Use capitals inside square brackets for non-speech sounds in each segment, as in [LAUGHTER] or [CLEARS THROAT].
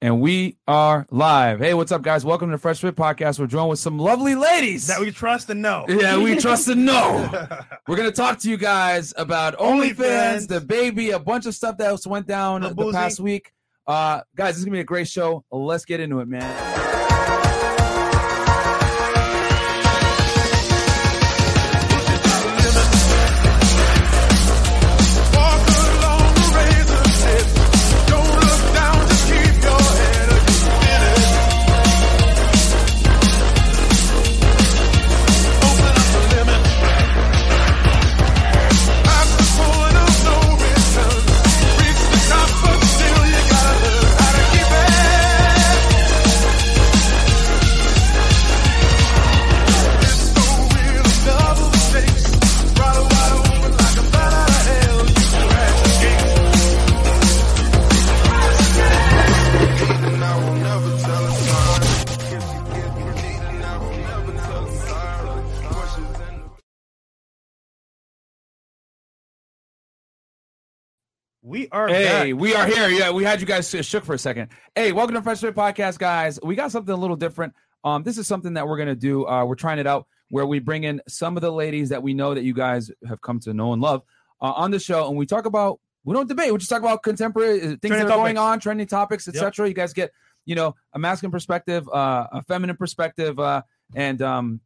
And we are live. Hey, what's up, guys? Welcome to the Fresh Fit Podcast. We're joined with some lovely ladies that we trust and know. Yeah, we [LAUGHS] trust and know. [LAUGHS] We're gonna talk to you guys about OnlyFans, DaBaby, a bunch of stuff that went down The the, past week. Uh, guys, this is gonna be a great show. Let's get into it, man. We are Hey, back. we are here. Yeah, we had you guys shook for a second. Hey, welcome to Fresh Fit Podcast, guys. We got something a little different. Um, this is something that we're gonna do. Uh, we're trying it out where we bring in some of the ladies that we know that you guys have come to know and love uh, on the show, and we talk about. We don't debate. We just talk about contemporary uh, things Trending that are going on, trending topics, Yep. etc. You guys get, you know, a masculine perspective, uh, a feminine perspective, uh, and um,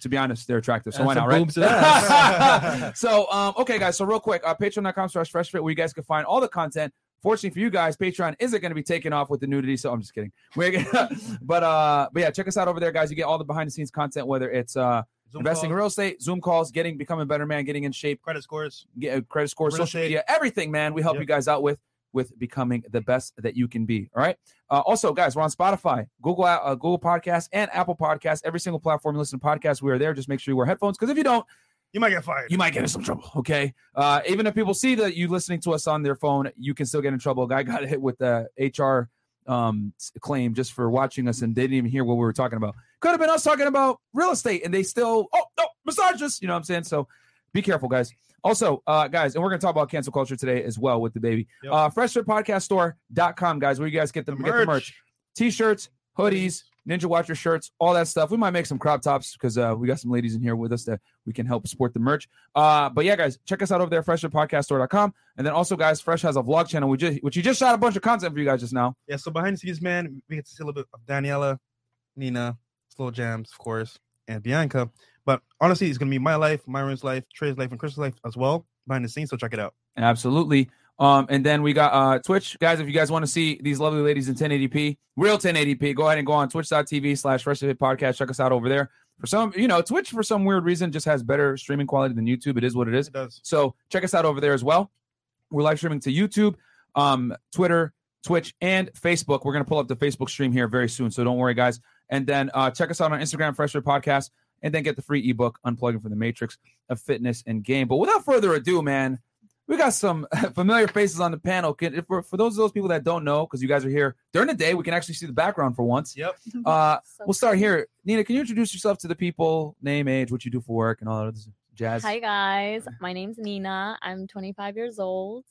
to be honest, they're attractive. So And why not, right? boobs and ass. so um, okay, guys. So real quick, uh, patreon.com slash fresh fit where you guys can find all the content. Fortunately for you guys, Patreon isn't going to be taken off with the nudity, so I'm just kidding. [LAUGHS] We're gonna, [LAUGHS] but uh, but yeah, check us out over there, guys. You get all the behind the scenes content, whether it's uh Zoom investing in real estate, Zoom calls, getting becoming a better man, getting in shape, credit scores. get a credit score, Real social estate. media, everything, man. We help Yep. you guys out with with becoming the best that you can be. All right. Uh, also, guys, we're on Spotify, Google, uh, Google Podcasts, and Apple Podcasts. Every single platform you listen to podcasts, we are there. Just make sure you wear headphones because if you don't, You might get fired. you might get in some trouble. Okay. Uh, even if people see that you listening to us on their phone, you can still get in trouble. A guy [LAUGHS] got hit with the HR um, claim just for watching us and they didn't even hear what we were talking about. Could have been us talking about real estate and they still, oh, no, misogynist. You know what I'm saying? So be careful, guys. Also, uh, guys, and we're going to talk about cancel culture today as well with DaBaby. Yep. Uh, freshfitpodcaststore.com, guys, where you guys get the, get the merch t-shirts, hoodies, Ninja Watcher shirts, all that stuff. We might make some crop tops because uh, we got some ladies in here with us that we can help support the merch. Uh, but yeah, guys, check us out over there, freshfitpodcaststore.com. And then also, guys, Fresh has a vlog channel, we just, which you just shot a bunch of content for you guys just now. Yeah, so behind the scenes, man, we get to see a little bit of Daniela, Nina, Slow Jams, of course, and Bianca. But honestly, it's gonna be my life, Myron's life, Trey's life, and Chris's life as well behind the scenes. So check it out. Absolutely. Um, and then we got uh Twitch, guys. If you guys want to see these lovely ladies in 1080p, real 1080p, go ahead and go on twitch.tv slash Fresh Fit Podcast. Check us out over there. For some, you know, Twitch for some weird reason just has better streaming quality than YouTube. It is what it is. It does. So check us out over there as well. We're live streaming to YouTube, um, Twitter, Twitch, and Facebook. We're gonna pull up the Facebook stream here very soon, so don't worry, guys. And then uh, check us out on Instagram, Fresh Fit Podcast, and then get the free ebook, Unplugging from the Matrix of Fitness and Game. But without further ado, man, we got some [LAUGHS] familiar faces on the panel. Can, for, for those of those people that don't know, because you guys are here during the day, we can actually see the background for once. Yep. Uh, [LAUGHS] So we'll start here. Nina, can you introduce yourself to the people, name, age, what you do for work, and all that other jazz? Hi guys, my name's Nina. I'm 25 years old.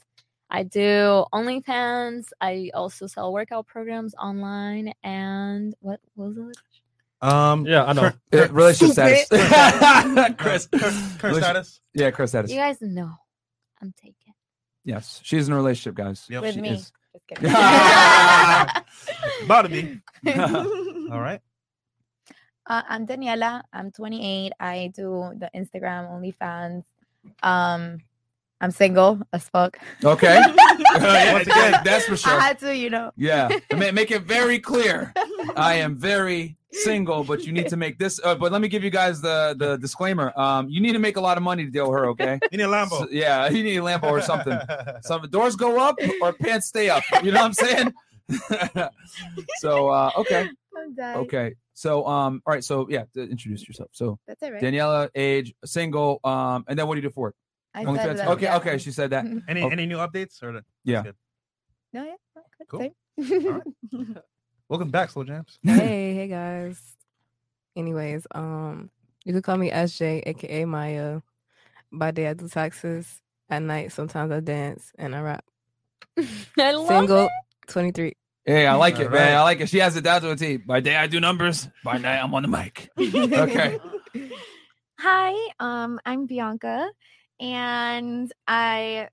I do OnlyFans. I also sell workout programs online. And what, what was it? Um, Yeah, I know. Current, Uh, [LAUGHS] [LAUGHS] relationship status. Stupid. Chris. current, current status. Yeah, Chris status. You guys know I'm taken Yes, she's in a relationship, guys. Yep. with she me. is. [LAUGHS] About to be. All right. Uh, I'm Daniela. I'm 28. I do the Instagram OnlyFans. Um, I'm single as fuck. Okay. [LAUGHS] [LAUGHS] Once again, that's for sure. I sure. had to, you know. Yeah, [LAUGHS] Ma- make it very clear. I am very single, but you need to make this. Uh, but let me give you guys the the disclaimer. Um, you need to make a lot of money to deal with her. Okay. You need a Lambo. So- yeah, you need a Lambo or something. Some doors go up or pants stay up. You know what I'm saying? so uh, okay, I'm dying. okay. So um, all right. So yeah, introduce yourself. So That's it, right? Daniela, age, single. Um, and then what do you do for work? I OnlyFans. said that, Okay, yeah. okay. She said that. [LAUGHS] any Okay. any new updates or the- Yeah. Good. No, yeah. no, good, Cool. same. All right. [LAUGHS] Welcome back, Slow Jams. [LAUGHS] hey, hey guys. Anyways, um, you could call me SJ, aka Maya. By day I do taxes. At night, sometimes I dance and I rap. I love Single, it. 23. Hey, I like it, All man. right. I like it. She has it down to a T. By day I do numbers. By night I'm on the mic. Okay. Hi, um, I'm Bianca, and I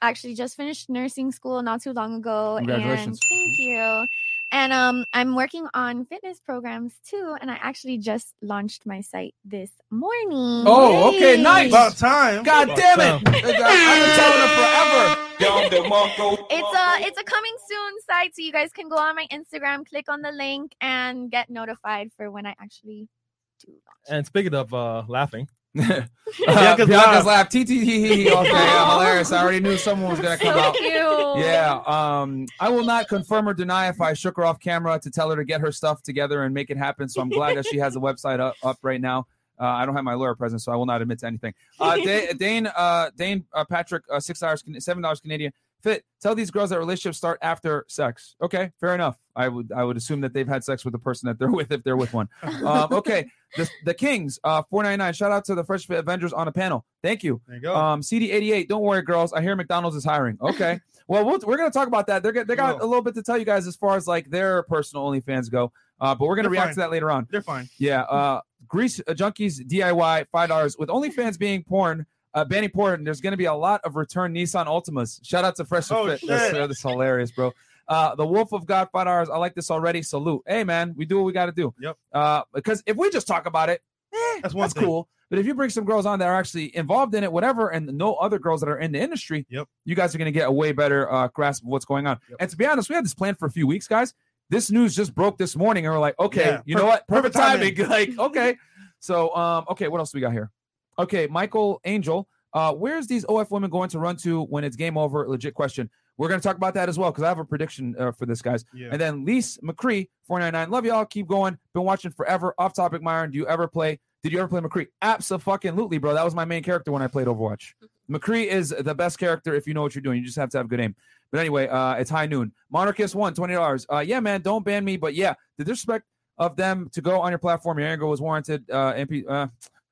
actually just finished nursing school not too long ago. Congratulations. And thank you. And um, I'm working on fitness programs too, and I actually just launched my site this morning. Oh, okay, nice. About time. God damn it. I've been telling her forever. It's a it's a coming soon site, so you guys can go on my Instagram, click on the link, and get notified for when I actually do launch. And speaking of uh, laughing, Uh, [LAUGHS] Bianca's Bianca's laugh. laugh. T T T T. Okay, yeah, hilarious. I already knew someone was gonna come So out. cute. Yeah. Um, I will not confirm or deny if I shook her off camera to tell her to get her stuff together and make it happen. So I'm glad that she has a website up, up right now. Uh, I don't have my lawyer present, so I will not admit to anything. Uh, Da- Dane, uh, Dane, uh, Patrick, uh, six dollars, seven dollars Canadian. Fit. Tell these girls that relationships start after sex. Okay, fair enough. I would, I would assume that they've had sex with the person that they're [LAUGHS] with if they're with one. [LAUGHS] Um, okay, the, the Kings, uh, four ninety nine. Shout out to the Fresh Fit Avengers on the panel. Thank you. There you go. Um, CD88, don't worry, girls. I hear McDonald's is hiring. Okay. [LAUGHS] well, we'll we're going to talk about that. They're, they got a little bit to tell you guys as far as like their personal OnlyFans go. Uh, but we're going to react fine. to that later on. They're fine. Yeah. Uh, Grease uh, Junkies DIY, $5. With OnlyFans being porn, uh, banning porn, there's going to be a lot of return Nissan Ultimas. Shout out to Fresh Oh, Fit. That's, shit. uh, that's hilarious, bro. Uh, the Wolf of God, $5. I like this already. Salute. Hey, man, we do what we got to do. Yep. Uh, because if we just talk about it, eh, That's one that's thing. cool. But if you bring some girls on that are actually involved in it, whatever, and no other girls that are in the industry, Yep. you guys are going to get a way better uh, grasp of what's going on. Yep. And to be honest, we had this plan for a few weeks, guys. This news just broke this morning, and we're like, okay, Yeah, you know what? Perfect, perfect timing. [LAUGHS] like, okay. So, um, okay, what else we got here? Okay, Michael Angel. Uh, where's these OF women going to run to when it's game over? Legit question. We're going to talk about that as well because I have a prediction uh, for this, guys. Yeah. And then Lise McCree, 499. Love y'all. Keep going. Been watching forever. Off topic, Myron. Do you ever play? Did you ever play McCree? Absolutely, bro. That was my main character when I played Overwatch. [LAUGHS] McCree is the best character if you know what you're doing. You just have to have good aim. But anyway, uh, it's high noon. Monarchist one, $20. Uh, yeah, man, don't ban me. But yeah, the disrespect of them to go on your platform, your anger was warranted. Uh, MP, uh,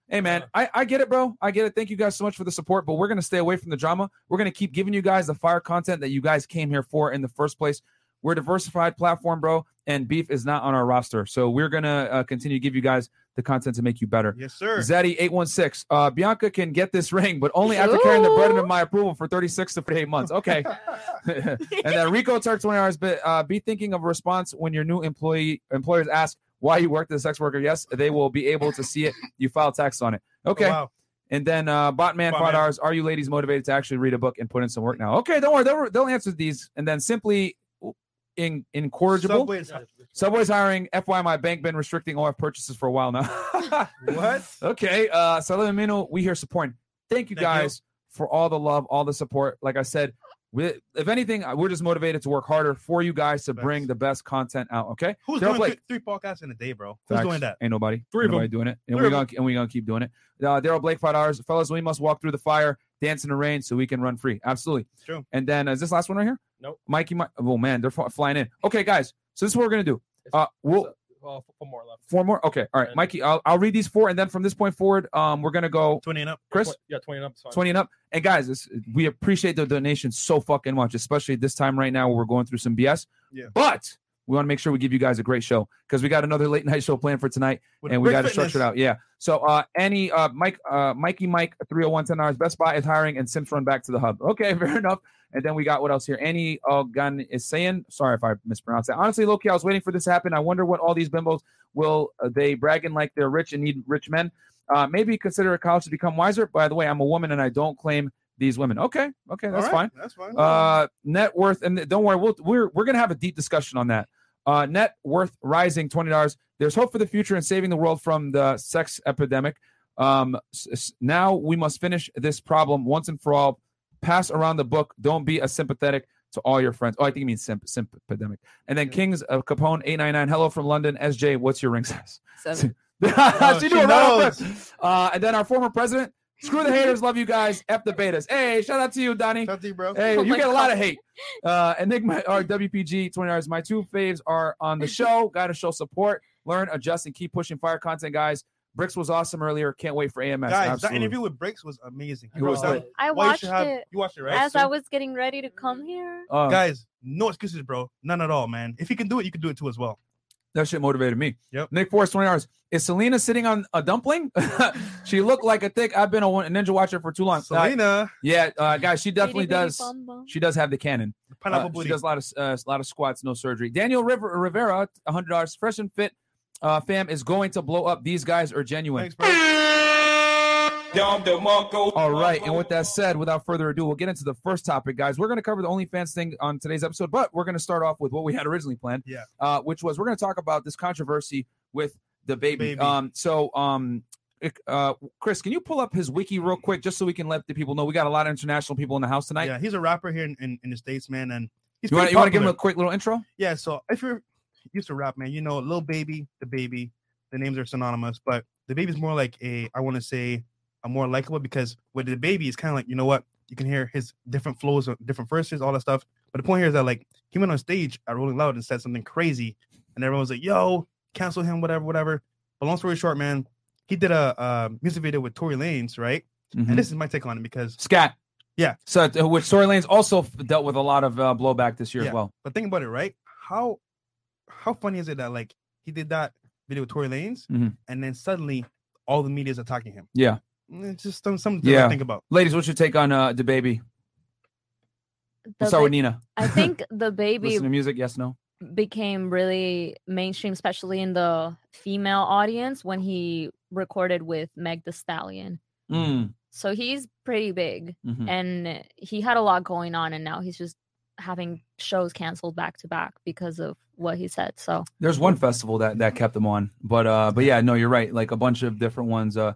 hey, man, I, I get it, bro. I get it. Thank you guys so much for the support. But we're going to stay away from the drama. We're going to keep giving you guys the fire content that you guys came here for in the first place. We're a diversified platform, bro, and beef is not on our roster. So we're going to uh, continue to give you guys the content to make you better. Yes, sir. Zeddy eight one six. Uh, Bianca can get this [LAUGHS] ring, but only after carrying the burden of my approval for thirty six to forty eight months. Okay. [LAUGHS] [LAUGHS] and then Rico Turk twenty hours. But uh, be thinking of a response when your new employee employers ask why you worked as a sex worker. Yes, they will be able to see it. You file tax on it. Okay. Oh, wow. And then uh, Botman Botman. five dollars. Are you ladies motivated to actually read a book and put in some work now? Okay, don't worry. They'll, they'll answer these. And then simply in incorrigible. Subway's- Subway's hiring. FY, my bank been restricting OF purchases for a while now. [LAUGHS] What? Okay. Uh, Salamino, we here supporting. Thank you Thank you. guys for all the love, all the support. Like I said, we, if anything, we're just motivated to work harder for you guys to bring the best content out. Okay. Who's Daryl doing Blake. three, three podcasts in a day, bro? Who's Facts. doing that? Ain't nobody. Three of Ain't nobody doing it. And Three we're gonna and we're gonna keep doing it. Uh, Daryl Blake, five dollars, fellas. We must walk through the fire, dance in the rain, so we can run free. Absolutely. True. And then uh, is this last one right here? Nope. Mikey. Mi- oh man, they're fl- flying in. Okay, guys. So this is what we're gonna do. Uh, we'll uh, four more left. four more. Okay. All right, And- Mikey. I'll, I'll read these four, and then from this point forward, um, we're gonna go Twenty and up. Chris. Tw- yeah, twenty and up. is 20 and up. And guys, this, we appreciate the donations so fucking much, especially this time right now where we're going through some BS. Yeah. But we want to make sure we give you guys a great show because we got another late [LAUGHS] night show planned for tonight With and we got to structure it out. Yeah. So uh any uh Mike uh Mikey Mike 301 10 hours Best Buy is hiring and Sims run back to the hub. [LAUGHS] Okay, fair enough. And then we got what else here? Annie Gun is saying, sorry if I mispronounced that. Honestly, Loki, I was waiting for this to happen. I wonder what all these bimbos will uh, they bragging like they're rich and need rich men. Uh, maybe consider a college to become wiser. By the way, I'm a woman and I don't claim these women. Okay, okay, that's All fine. That's fine. Uh, net worth, and don't worry, we'll, we're we're gonna have a deep discussion on that. Uh, net worth rising twenty dollars. There's hope for the future and saving the world from the sex epidemic. Um, s- s- now we must finish this problem once and for all. Pass around the book. Don't be a sympathetic to all your friends. Oh, I think he means simp, simp epidemic. And then Kings of Capone eight nine nine. Hello from London. SJ, what's your ring size? Seven. [LAUGHS] she Oh, knew she it knows. Uh, and then our former president. Screw the haters. Love you guys. F the betas. Hey, shout out to you, Donnie. Shout out to you, bro. Hey, Oh you my get a lot of hate. Uh, Enigma or WPG 20 hours. My two faves are on the show. Got to show support, learn, adjust, and keep pushing fire content, guys. Bricks was awesome earlier. Can't wait for AMS. Guys, Absolutely. that interview with Bricks was amazing. It was That- I why you watched have- it You watched it, right? as So- I was getting ready to come here. Uh, Guys, no excuses, bro. None at all, man. If you can do it, you can do it too as well. That shit motivated me. Yep. Nick Force, 20 hours. Is Selena sitting on a dumpling? [LAUGHS] she looked like a thick. I've been a a ninja watcher for too long. Uh, Selena, yeah, uh, guys, she definitely Bitty bitty does. bum bum. She does have the cannon. Uh, she does a lot of uh, a lot of squats, no surgery. Daniel River, Rivera, hundred dollars. Fresh and fit, uh, fam is going to blow up. These guys are genuine. Thanks, bro. All right, and with that said, without further ado, we'll get into the first topic, guys. We're going to cover the OnlyFans thing on today's episode, but we're going to start off with what we had originally planned. Yeah. uh, which was we're going to talk about this controversy with DaBaby. Baby. Um, so um, uh, Chris, can you pull up his wiki real quick, just so we can let the people know we got a lot of international people in the house tonight. Yeah, he's a rapper here in, in, in the States, man. And he's You want you want to give him a quick little intro? Yeah, so if you're used to rap, man, you know, Lil Baby, DaBaby, the names are synonymous, but DaBaby's more like a, I want to say, a more likable because with DaBaby, it's kind of like, you know what, you can hear his different flows, different verses, all that stuff. But the point here is that, like, he went on stage at Rolling Loud and said something crazy, and everyone was like, yo, cancel him, whatever, whatever. But long story short, man, he did a, uh music video with Tory Lanez, right? Mhm. And this is my take on it because, Scat. Yeah. So uh, which Tory Lanez also dealt with a lot of uh, blowback this year Yeah. as well. but think about it, right? How how funny is it that like he did that video with Tory Lanez, Mhm. and then suddenly all the media is attacking him? Yeah. It's just some, something Yeah. to think about. Ladies, what's your take on uh, DaBaby? The Let's start with Nina. I think [LAUGHS] DaBaby Listen to music. Yes, no. became really mainstream, especially in the female audience when he recorded with Meg the Stallion. Mm. So he's pretty big Mhm. and he had a lot going on and now he's just having shows canceled back to back because of what he said. So There's one festival that that kept him on, but uh, but yeah, no, you're right. Like a bunch of different ones uh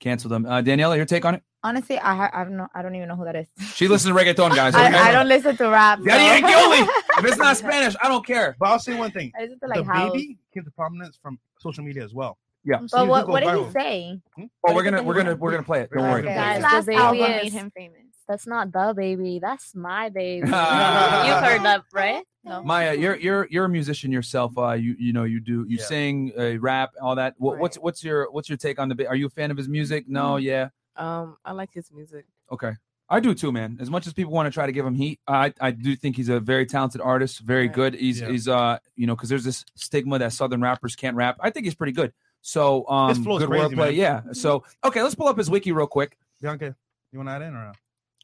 canceled them. Uh, Daniela, your take on it? Honestly, I ha- I don't know. I don't even know who that is. She listens to reggaeton, guys. I, I don't listen to rap. Daddy so- Yankee only. If it's not [LAUGHS] Spanish, I don't care. But I'll say one thing: I listen to the house. baby came to prominence from social media as well. Yeah. So But you what, go what did he say? Oh, we're gonna we're gonna we're gonna play it. Don't worry. Okay. Guys, His the baby is- made him famous. that's not the baby. That's my baby. [LAUGHS] You've heard that, right? No. Maya, you're you're you're a musician yourself. Uh, you you know you do you Yeah. sing, uh, rap, all that. What, What's Right. what's your what's your take on the? Are you a fan of his music? No, yeah, Um, I like his music. okay. I do too, man. As much as people want to try to give him heat, I I do think he's a very talented artist, very Right. good. He's Yeah. he's uh you know because there's this stigma that Southern rappers can't rap. I think he's pretty good. So um, His flow's good crazy, wordplay, man. yeah. So okay, let's pull up his wiki real quick. Bianca, you want to add in or? no?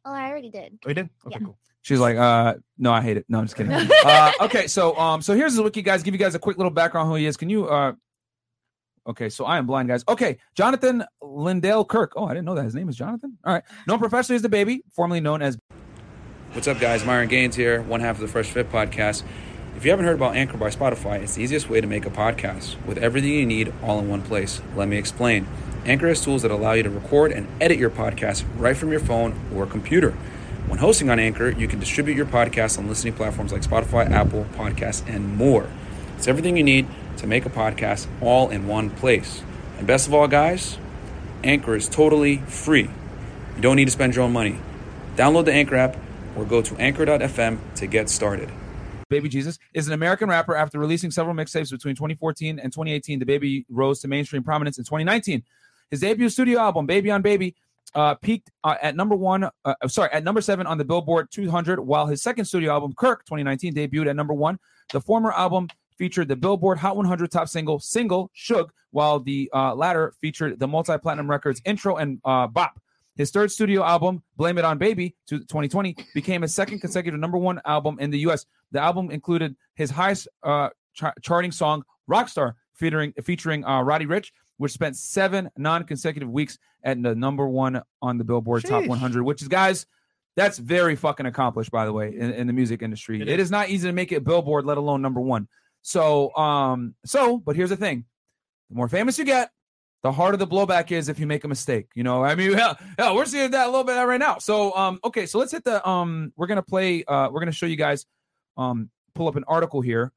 Oh, I already did. Oh, you did? Okay, Yeah. cool. She's like, uh, no, I hate it. No, I'm just kidding. [LAUGHS] uh, okay, so um, so here's the wiki, guys. Give you guys a quick little background who he is. Can you uh, okay, so I am blind, guys. Okay, Jonathan Lyndale Kirk. Oh, I didn't know that his name is Jonathan. All right, known professionally as DaBaby, formerly known as. What's up, guys? Myron Gaines here, one half of the Fresh Fit podcast. If you haven't heard about Anchor by Spotify, it's the easiest way to make a podcast with everything you need all in one place. Let me explain. Anchor has tools that allow you to record and edit your podcast right from your phone or computer. When hosting on Anchor, you can distribute your podcast on listening platforms like Spotify, Apple Podcasts, and more. It's everything you need to make a podcast all in one place. And best of all, guys, Anchor is totally free. You don't need to spend your own money. Download the Anchor app or go to anchor.fm to get started. Baby Jesus is an American rapper. After releasing several mixtapes between 2014 and 2018, DaBaby rose to mainstream prominence in 2019. His debut studio album, Baby on Baby, uh, peaked uh, at number one, uh, sorry, at number seven on the Billboard 200, while his second studio album, Kirk 2019, debuted at number one. The former album featured the Billboard Hot 100 top single, single Suge, while the uh, latter featured the multi platinum records intro and uh, Bop. His third studio album, Blame It on Baby, to 2020, became his second consecutive number one album in the U.S. The album included his highest uh, char- charting song, Rockstar, featuring featuring uh, Roddy Ricch, which spent seven non-consecutive weeks at the number one on the Billboard Top 100. Which is, guys, that's very fucking accomplished, by the way, in, in the music industry. It it is. is not easy to make it Billboard, let alone number one. So, um, so, but here's the thing: the more famous you get, the harder the blowback is if you make a mistake. You know, I mean, [LAUGHS] yeah, yeah, we're seeing that a little bit right now. So, um, okay, so let's hit the um, we're gonna play, uh, we're gonna show you guys, um, pull up an article here.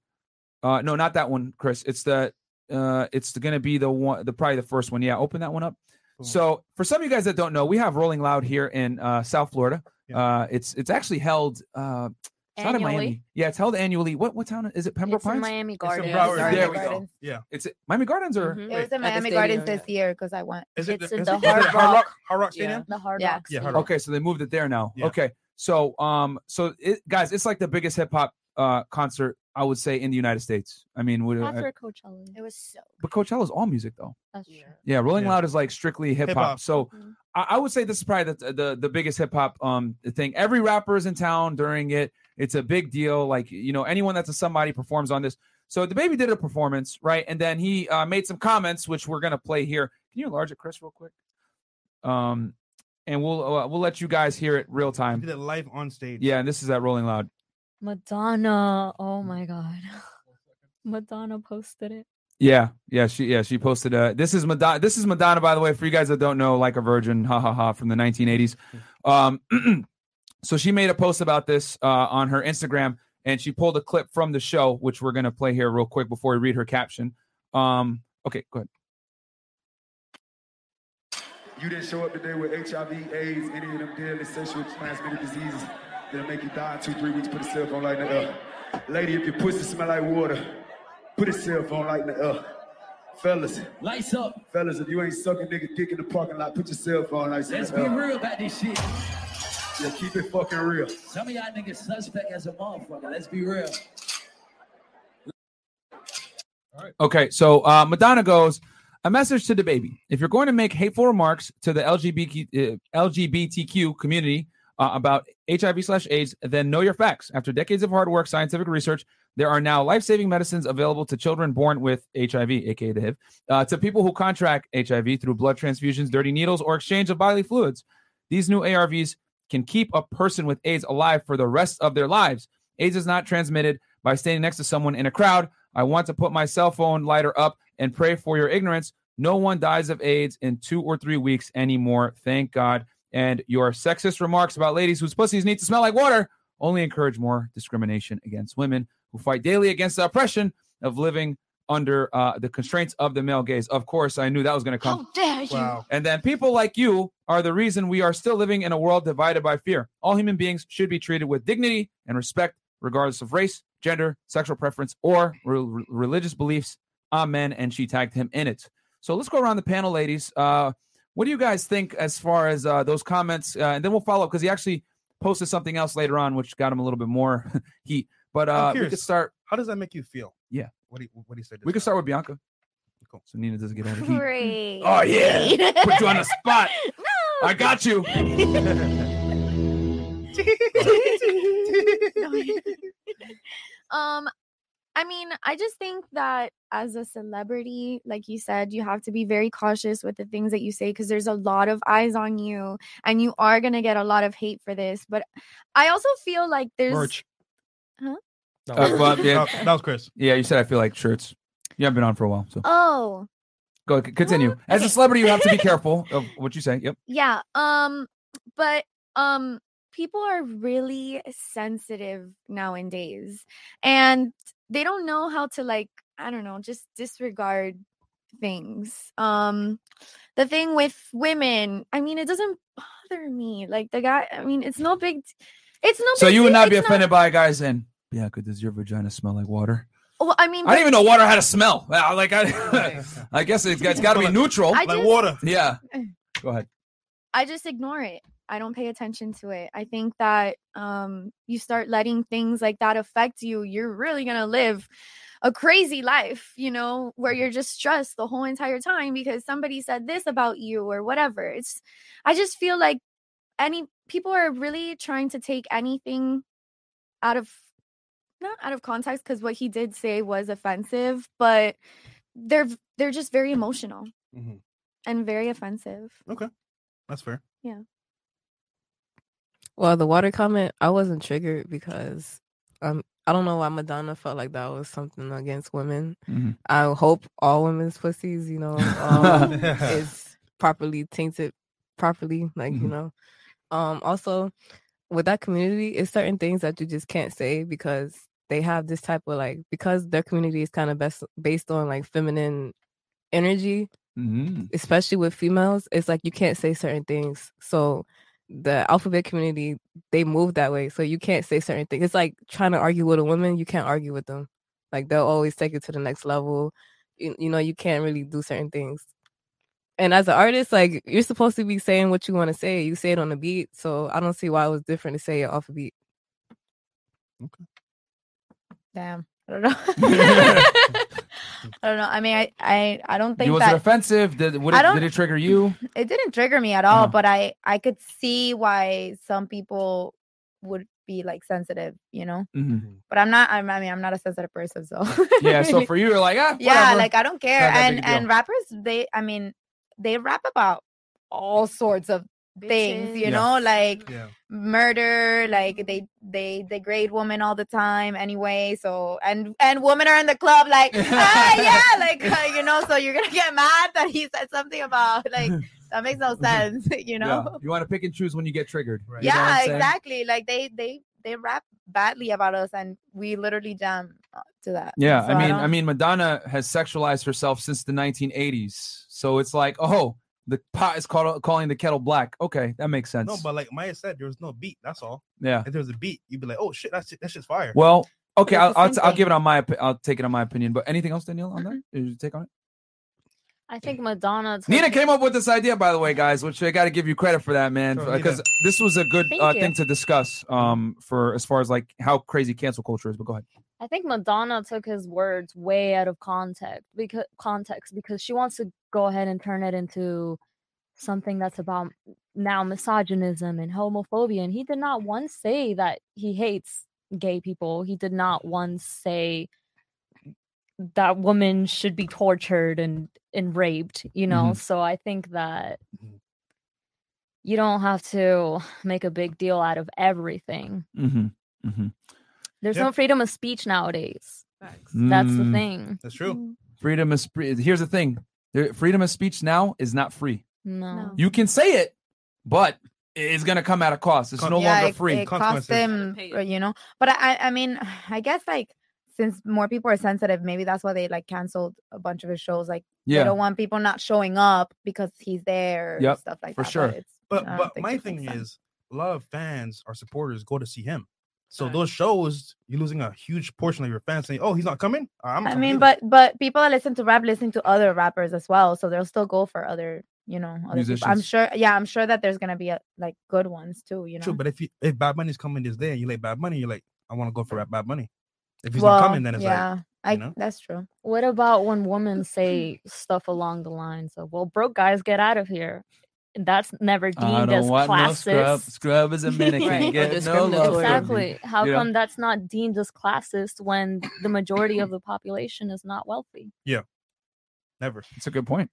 Uh, no, not that one, Chris. It's the, uh, it's gonna be the one, the probably the first one. Yeah, open that one up. Cool. So, for some of you guys that don't know, we have Rolling Loud here in uh, South Florida. Yeah. Uh, it's it's actually held. Uh, It's not in Annually. Miami. Yeah, it's held annually. What what town is it? Pembroke It's in Pines. Miami It's in Gardens. Broward. There Miami we go. Yeah. It's Miami Gardens or Mhm. It was Mm-hmm. in the Miami stadium, Gardens yeah. this year because I went. Is it It's is in it- the it Hard Hard Rock Rock. Hard Rock Yeah. Stadium? the Hard Yeah. Rock. Yeah, Hard Rock. Okay, so they moved it there now. Yeah. Okay, so um, so it, guys, it's like the biggest hip hop uh concert I would say in the United States. I mean, would, uh, After Coachella. It was so. but Coachella is all music though. That's true. Yeah, Rolling Yeah. Loud is like strictly hip hop. Hip-hop. So Mhm. I, I would say this is probably the the, the biggest hip hop um thing. Every rapper is in town during it. It's a big deal. Like you know, anyone that's a somebody performs on this. So DaBaby did a performance, right? And then he uh, made some comments, which we're gonna play here. Can you enlarge it, Chris, real quick? Um, and we'll uh, we'll let you guys hear it real He time. did it live on stage. Yeah, and this is at Rolling Loud. Madonna. Oh my God. [LAUGHS] Madonna posted it. Yeah, yeah, she yeah she posted. Uh, this is Madonna. This is Madonna, by the way, for you guys that don't know, like a virgin, ha ha ha, from the 1980s. Um, [CLEARS THROAT] so she made a post about this uh, on her Instagram, and she pulled a clip from the show, which we're gonna play here real quick before we read her caption. Um, okay, go ahead. You didn't show up today with HIV, AIDS, any of them deadly sexual transmitted diseases that'll make you die in two, three weeks. Put a cell phone light in the air. Lady, if your pussy smell like water, put a cell phone light in the air. Fellas, Lights up. fellas, if you ain't sucking nigga dick in the parking lot, put your cell phone lights in Let's be air. real about this shit. Yeah, keep it fucking real. Some of y'all niggas suspect as a motherfucker. Let's be real. Okay, so uh, Madonna goes a message to DaBaby. If you're going to make hateful remarks to the LGBT, uh, LGBTQ community uh, about HIV slash AIDS, then know your facts. After decades of hard work, scientific research, there are now life-saving medicines available to children born with HIV, aka the HIV, uh, to people who contract HIV through blood transfusions, dirty needles, or exchange of bodily fluids. These new ARVs can keep a person with AIDS alive for the rest of their lives. AIDS is not transmitted by standing next to someone in a crowd. I want to put my cell phone lighter up and pray for your ignorance. No one dies of AIDS in two or three weeks anymore. Thank God. And your sexist remarks about ladies whose pussies need to smell like water only encourage more discrimination against women who fight daily against the oppression of living under uh, the constraints of the male gaze. Of course, I knew that was going to come. How dare you? Wow. And then people like you are the reason we are still living in a world divided by fear. All human beings should be treated with dignity and respect, regardless of race, gender, sexual preference, or re- religious beliefs. Amen. And she tagged him in it. So let's go around the panel, ladies. Uh, what do you guys think as far as uh, those comments? Uh, and then we'll follow up because he actually posted something else later on, which got him a little bit more [LAUGHS] heat. But I'm uh, we curious. could start. How does that make you feel? Yeah. What do you, what do you say? We could start with Bianca. Cool. So Nina doesn't get out of heat. Great. Oh yeah, [LAUGHS] put you on the spot. No. I got you. [LAUGHS] um I mean, I just think that as a celebrity, like you said, you have to be very cautious with the things that you say because there's a lot of eyes on you and you are going to get a lot of hate for this. But I also feel like there's Merch. No. Uh, well, yeah, Oh, that was Chris. yeah, you said I feel like shirts. You haven't been on for a while, so Oh, go c- continue. Well, As a celebrity, you have to be careful of what you say. Yep. yeah. Um but um people are really sensitive nowadays and they don't know how to like I don't know, just disregard things. Um the thing with women, I mean it doesn't bother me. Like the guy, I mean it's no big it's no So big you would deal, not be it's offended by a guy saying, "Bianca, does your vagina smell like water?" Well, I mean I didn't even know water [LAUGHS] had a smell. Like I, [LAUGHS] I guess it's, it's got to be [LAUGHS] neutral. I like water. yeah. Go ahead. I just ignore it. I don't pay attention to it. I think that um you start letting things like that affect you, you're really going to live a crazy life, you know, where you're just stressed the whole entire time because somebody said this about you or whatever. It's I just feel like any people are really trying to take anything out of not out of context because what he did say was offensive, but they're they're just very emotional Mhm. and very offensive. Okay, that's fair. Well, the water comment, I wasn't triggered because um I don't know why Madonna felt like that was something against women. Mhm. I hope all women's pussies, you know, um, [LAUGHS] is properly tainted properly, like you Mhm. know. Um, also with that community, it's certain things that you just can't say because they have this type of like because their community is kind of best based on like feminine energy Mhm. especially with females, it's like you can't say certain things. So the alphabet community they move that way, so you can't say certain things. It's like trying to argue with a woman. You can't argue with them. Like they'll always take it to the next level. You, you know, you can't really do certain things. And as an artist, like you're supposed to be saying what you want to say. You say it on the beat, so I don't see why it was different to say it off a beat. Okay. Damn. I don't know. [LAUGHS] [LAUGHS] [LAUGHS] I don't know. I mean, I I, I don't think was that it offensive? Did would it, did it trigger you? it didn't trigger me at all, Uh-huh. but I I could see why some people would be like sensitive, you know. Mhm. But I'm not. I'm, I mean, I'm not a sensitive person, so Yeah. So [LAUGHS] for you, you're like, ah, yeah, like I don't care. And big a deal. and rappers, they, I mean, they rap about all sorts of things, you Bitches. know, like Yeah. murder, like they they degrade women all the time anyway. So and and women are in the club like [LAUGHS] ah yeah, like uh, you know. So you're gonna get mad that he said something about like [LAUGHS] that makes no sense, [LAUGHS] you know. Yeah. You want to pick and choose when you get triggered. Right. Yeah, exactly. Like they they they rap badly about us, and we literally jam uh, to that. Yeah, So I mean, I, don't- mean, Madonna has sexualized herself since the 1980s. So it's like, oh, the pot is called calling the kettle black. Okay, that makes sense. No, but like Maya said, there was no beat. That's all. yeah. If there was a beat, you'd be like, "Oh shit, that's that's just fire." Well, okay, I'll I'll, same I'll give it on my opi- I'll take it on my opinion. But anything else, Danielle, on that? Did you take on it? I think Madonna. took Nina it- came up with this idea, by the way, guys, which I got to give you credit for that, man, Sure, because this was a good uh, thing to discuss. Um, for as far as like how crazy cancel culture is. But go ahead. I think Madonna took his words way out of context because context because she wants to go ahead and turn it into something that's about now misogynism and homophobia and he did not once say that he hates gay people. He did not once say that women should be tortured and and raped, you know. Mhm. So I think that Mhm. you don't have to make a big deal out of everything. Mm-hmm. Mm-hmm. There's Yeah. no freedom of speech nowadays. That's the Mm, thing. That's true. Freedom of speech. Here's the thing: There- freedom of speech now is not free. No. No. You can say it, but it's gonna come at a cost. It's Con- no yeah, longer it, free. it cost them, uh, you know. But I, I- I mean, [SIGHS] I guess like since more people are sensitive, maybe that's why they like canceled a bunch of his shows. Like yeah. they don't want people not showing up because he's there. Yep, and stuff like that. for that. sure. it's, But but my thing sense. is, a lot of fans or supporters go to see him. So Right. those shows, you're losing a huge portion of your fans saying, "Oh, he's not coming." Ah, I'm I coming mean, either." but but people that listen to rap listen to other rappers as well, so they'll still go for other, you know, other people. I'm sure. Yeah, I'm sure that there's gonna be a, like good ones too. You know. true. But if you, if Bad Bunny's coming this day and you like Bad Bunny, you're like, I want to go for Rap Bad Bunny. If he's well, not coming, then it's yeah, like, I you know? that's true. What about when women [CLEARS THROAT] say stuff along the lines of, well, broke guys get out of here? That's never I deemed don't as want no scrub. classist. Scrub is a [LAUGHS] minute. Right, Can't or get no love discriminatory. me. exactly. How you know? come that's not deemed as classist when the majority of the population is not wealthy? Yeah. Never. It's a good point.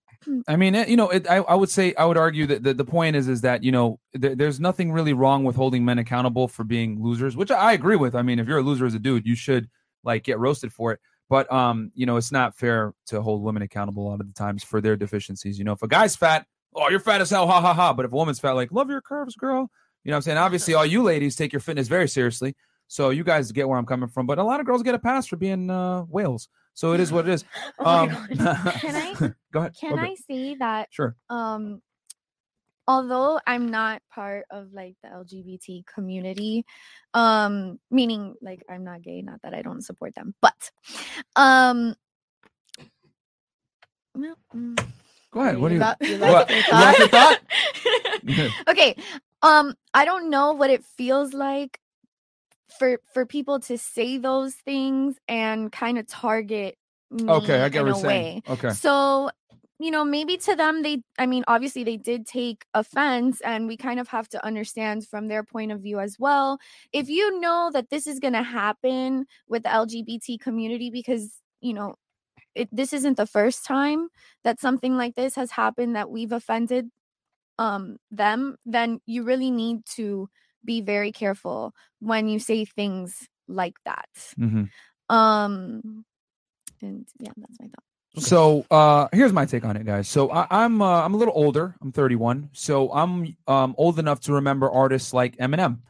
I mean, it, you know, it, I, I would say I would argue that the, the point is is that you know there, there's nothing really wrong with holding men accountable for being losers, which I agree with. I mean, if you're a loser as a dude, you should like get roasted for it. But um, you know, it's not fair to hold women accountable a lot of the times for their deficiencies. You know, if a guy's fat, oh, you're fat as hell, ha ha ha. But if a woman's fat, like love your curves, girl. You know what I'm saying? Obviously, all you ladies take your fitness very seriously. So you guys get where I'm coming from. But a lot of girls get a pass for being uh, whales. So it is what it is. [LAUGHS] Oh Um, [LAUGHS] Can I [LAUGHS] go ahead. can. I say that Sure. um although I'm not part of like the LGBT community, um meaning like I'm not gay, not that I don't support them, but um well, mm, Go ahead. What do you? got- you what? your You thought? [LAUGHS] okay. Um I don't know what it feels like for for people to say those things and kind of target me okay, I get in what you're saying. way. Okay. So, you know, maybe to them, they, I mean, obviously they did take offense, and we kind of have to understand from their point of view as well. If you know that this is going to happen with the LGBT community, because, you know, it, this isn't the first time that something like this has happened that we've offended um them then you really need to be very careful when you say things like that hmm um and yeah that's my thought So uh here's my take on it, guys. So I, I'm uh, I'm a little older. I'm 31. So I'm um old enough to remember artists like Eminem,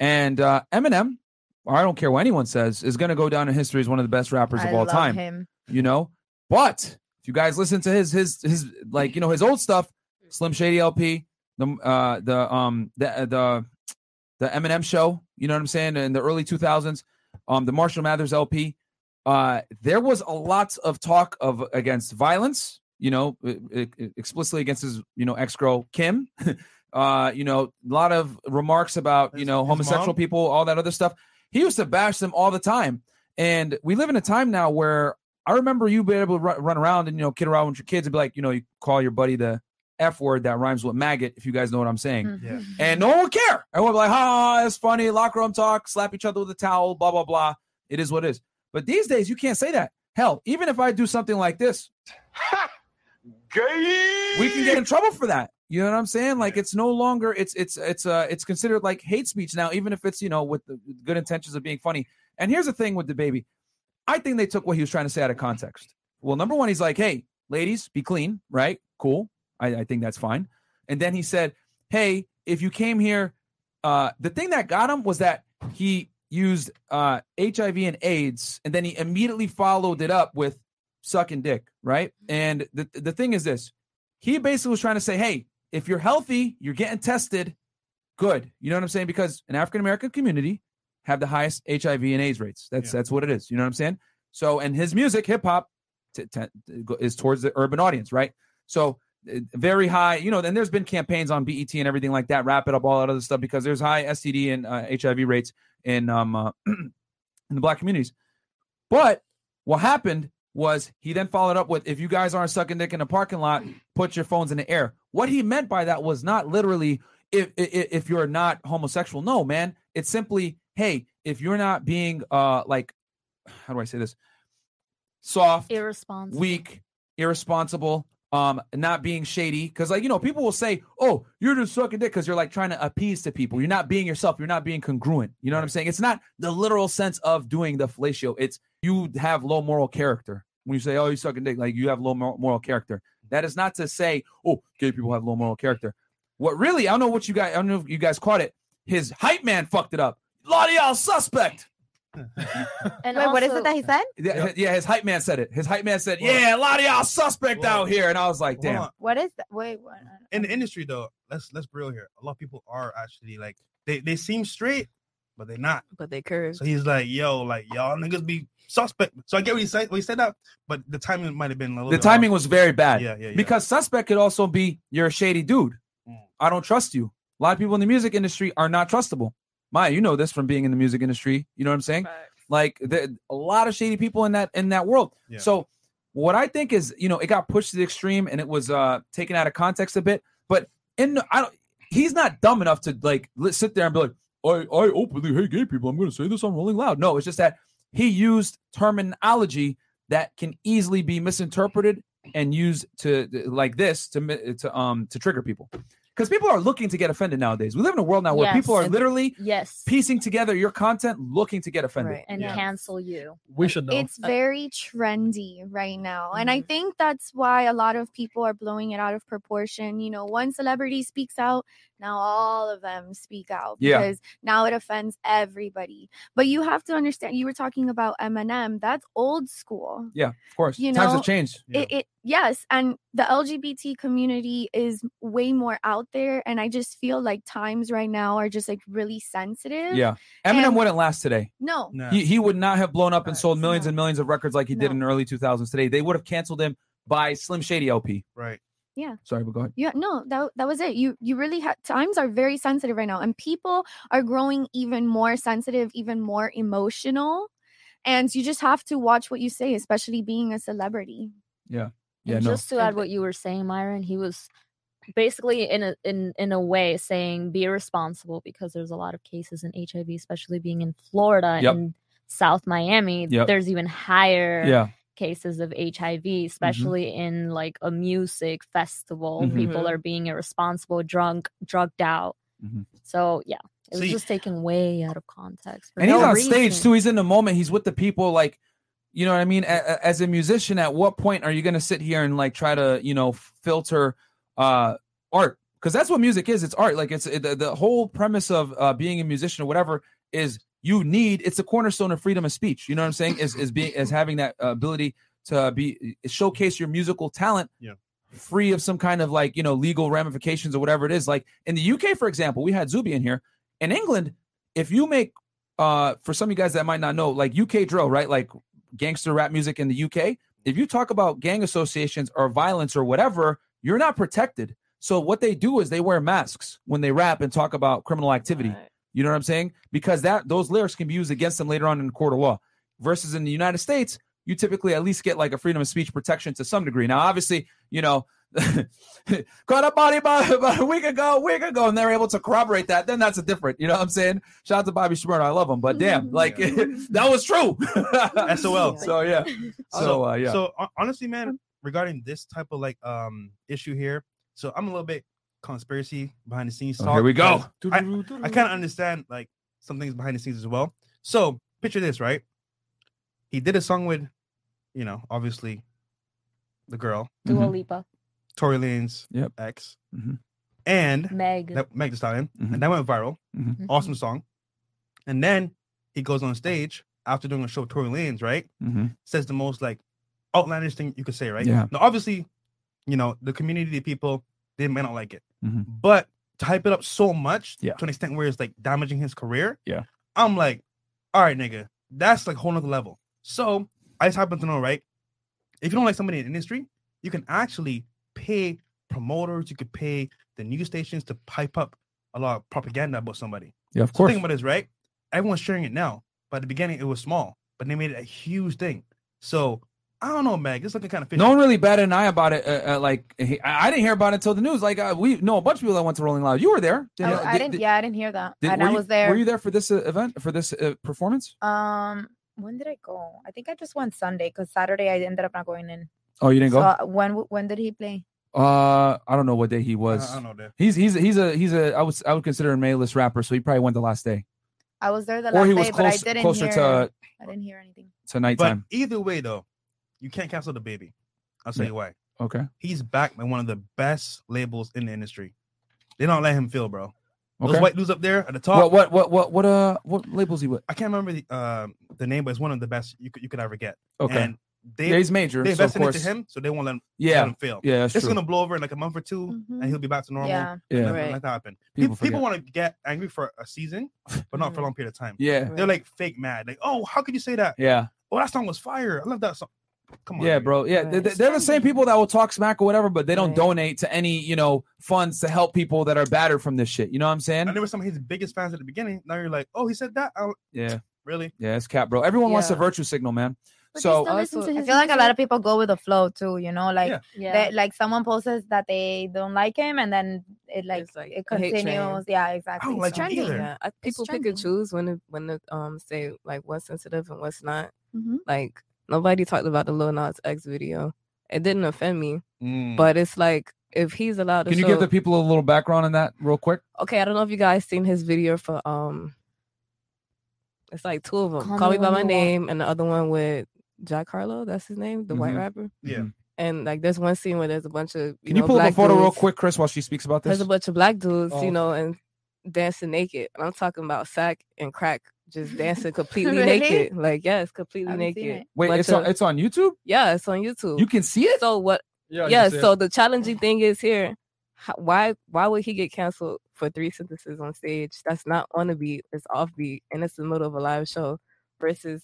and uh Eminem. I don't care what anyone says, is going to go down in history as one of the best rappers I of all love time. Him. You know, but if you guys listen to his his his like you know his old stuff, Slim Shady LP, the uh the um the the the Eminem show, you know what I'm saying, in the early 2000s, um the Marshall Mathers LP, uh there was a lot of talk of against violence, you know, explicitly against his, you know, ex-girl Kim. [LAUGHS] uh, you know, a lot of remarks about, you know, his homosexual mom? people, all that other stuff. He used to bash them all the time. And we live in a time now where I remember you being able to run, run around and, you know, kid around with your kids and be like, you know, you call your buddy the F word that rhymes with maggot, if you guys know what I'm saying Mhm. Yeah. [LAUGHS] and no one would care. Everyone would be like, "Ha, it's funny." Locker room talk, slap each other with a towel, blah blah blah. It is what it is. But these days, you can't say that. Hell, even if I do something like this, [LAUGHS] we can get in trouble for that. You know what I'm saying? Like it's no longer it's it's it's uh it's considered like hate speech now, even if it's you know with the good intentions of being funny. And here's the thing with DaBaby, I think they took what he was trying to say out of context. Well, number one, he's like, "Hey, ladies, be clean, right? Cool. I, I think that's fine." And then he said, "Hey, if you came here, uh, the thing that got him was that he used uh HIV and AIDS, and then he immediately followed it up with sucking dick, right? And the the thing is this: he basically was trying to say, hey, if you're healthy, you're getting tested, good. You know what I'm saying? Because an African American community have the highest HIV and AIDS rates. That's Yeah. that's what it is. You know what I'm saying? So, and his music, hip hop, t- t- is towards the urban audience, right? So, uh, very high. You know, then there's been campaigns on BET and everything like that, wrap it up, all that other stuff, because there's high STD and uh, HIV rates in um uh, [CLEARS THROAT] in the black communities. But what happened was he then followed up with, "If you guys aren't sucking dick in a parking lot, put your phones in the air." What he meant by that was not literally if if, if you're not homosexual. No, man. It's simply, hey, if you're not being uh like, how do I say this? Soft, Irresponsible. weak, irresponsible, um, not being shady. Because like you know, people will say, "Oh, you're just sucking dick," because you're like trying to appease to people. You're not being yourself. You're not being congruent. You know what I'm saying? It's not the literal sense of doing the fellatio. It's you have low moral character. When you say, "Oh, you sucking dick," like you have low moral character. That is not to say, "Oh, gay people have low moral character." What really? I don't know what you guys. I don't know if you guys caught it. His hype man fucked it up. L'Oreal suspect. [LAUGHS] And Wait, what is it that he said? Yeah, yeah, his hype man said it. His hype man said, "Yeah, a lot of y'all suspect Whoa. out here," and I was like, "Damn." on. What is that? Wait, what? In the industry though, let's let's be real here. A lot of people are actually like they they seem straight, but they're not. But they curve. So he's like, yo, like y'all niggas be suspect. So I get what he said. What he said that, but the timing might have been a little. The bit timing off. was very bad. Yeah, yeah, yeah. Because suspect could also be you're a shady dude. Mm. I don't trust you. A lot of people in the music industry are not trustable. Maya, you know this from being in the music industry. You know what I'm saying? Like the, a lot of shady people in that in that world. Yeah. So what I think is, you know, it got pushed to the extreme and it was uh taken out of context a bit. But in I don't, he's not dumb enough to like li- sit there and be like, I I openly hate gay people. I'm going to say this on Rolling Loud. No, it's just that he used terminology that can easily be misinterpreted and used to like this to to um to trigger people because people are looking to get offended nowadays. We live in a world now where Yes. people are And- literally Yes. piecing together your content, looking to get offended. Right. And Yeah. cancel you. We should know. It's very trendy right now. And I Mhm. think that's why a lot of people are blowing it out of proportion. You know, one celebrity speaks out, now all of them speak out Yeah. because now it offends everybody. But you have to understand, you were talking about Eminem, that's old school. Yeah, of course. You Times know, have changed. It, it yes, and the LGBT community is way more out there, and I just feel like times right now are just like really sensitive. Yeah. Eminem And- wouldn't last today. No, Nah. He, he would not have blown up and sold millions No. and millions of records like he did in the early 2000s today. They would have canceled him by Slim Shady LP. right. Sorry, but go ahead. Yeah, no, that that was it. You you really had times are very sensitive right now, and people are growing even more sensitive, even more emotional, and you just have to watch what you say, especially being a celebrity. Yeah, and no. just to add what you were saying, Myron, he was basically in a in in a way saying be responsible because there's a lot of cases in HIV, especially being in Florida Yep. and South Miami. Yep. There's even higher Yeah. Cases of HIV, especially in like a music festival. Mhm. People are being irresponsible, drunk, drugged out. Mhm. So yeah, it was See- just taken way out of context. for and he's no on stage too. He's in the moment. He's with the people. Like, you know what I mean? A- a- As a musician, at what point are you going to sit here and like try to, you know, filter uh art? Because that's what music is. It's art. Like it's it, the, the whole premise of uh, being a musician or whatever is you need. It's a cornerstone of freedom of speech. You know what I'm saying? Is is being is having that uh, ability to be showcase your musical talent. Yeah. free of some kind of like you know legal ramifications or whatever it is. Like in the UK, for example, we had Zuby in here. In England, if you make uh for some of you guys that might not know, like UK drill, right? Like gangster rap music in the UK, if you talk about gang associations or violence or whatever, you're not protected. So what they do is they wear masks when they rap and talk about criminal activity. You know what I'm saying? Because that those lyrics can be used against them later on in the court of law. Versus in the United States, you typically at least get like a freedom of speech protection to some degree. Now, obviously, you know, [LAUGHS] caught a body by about a week ago, a week ago, and they're able to corroborate that. Then that's a different, you know what I'm saying? Shout out to Bobby Shmurda. I love him, but damn, like [LAUGHS] that was true. [LAUGHS] SOL. So yeah. So So, uh, yeah. so honestly, man, regarding this type of like um issue here, so I'm a little bit conspiracy behind the scenes. Oh, talk here we go. I, I kind of understand like some things behind the scenes as well. So picture this, right? He did a song with, you know, obviously, the girl Dua Mhm. Lipa, Tory Lanez Yep. ex, Mhm. and Meg. that Meg Thee Stallion, Mhm. and that went viral. Mhm. Awesome song. And then he goes on stage after doing a show with Tory Lanez, right? Mhm. Says the most like outlandish thing you could say, right? Yeah. Now, obviously, you know the community, the people, they may not like it, Mhm. but to hype it up so much Yeah. to an extent where it's like damaging his career. Yeah. I'm like, all right, nigga, that's like a whole nother level. So I just happen to know, right? If you don't like somebody in the industry, you can actually pay promoters, you could pay the news stations to pipe up a lot of propaganda about somebody. Yeah, of So course. think about this, right? Everyone's sharing it now. But at the beginning, it was small, but they made it a huge thing. So I don't know, Meg. It's looking kind of fishy. No one really batted an eye about it. Uh, uh, like I I didn't hear about it until the news. Like uh, we know a bunch of people that went to Rolling Loud. You were there. Did- I, I did- didn't. did- yeah, I didn't hear that, did- and I you- was there. Were you there for this uh, event for this uh, performance? Um, when did I go? I think I just went Sunday because Saturday I ended up not going in. Oh, you didn't So go. uh, when when did he play? Uh, I don't know what day he was. I don't know that. He's he's he's a he's a I would I would consider a A-list rapper, so he probably went the last day, I was there the or last he was day, but I close, didn't closer hear. to I didn't hear anything. to But nighttime. either way, though, you can't cancel DaBaby. I'll tell Yeah. you why. Okay, He's backed by one of the best labels in the industry. They don't let him feel, bro. Okay. Those white dudes up there at the top. What what what what what uh what labels he with? I can't remember the uh, the name, but it's one of the best you could you could ever get. Okay, And they yeah, he's major. they so of invested into him, so they won't let him, yeah, let him fail. yeah, that's It's true. gonna blow over in like a month or 2 Mhm. and he'll be back to normal. Yeah, Yeah, Nothing Right. like that happen. People People, people want to get angry for a season, but not for a long period of time. yeah, They're like fake mad. Like, oh, how could you say that? yeah. Oh, that song was fire. I love that song. Come on, Yeah, bro. Yeah, Right. they- they- they're the same people that will talk smack or whatever, but they don't Right. donate to any, you know, funds to help people that are battered from this shit. You know what I'm saying? And there were some of his biggest fans at the beginning. Now you're like, oh, he said that. I- Yeah, [TSK] really? yeah, it's cap, bro. Everyone wants a virtue signal, man. But So you still listen Also- I his feel like a lot of people go with the flow too. You know, like Yeah. yeah. they, like someone posts that they don't like him, and then it like, like it a hate train. continues. Yeah, exactly. I don't like So- either. Yeah, I, people pick trending. and choose when to, when to um say like what's sensitive and what's not. Mhm. Like nobody talked about the Lil Nas X video. It didn't offend me, Mm. but it's like if he's allowed to can you show, give the people a little background on that real quick? okay, I don't know if you guys seen his video for um, it's like two of them. Call, me by my You Walk. name, and the other one with Jack Harlow. That's his name, the white Mhm. rapper. Yeah. Mhm. And like there's one scene where there's a bunch of you Can you know, pull up a black photo real quick, Chris, while she speaks about this? There's a bunch of black dudes, Oh. you know, and dancing naked. And I'm talking about sack and crack, just dancing [LAUGHS] completely Really? naked. Like yes, completely naked. it. Wait, Bunch it's on of- it's on YouTube. yeah, it's on YouTube. You can see it. so what? Yeah. Yeah. So the challenging thing is here. How, why? Why would he get canceled for three sentences on stage? That's not on the beat. It's off beat, and it's the middle of a live show versus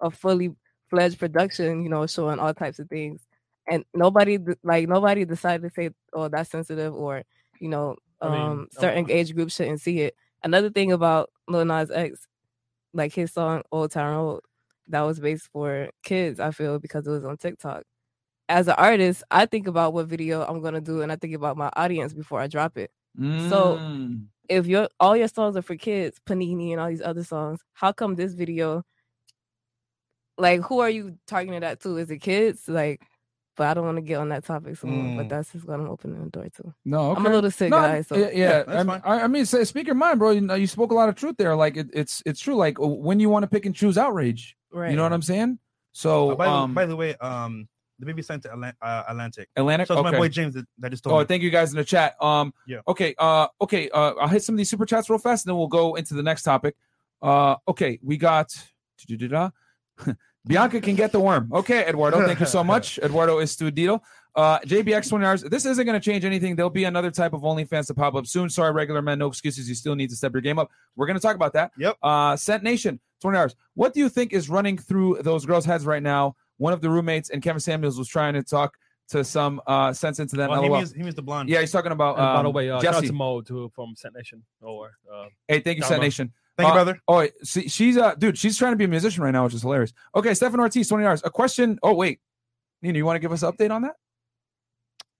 a fully fledged production. You know, showing all types of things, and nobody like nobody decided to say, "Oh, that's sensitive," or you know, I mean, um, certain would- age groups shouldn't see it. Another thing about Lil Nas X, like his song "Old Town Road," that was based for kids. I feel because it was on TikTok as an artist, I think about what video I'm gonna do, and I think about my audience before I drop it. So- Mm. If your all your songs are for kids, Panini and all these other songs, how come this video? Like, who are you targeting that to? Is it kids? Like, but I don't want to get on that topic so much. But Mm. that's just gonna open the door to. no, okay. I'm a little sick, No, guys. So yeah, yeah. Yeah, I. I, I mean, say, speak your mind, bro. You know, you spoke a lot of truth there. Like it, it's it's true. Like when you want to pick and choose outrage, right. you know what I'm saying? So, Uh, by, the, um, by the way, um, DaBaby sent to Atlant- uh, Atlantic. Atlantic. So it's okay. my boy James that, that just told Oh, me. thank you guys in the chat. Um, Yeah. Okay. Uh, okay. Uh, I'll hit some of these super chats real fast, and then we'll go into the next topic. Uh, okay, we got. [LAUGHS] Bianca can get the worm. Okay, Eduardo. Thank you so [LAUGHS] much. Eduardo Estudito. Uh, JBX 20 hours. This isn't going to change anything. There'll be another type of OnlyFans to pop up soon. Sorry, regular men, no excuses. You still need to step your game up. We're going to talk about that. Yep. Uh, Scent Nation, 20 hours. What do you think is running through those girls' heads right now? One of the roommates and Kevin Samuels was trying to talk to some uh, sense into them. Oh, he LOL. means he means the blonde. Yeah, he's talking about. And by the um, way, uh, shout out Jesse. to Mo too from Set Nation or uh, Hey, thank you, Down Set low. Nation. Thank you, Uh, brother. Oh, see, she's uh, dude, she's trying to be a musician right now, which is hilarious. Okay, Stefan Ortiz, twenty dollars. A question. Oh wait, Nina, you want to give us an update on that?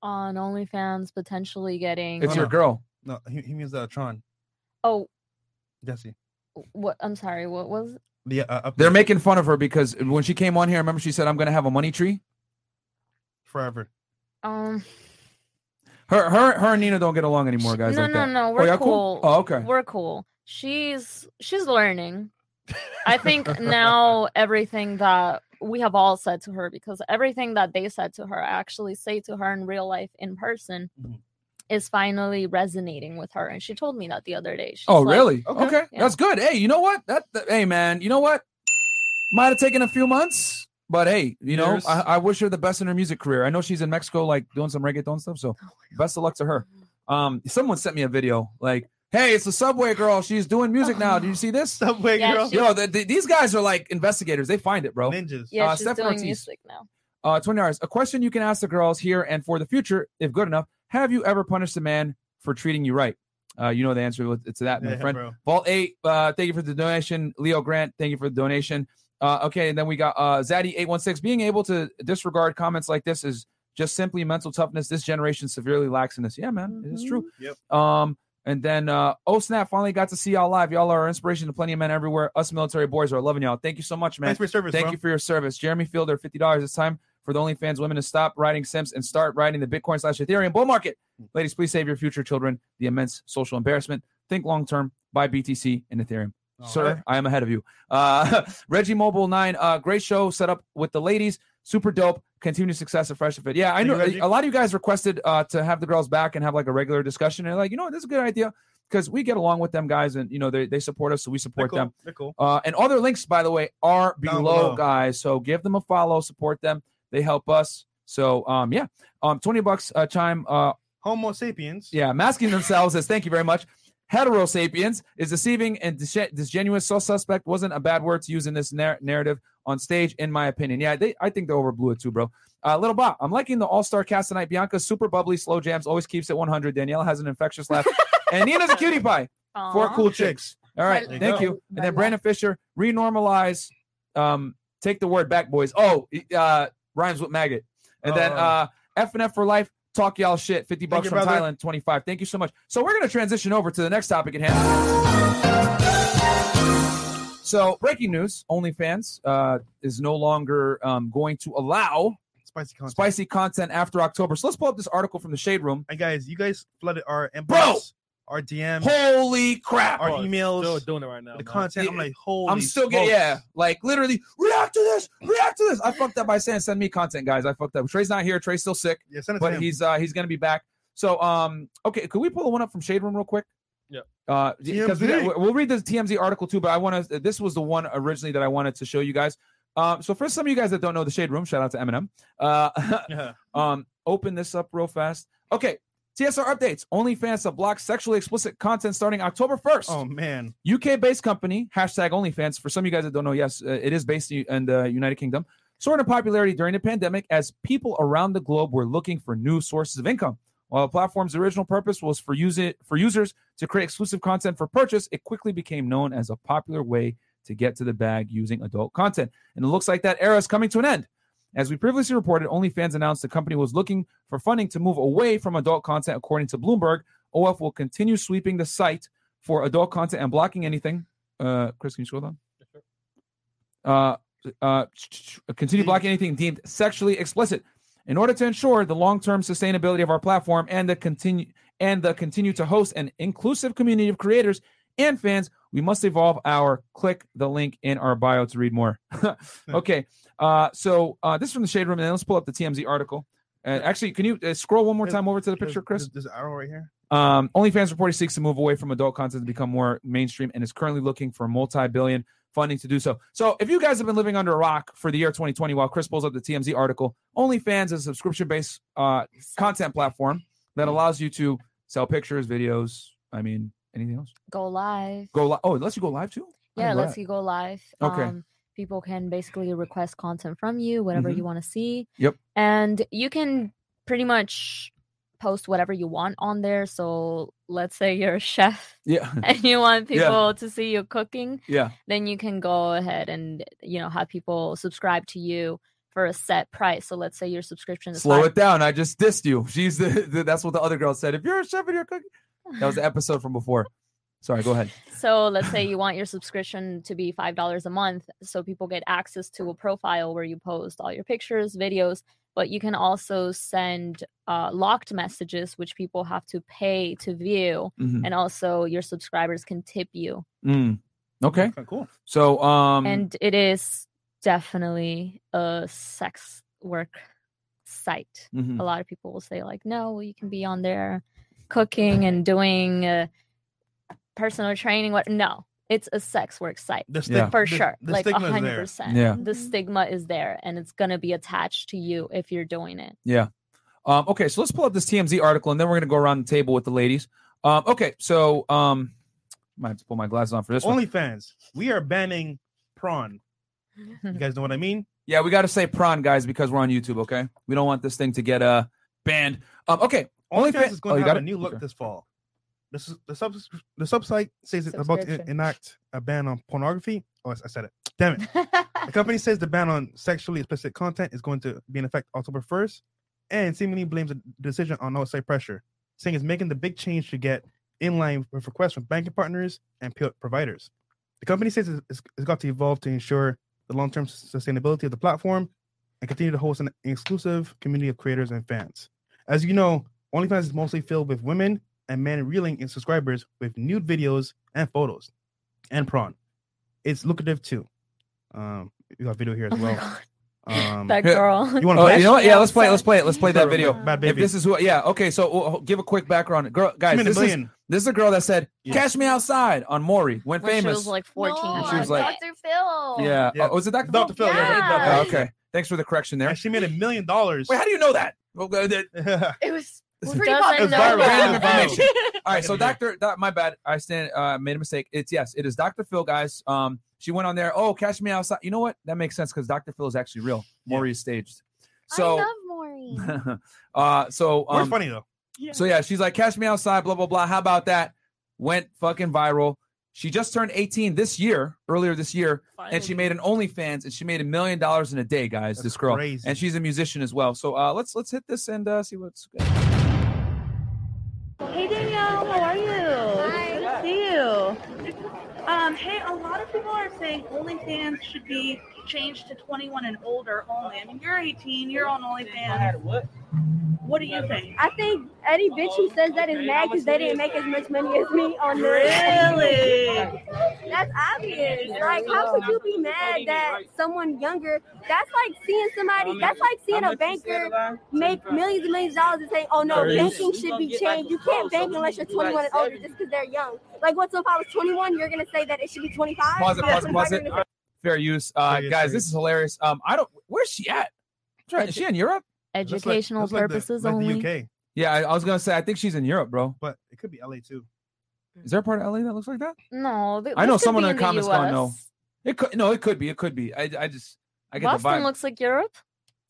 On OnlyFans potentially getting. It's No, your no. girl. No, he, he means uh, Tron. Oh, Jesse. what? I'm sorry. What was? The uh, update They're making fun of her because when she came on here, remember she said, "I'm going to have a money tree." forever. Um. Her, her, her and Nina don't get along anymore, guys. no, like no, that. no. Oh, We're y'all cool. Oh, okay. We're cool. She's she's learning. I think [LAUGHS] now everything that we have all said to her, because everything that they said to her, I actually say to her in real life in person, Mhm. is finally resonating with her. And she told me that the other day. She's Oh, like, really? Okay. Okay, Yeah. that's good. Hey, you know what? That, that- hey, man, you know what? Might have taken a few months, but hey, you know, I, I wish her the best in her music career. I know she's in Mexico, like doing some reggaeton stuff. So, Oh best of luck to her. Um, someone sent me a video, like, "Hey, it's the Subway girl. She's doing music now. Did you see this?" [LAUGHS] Subway Yeah, girl. she- Yo, the, the- these guys are like investigators. They find it, bro. Ninjas. Yeah, Uh, she's Steph doing Ortiz. music now. Uh, 20 hours. A question you can ask the girls here and for the future, if good enough. Have you ever punished a man for treating you right? Uh, you know the answer to that, my Yeah, friend. bro. Vault 8, uh, thank you for the donation. Leo Grant, thank you for the donation. Uh, okay, and then we got uh, Zaddy816. Being able to disregard comments like this is just simply mental toughness. This generation severely lacks in this. Yeah, man, it is true. Yep. Um, and then uh, oh snap, finally got to see y'all live. Y'all are an inspiration to plenty of men everywhere. Us military boys are loving y'all. Thank you so much, man. Thanks for your service, Thank bro. you for your service. Jeremy Fielder, $50. It's time for the OnlyFans women to stop riding Sims and start riding the Bitcoin slash Ethereum bull market. Ladies, please save your future children the immense social embarrassment. Think long term, buy BTC and Ethereum. All Sir, right. I am ahead of you. Uh, [LAUGHS] Reggie Mobile 9, uh, great show set up with the ladies. Super dope. Continued success at Fresh and Fit. Yeah, I know a lot of you guys requested uh, to have the girls back and have like a regular discussion. And like, you know, what, this is a good idea because we get along with them guys and, you know, they, they support us, so we support cool. them. They're cool. Uh, and all their links, by the way, are below, below. guys. So give them a follow, support them. They help us. So um, yeah, um, twenty bucks a chime. Uh, Homo sapiens. yeah, masking themselves as thank you very much. Heterosapiens is deceiving and dis- disingenuous. So suspect wasn't a bad word to use in this nar- narrative on stage, in my opinion. Yeah, they, I think they overblew it too, bro. Uh, little Bob, I'm liking the All Star cast tonight. Bianca's super bubbly, slow jams, always keeps it 100. Danielle has an infectious laugh, [LAUGHS] and Nina's a cutie pie. Four cool chicks. All right, There you thank go. you. And then Brandon Fisher, renormalize. Um, take the word back, boys. Oh, uh, rhymes with maggot. And then Oh. uh, F and F for life. Talk y'all shit. Fifty bucks you, from. Thailand. Twenty five. Thank you so much. So we're gonna transition over to the next topic at hand. So breaking news: OnlyFans uh, is no longer um, going to allow Spicy content. spicy content after October. So let's pull up this article from the Shade Room. And guys, you guys flooded our inbox, Bro! Our DM, Holy crap! our Oh, emails, Still doing it right now. the man. content. I'm like, holy. I'm still getting smokes. yeah, like literally react to this, react to this. I fucked up by saying send me content, guys. I fucked up. Trey's not here. Trey's still sick, Yeah, send it to but him. he's uh he's gonna be back. So um okay, could we pull the one up from Shade Room real quick? Yeah. Uh, because we, we'll read the TMZ article too, but I want to. This was the one originally that I wanted to show you guys. Um, so for some of you guys that don't know the Shade Room, shout out to Eminem. Uh, [LAUGHS] Yeah. um, open this up real fast. Okay, TSR updates. OnlyFans to block sexually explicit content starting October first. Oh man. UK based company, hashtag OnlyFans. For some of you guys that don't know, yes, uh, it is based in the United Kingdom. Soared in popularity during the pandemic as people around the globe were looking for new sources of income. While the platform's original purpose was for, use it, for users to create exclusive content for purchase, it quickly became known as a popular way to get to the bag using adult content. And it looks like that era is coming to an end. As we previously reported, OnlyFans announced the company was looking for funding to move away from adult content. According to Bloomberg, OF will continue sweeping the site for adult content and blocking anything. Uh, Chris, can you scroll down? Uh, uh, continue blocking anything deemed sexually explicit. In order to ensure the long-term sustainability of our platform and the continue and the continue to host an inclusive community of creators and fans, we must evolve our click the link in our bio to read more. [LAUGHS] okay, uh, so uh, this is from the shade room, and then let's pull up the TMZ article. Uh, actually, can you uh, scroll one more time over to the picture, Chris? This, there's an arrow right here. Um, OnlyFans reportedly seeks to move away from adult content to become more mainstream and is currently looking for multi billion funding to do so. So if you guys have been living under a rock for the year 2020 while Chris pulls up the TMZ article, OnlyFans is a subscription based uh, content platform that allows you to sell pictures, videos. I mean, anything else? Go live. Go live. Oh, it lets you go live too. Yeah, it lets you go live. Okay. Um, people can basically request content from you, whatever Mhm. you want to see. Yep. And you can pretty much post whatever you want on there. So let's say you're a chef Yeah. [LAUGHS] and you want [LAUGHS] Yeah. people to see you cooking, Yeah. then you can go ahead and you know have people subscribe to you for a set price. So let's say your subscription is Slow five- it down. I just dissed you. She's the, the that's what the other girl said. If you're a chef and you're cooking, that was the episode from before. Sorry, go ahead. [LAUGHS] So let's say you want your subscription to be five dollars a month, so people get access to a profile where you post all your pictures, videos, but you can also send uh, locked messages, which people have to pay to view, Mhm. and also your subscribers can tip you. Mm. Okay. Okay, cool. So um and it is definitely a sex work site. Mhm. A lot of people will say like, no, you can be on there cooking and doing uh, personal training. What? No, it's a sex work site The Yeah. stig- for the- sure. the like stigma is hundred percent. Yeah. The stigma is there, and it's gonna be attached to you if you're doing it. Yeah. Um, okay, so let's pull up this TMZ article and then we're gonna go around the table with the ladies. Um, okay, so um might have to pull my glasses on for this one. OnlyFans. We are banning prawn. You guys know what I mean? [LAUGHS] Yeah, we gotta say prawn, guys, because we're on YouTube, okay? We don't want this thing to get uh banned. Um, okay. OnlyFans OnlyFans is going oh, to have a new look Okay. this fall. This is the sub the subsite says it's about to enact a ban on pornography. Oh, I said it. Damn it. [LAUGHS] The company says the ban on sexually explicit content is going to be in effect October 1st and seemingly blames the decision on outside pressure, saying it's making the big change to get in line with requests from banking partners and providers. The company says it's, it's it's got to evolve to ensure the long term sustainability of the platform and continue to host an exclusive community of creators and fans. As you know, OnlyFans is mostly filled with women and men reeling in subscribers with nude videos and photos and prawn. It's lucrative too. Um, you got video here as Oh well. Um, that girl. you want Oh, to you know what? Yeah, let's play. Let's play it. Let's play that video. Bad If baby. this is who, yeah, okay. So uh, give a quick background, girl, guys. Give me the This is this is a girl that said, Yeah. "Cash me outside" on Maury, went When she famous. was like 14. No, she was like- Dr. Phil. yeah. Yeah. Oh, was it Dr. Dr. Phil. Yeah, Yeah. Oh, Dr. Phil. okay. Thanks for the correction there. And she made a million dollars. Wait, how do you know that? Well, that- [LAUGHS] It was Who pretty doesn't popular. Viral. Random information. [LAUGHS] All right, so Doctor, doc, my bad. I stand uh made a mistake. It's yes, it is Dr. Phil, guys. Um, she went on there. Oh, catch me outside. You know what? That makes sense because Dr. Phil is actually real. Yeah. Maury is staged. I So, love Maury. [LAUGHS] uh, so We're um, funny though. so yeah, she's like, catch me outside, blah blah blah. How about that? Went fucking viral. She just turned 18 this year, earlier this year, and she made an OnlyFans, and she made a million dollars in a day, guys. That's this girl, crazy. and she's a musician as well. So uh, let's let's hit this and uh, see what's. Good. Hey Danielle, how are you? Hi. Good to see you. Um, hey, a lot of people are saying OnlyFans should be changed to 21 and older only. I mean, you're 18, you're on OnlyFans. What? What do you think? I think any bitch who says that is mad because they didn't make as much money as me on the Really? That's obvious. Like, how could you be mad that someone younger? That's like seeing somebody. That's like seeing a banker make millions and millions of dollars and saying, "Oh no, banking should be changed. You can't bank unless you're 21 and older just because they're young." Like, what? So if I was 21, you're gonna say that it should be 25? Pause it, Yeah, pause it, pause 25, it. you're gonna say- Fair use, uh, Fair guys. fair This is hilarious. Um, I don't. Where's she at? Trying- Is she in Europe? That's like- Educational like the- purposes like only. The UK, Yeah, I, I was gonna say. I think she's in Europe, bro. but it could be LA too. Is there a part of LA that looks like that? No, th- I know could someone be in the the comments gonna know. It could. No, it could be. It could be. I, I just. I get Boston the vibe looks like Europe.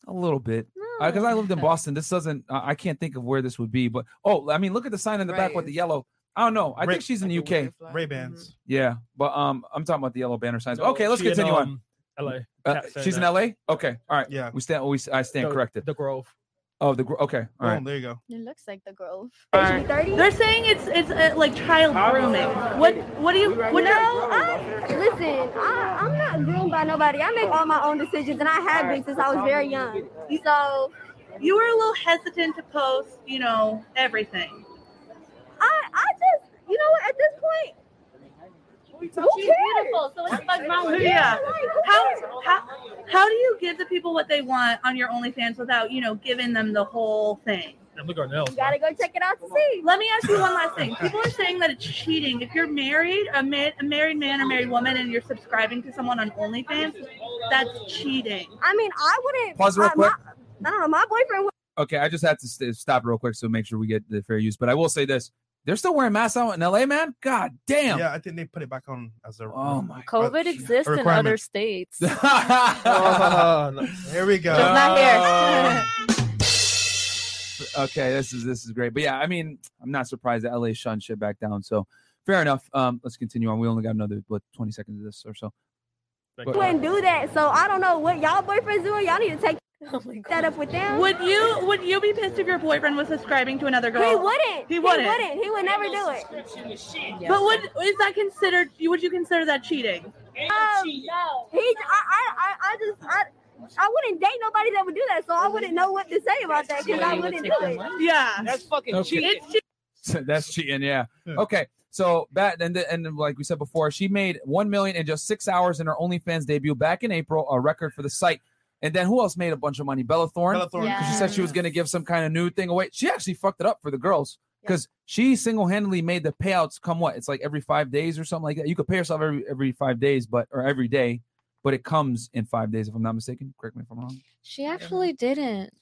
a little bit No. because I lived in Boston. This doesn't. I I can't think of where this would be, but oh, I mean, look at the sign in the back with the yellow. I don't know. I Ray- think she's in the UK. Ray Bans. Yeah, but um, I'm talking about the yellow banner signs. No, Okay, let's she in, continue on. um, LA. Uh, Cat said she's in. LA. Okay, all right. Yeah. We stand. We I stand The- corrected. The Grove. Oh, the gr- okay. All Oh, there you go. It looks like the Grove. They should be 30. They're saying it's it's uh, like child grooming. What what do you what No, I, listen, I, I'm not groomed by nobody. I make all my own decisions, and I have been since I was very young. So you were a little hesitant to post, you know, everything. I, I just, you know what? At this point, who She's cares? beautiful, so it's like my Yeah. like, who How, how how do you give the people what they want on your OnlyFans without you know giving them the whole thing? Look at our nails. You gotta go check it out to see. Let me ask you one last thing. People are saying that it's cheating. If you're married, a, ma- a married man or married woman, and you're subscribing to someone on OnlyFans, that's cheating. I mean, I wouldn't. Pause real I, quick. My, I don't know. My boyfriend. Would, Okay, I just had to st- stop real quick so make sure we get the fair use. But I will say this: they're still wearing masks out in LA, man. God damn. Yeah, I think they put it back on as a. Oh my COVID exists in other requirement. states. [LAUGHS] Here we go. Just not here. [LAUGHS] okay, this is this is great. But yeah, I mean, I'm not surprised that LA shunned shit back down. So fair enough. Um, let's continue on. We only got another what 20 seconds of this or so. But- wouldn't do that. So I don't know what y'all boyfriends doing. Y'all need to take [LAUGHS] Oh that up with them. Would you would you be pissed if your boyfriend was subscribing to another girl? He wouldn't. He wouldn't. He wouldn't. He would never do it. But would is that considered? Would you consider that cheating? Um, no. He. I. I. I, I just. I, I wouldn't date nobody that would do that, so I wouldn't know what to say about that because I wouldn't do it. Yeah, that's fucking Okay. cheating. It's cheating. That's cheating. Yeah. Okay. So that and the, and like we said before, she made one million in just six hours in her OnlyFans debut back in April, a record for the site. And then who else made a bunch of money? Bella Thorne. Bella Thorne. Thorne. 'Cause She said she was going to give some kind of new thing away. She actually fucked it up for the girls because she single handedly made the payouts come what? It's like every five days or something like that. You could pay yourself every every five days, but or every day, but it comes in five days if I'm not mistaken. Correct me if I'm wrong. She actually didn't.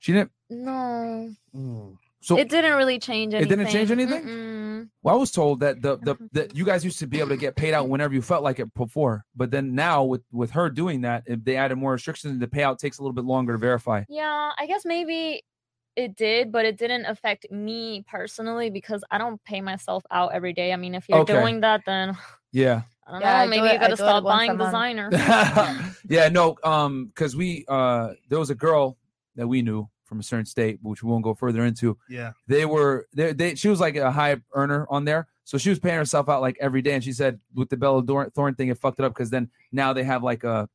She didn't. No. Mm. So it didn't really change anything. It didn't change anything? Mm-mm. Well, I was told that the the that you guys used to be able to get paid out whenever you felt like it before, but then now with with her doing that, if they added more restrictions, the payout takes a little bit longer to verify. Yeah, I guess maybe it did, but it didn't affect me personally because I don't pay myself out every day. I mean, if you're Okay. doing that, then [SIGHS] Yeah. I don't Yeah, I know. Maybe do you it- I gotta stop buying designer. [LAUGHS] yeah, no, um, because we uh there was a girl that we knew from a certain state, which we won't go further into. Yeah. They were they they she was like a high earner on there. So she was paying herself out like every day. And she said with the Bella Thorne thing, it fucked it up because then now they have like a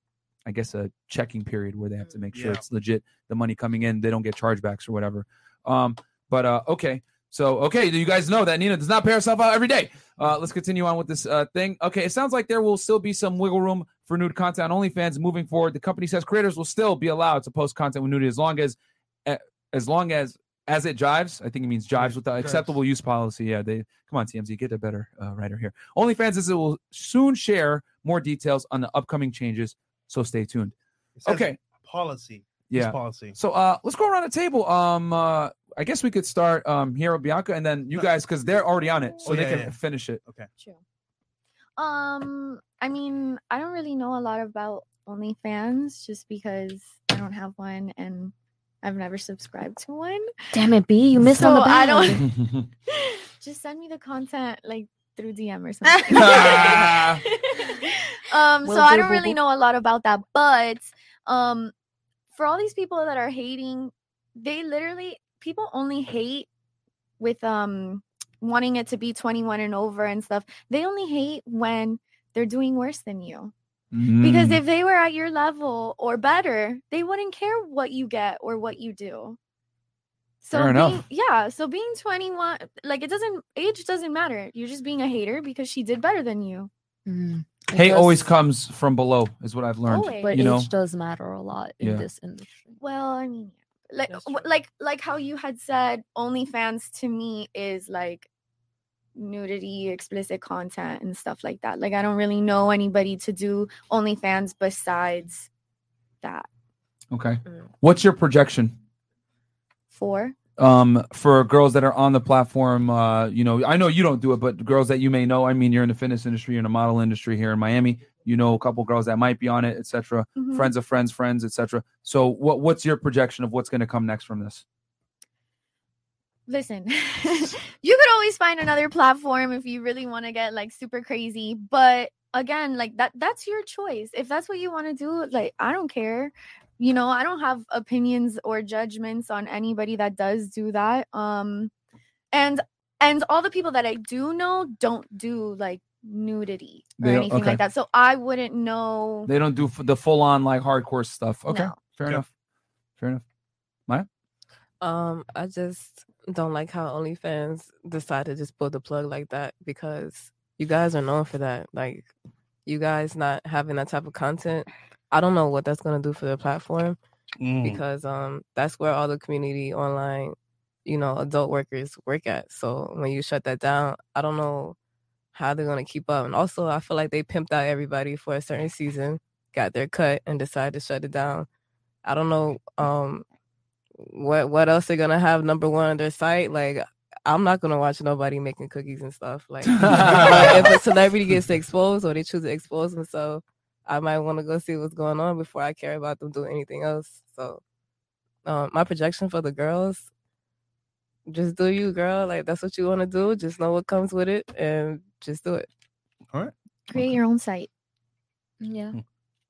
I guess a checking period where they have to make sure Yeah. it's legit, the money coming in, they don't get chargebacks or whatever. Um, but uh okay. So okay, you guys know that Nina does not pay herself out every day. Uh, let's continue on with this uh, thing. Okay, it sounds like there will still be some wiggle room for nude content on OnlyFans moving forward. The company says creators will still be allowed to post content with nudity as long as, as long as as it jives. I think it means jives with the acceptable use policy. Yeah, they come on TMZ, get a better uh, writer here. OnlyFans says it will soon share more details on the upcoming changes. So stay tuned. It says Okay. Policy. Use Yeah. Policy. So uh let's go around the table. Um uh I guess we could start um here with Bianca and then you guys because they're already on it, so Oh, they yeah, can yeah. finish it. Okay. True. Um, I mean, I don't really know a lot about OnlyFans just because I don't have one and I've never subscribed to one. Damn it, B, you missed on the So I don't [LAUGHS] just send me the content like through DM or something. [LAUGHS] [LAUGHS] um, Will so I do, don't really know a lot about that, but um, for all these people that are hating, they literally people only hate with um wanting it to be 21 and over and stuff. They only hate when they're doing worse than you. Because Mm. if they were at your level or better, they wouldn't care what you get or what you do. So Fair being, enough. yeah, so being 21, like it doesn't age doesn't matter. You're just being a hater because she did better than you. Mm. Hate does- always comes from below, is what I've learned. Always. but you know, age does matter a lot in Yeah. this industry. Well, I mean, like like like how you had said OnlyFans to me is like nudity, explicit content and stuff like that. Like I don't really know anybody to do OnlyFans besides that. okay. Mm. What's your projection? For um for girls that are on the platform uh you know i know you don't do it but girls that you may know i mean you're in the fitness industry you're in the model industry here in miami you know a couple girls that might be on it etc Mhm. friends of friends friends etc so what what's your projection of what's going to come next from this listen, [LAUGHS] you could always find another platform if you really want to get like super crazy, but again, like that that's your choice. If that's what you want to do, like I don't care. You know, I don't have opinions or judgments on anybody that does do that. Um and and all the people that I do know don't do like nudity or They anything okay. like that. So I wouldn't know they don't do f- the full on like hardcore stuff okay No. fair enough fair enough Maya? Um, I just don't like how OnlyFans decided to just pull the plug like that because you guys are known for that. Like, you guys not having that type of content, I don't know what that's gonna do for the platform Mm. because um that's where all the community online you know adult workers work at. So when you shut that down, I don't know how they're gonna keep up. And also, I feel like they pimped out everybody for a certain season, got their cut, and decided to shut it down. I don't know um what what else they're gonna have number one on their site. Like I'm not gonna watch nobody making cookies and stuff. Like [LAUGHS] if a celebrity gets exposed or they choose to expose themselves, I might want to go see what's going on before I care about them doing anything else. So um, my projection for the girls, just do you, girl. Like that's what you want to do. Just know what comes with it and just do it. All right. Create your own site. Yeah. Hmm.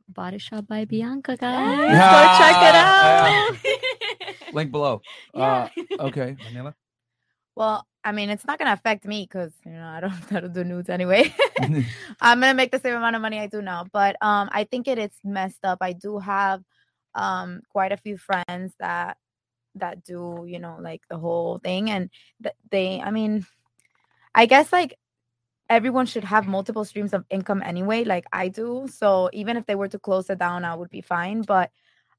Body Shop by Bianca, guys. Yeah, Go check it out. [LAUGHS] Link below. [LAUGHS] Uh, [LAUGHS] okay. Manila. Well, I mean, it's not gonna affect me because you know I don't, [LAUGHS] I don't do nudes anyway. I'm gonna make the same amount of money I do now, but um, I think it is messed up. I do have um quite a few friends that that do you know like the whole thing, and th- they, I mean, I guess like everyone should have multiple streams of income anyway, like I do. So even if they were to close it down, I would be fine. But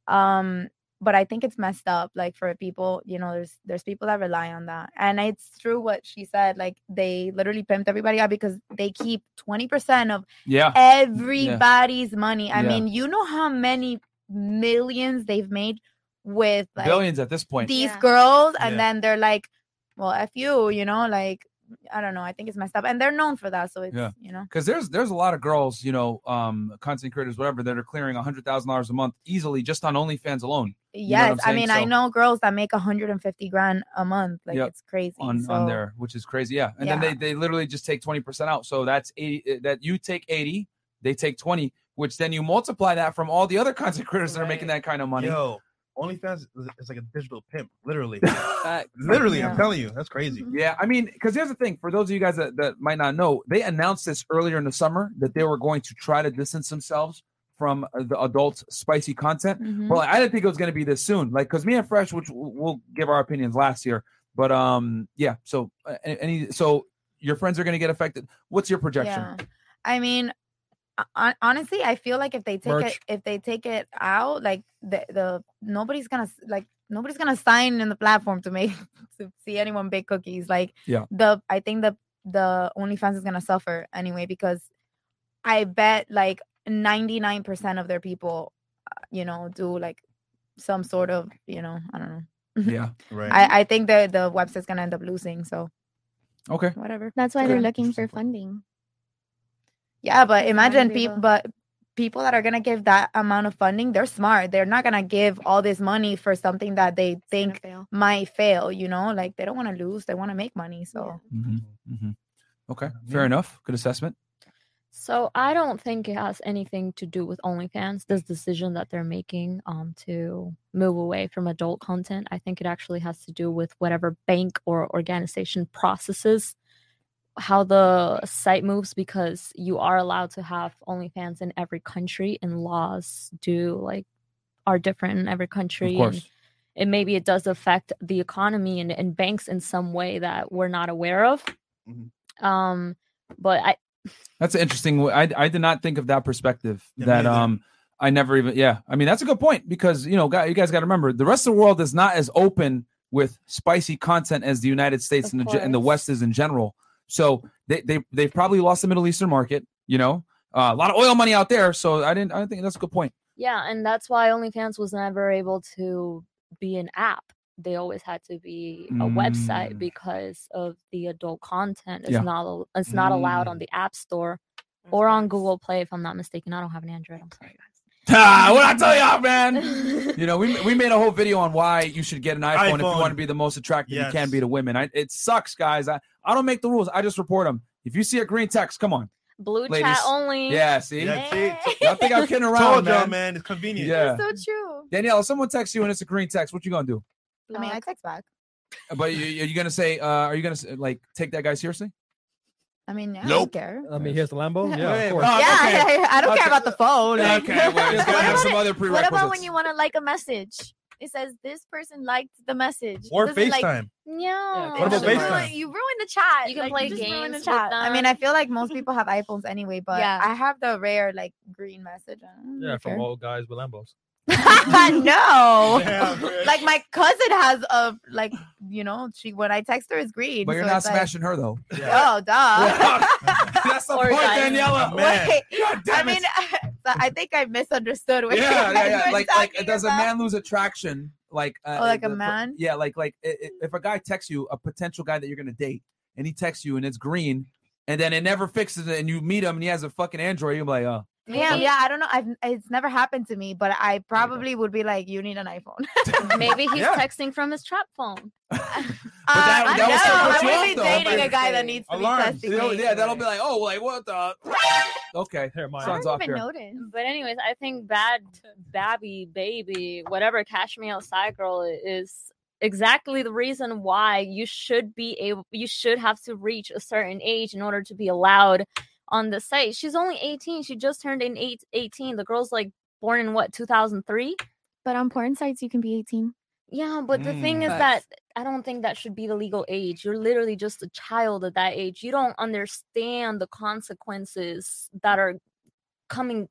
um but I think it's messed up. Like for people, you know, there's there's people that rely on that, and it's true what she said. Like they literally pimped everybody out because they keep twenty percent of Yeah. everybody's money. I Yeah. mean, you know how many millions they've made with like Billions at this point. these girls, and Yeah. then they're like, "Well, f you," you know, like I don't know. I think it's messed up, and they're known for that. So it's Yeah. you know. Because there's there's a lot of girls, you know, um, content creators, whatever, that are clearing a hundred thousand dollars a month easily just on OnlyFans alone. You know Yes, I'm I saying? mean, I know girls that make 150 grand a month. Like Yep. it's crazy. on so, on there, which is crazy. Yeah, and then they they literally just take twenty percent out. So that's eighty. That you take eighty, they take twenty, which then you multiply that from all the other content creators that are making that kind of money. Yo, OnlyFans is, is like a digital pimp, literally. [LAUGHS] literally, I'm telling you, that's crazy. Yeah, I mean, because here's the thing: for those of you guys that, that might not know, they announced this earlier in the summer that they were going to try to distance themselves from uh, the adult spicy content. Mhm. But I didn't think it was going to be this soon. Like, because me and Fresh, which we'll give our opinions last year, but um, yeah. So uh, any, so your friends are going to get affected. What's your projection? Yeah. I mean, hon- honestly, I feel like if they take it, if they take it out, like the the nobody's gonna like nobody's gonna sign in the platform to make [LAUGHS] to see anyone bake cookies. Like Yeah. the I think the the OnlyFans is gonna suffer anyway because I bet like 99% of their people, uh, you know, do like some sort of, you know, I don't know. [LAUGHS] Yeah, right. I, I think the the website's gonna end up losing. So Okay. whatever. That's why they're looking for funding. Yeah, but imagine people, but people that are gonna give that amount of funding, they're smart. They're not gonna give all this money for something that they think might fail. You know, like they don't want to lose. They want to make money. So hmm hmm Okay, fair enough. Good assessment. So I don't think it has anything to do with OnlyFans. This decision that they're making um to move away from adult content. I think it actually has to do with whatever bank or organization processes how the site moves because you are allowed to have OnlyFans in every country and laws do like are different in every country. and course. it maybe it does affect the economy and, and banks in some way that we're not aware of. Um but I That's an interesting. I did not think of that perspective. Yeah, that um, I never even. Yeah, I mean that's a good point because you know, guy, you guys got to remember the rest of the world is not as open with spicy content as the United States and the, and the West is in general. So they they they've probably lost the Middle Eastern market. You know, uh, a lot of oil money out there. So I didn't. I think that's a good point. Yeah, and that's why OnlyFans was never able to be an app. They always had to be a website Mm. because of the adult content. It's Yeah. not it's not allowed on Mm. the App Store or on Google Play if I'm not mistaken. I don't have an Android. I'm sorry. Ah, what I tell y'all, man? [LAUGHS] you know, we we made a whole video on why you should get an iPhone, if you want to be the most attractive you can be to women. I, it sucks, guys. I, I don't make the rules. I just report them. If you see a green text, come on. Blue Ladies. chat only. Yeah, see? Yeah, see? [LAUGHS] Y'all think I'm kidding around, Told y'all, man. man. It's convenient. Yeah. so true. Danielle, if someone texts you and it's a green text, what you gonna do? I mean, I text back. But you, are you gonna say, uh, are you gonna like take that guy seriously? I mean, yeah, I Nope. don't care. I mean, here's the Lambo. [LAUGHS] Yeah, Wait, of course. oh, yeah, okay. I don't Okay. care about the phone. like- [LAUGHS] Okay, well, it's [LAUGHS] gotta have some other What about when you want to like a message? It says this person liked the message. It Or doesn't, like- FaceTime. Yeah. What about you ruin- FaceTime? You ruin the chat. You can Like, play just ruin games the with chat. I mean, I feel like most people have iPhones anyway, but Yeah. I have the rare like green message. Yeah, from care. old guys with Lambos. [LAUGHS] no, Damn, man. like my cousin has a like you know, she when I text her, it's green. But you're so not it's like- smashing her though. Oh, duh. [LAUGHS] That's the Or point, guys. Daniela. Wait, God I damn it. [LAUGHS] mean, I think I misunderstood. What yeah, you yeah, guys yeah. were Like, like, talking does a man lose attraction? Like, uh, Oh, like a man? Yeah, like, like i- i- if a guy texts you, a potential guy that you're gonna date, and he texts you and it's green, and then it never fixes it, and you meet him and he has a fucking Android, you're like, oh, Yeah, yeah. I don't know. I've it's never happened to me, but I probably would be like, you need an iPhone. [LAUGHS] Maybe he's Yeah. texting from his trap phone. [LAUGHS] Uh, that- I that will know. I off, would be though. dating a guy that needs to alarms. be You know, testing yeah, that'll be like, oh, like what the? Okay, sounds off here. But anyways, I think bad babby baby, whatever cash me outside girl is exactly the reason why you should be able you should have to reach a certain age in order to be allowed on the site. She's only 18. She just turned in eight, 18. The girl's like born in what 2003? But on porn sites you can be 18. Yeah, but the thing is Mm. that I don't think that should be the legal age. You're literally just a child at that age. You don't understand the consequences that are coming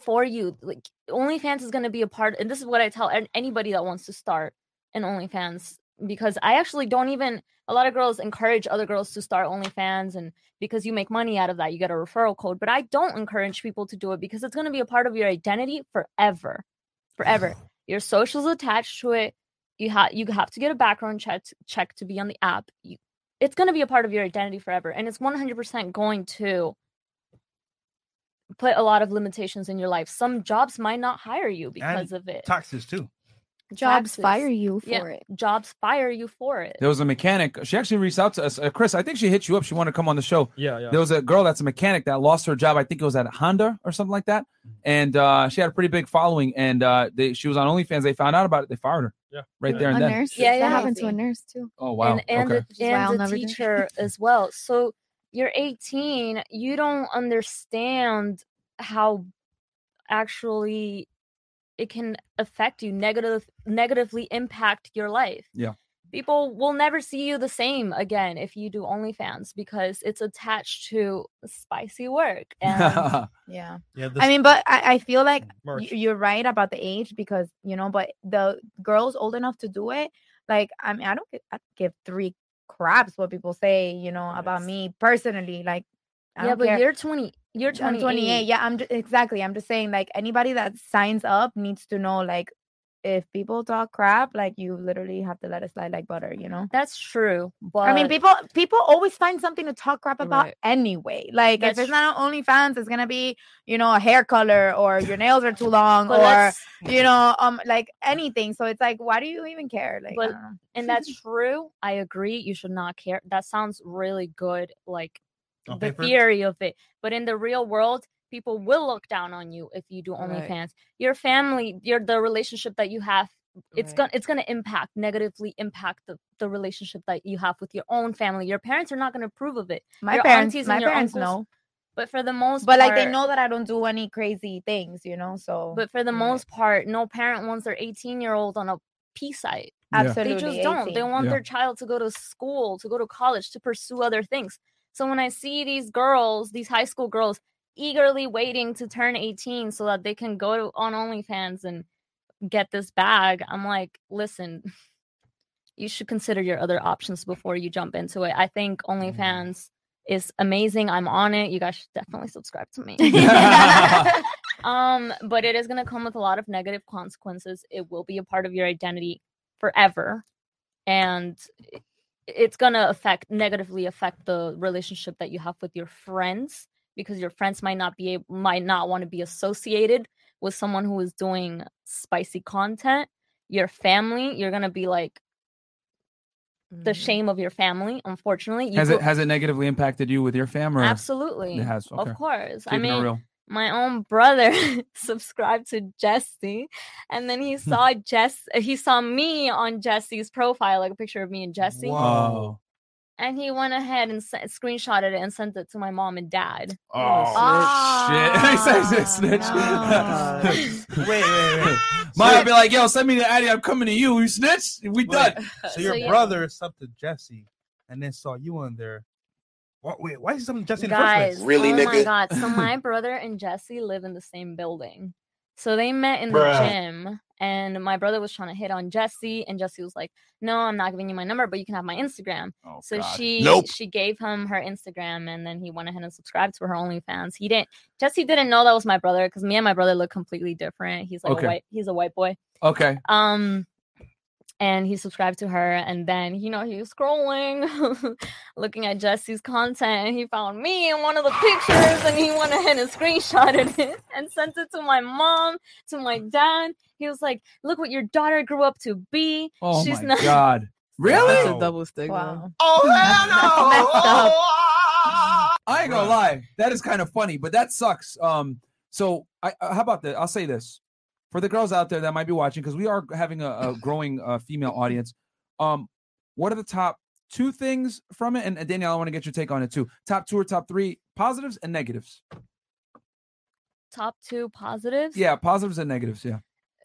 for you. Like OnlyFans is going to be a part, and this is what I tell anybody that wants to start an OnlyFans because I actually don't even. A lot of girls encourage other girls to start OnlyFans, and because you make money out of that, you get a referral code. But I don't encourage people to do it because it's going to be a part of your identity forever, forever. [SIGHS] your socials attached to it. You have you have to get a background check to, check to be on the app. You, it's going to be a part of your identity forever, and it's one hundred percent going to put a lot of limitations in your life. Some jobs might not hire you because of it. Taxes too. Jobs Taxes. fire you for Yeah, it. Jobs fire you for it. There was a mechanic. She actually reached out to us. Uh, Chris, I think she hit you up. She wanted to come on the show. Yeah, yeah. There was a girl that's a mechanic that lost her job. I think it was at Honda or something like that. And uh, she had a pretty big following. And uh, they, she was on OnlyFans. They found out about it. They fired her. Yeah. Right there a and then. nurse. Yeah, that yeah. happened to a nurse too. Oh wow. and and, okay. the, is why I'll and the never do it. teacher [LAUGHS] as well. So you're 18, you don't understand how actually it can affect you negative negatively impact your life. Yeah. People will never see you the same again if you do OnlyFans because it's attached to spicy work. And [LAUGHS] Yeah. Yeah. I mean, but I, I feel like Merch. y- you're right about the age because you know, but the girls old enough to do it, like I mean, I don't give, I give three craps what people say, you know, about me personally. Like, I yeah, but care. you're 20. You're I'm 28. 28. Yeah, I'm exactly. I'm just saying, like anybody that signs up needs to know, like, if people talk crap, like you literally have to let it slide like butter, you know. That's true. But I mean, people people always find something to talk crap about Right. anyway. Like That's if it's not on OnlyFans, it's gonna be you know a hair color or your [LAUGHS] nails are too long or let's- you know um like anything. So it's like, why do you even care? Like, but and that's true. I agree. You should not care. That sounds really good, like On the paper? theory of it. But in the real world, people will look down on you if you do Right. OnlyFans. Your family, your the relationship that you have, it's Right. gonna it's gonna impact negatively impact the, the relationship that you have with your own family. Your parents are not gonna approve of it. my your parents, aunties my your parents uncles- know, But for the most but like they know that I don't do any crazy things, you know. So But for the most part, no parent wants their 18 year old on a P site. absolutely, They just don't. They want Yeah. their child to go to school, to go to college, to pursue other things. So when I see these girls, these high school girls, eagerly waiting to turn 18 so that they can go to, on OnlyFans and get this bag, I'm like, listen, you should consider your other options before you jump into it. I think OnlyFans is amazing. I'm on it. You guys should definitely subscribe to me. [LAUGHS] [LAUGHS] um, but it is going to come with a lot of negative consequences. It will be a part of your identity forever, and it's going to affect negatively affect the relationship that you have with your friends because your friends might not be able, might not want to be associated with someone who is doing spicy content. Your family, you're going to be like the mm-hmm. shame of your family. Unfortunately, you Has go- it has it negatively impacted you with your family Or? Absolutely. It has. Okay. Of course. I Keeping it mean, real. My own brother [LAUGHS] subscribed to Jesse, and then he [LAUGHS] saw Jess. He saw me on Jesse's profile, like a picture of me and Jesse, Oh. and he went ahead and se- screenshotted it and sent it to my mom and dad. Oh, oh shit. Ah, he says [LAUGHS] it, snitch. wait, wait, wait. Mine be like, yo, send me the Addy. I'm coming to you. You snitch? We done. So your So, yeah. brother subbed to Jesse and then saw you on there. What, wait, why is he subbing Jesse in the Guys, first place? oh my god! So my [LAUGHS] brother and Jesse live in the same building. So they met in the gym, and my brother was trying to hit on Jesse, and Jesse was like, "No, I'm not giving you my number, but you can have my Instagram." so Oh, God. she Nope. she gave him her Instagram, and then he went ahead and subscribed to her OnlyFans. He didn't. Jesse didn't know that was my brother because me and my brother look completely different. He's like Okay. a white. He's a white boy. Okay. Um, and he subscribed to her, and then you know he was scrolling, [LAUGHS] looking at Jesse's content, and he found me in one of the pictures, and he went ahead and screenshotted [LAUGHS] it and sent it to my mom, to my dad. He was like, "Look what your daughter grew up to be. Oh She's my not." [LAUGHS] god. Really? That's a double stigma. Oh hell Messed up. I ain't gonna lie, that is kind of funny, but that sucks. Um, so I uh, how about that? I'll say this for the girls out there that might be watching because we are having a, a growing uh, female audience. Um, what are the top two things from it? And, and Danielle, I want to get your take on it too. Top two or top three positives and negatives. Top two positives. Yeah, positives and negatives. Yeah,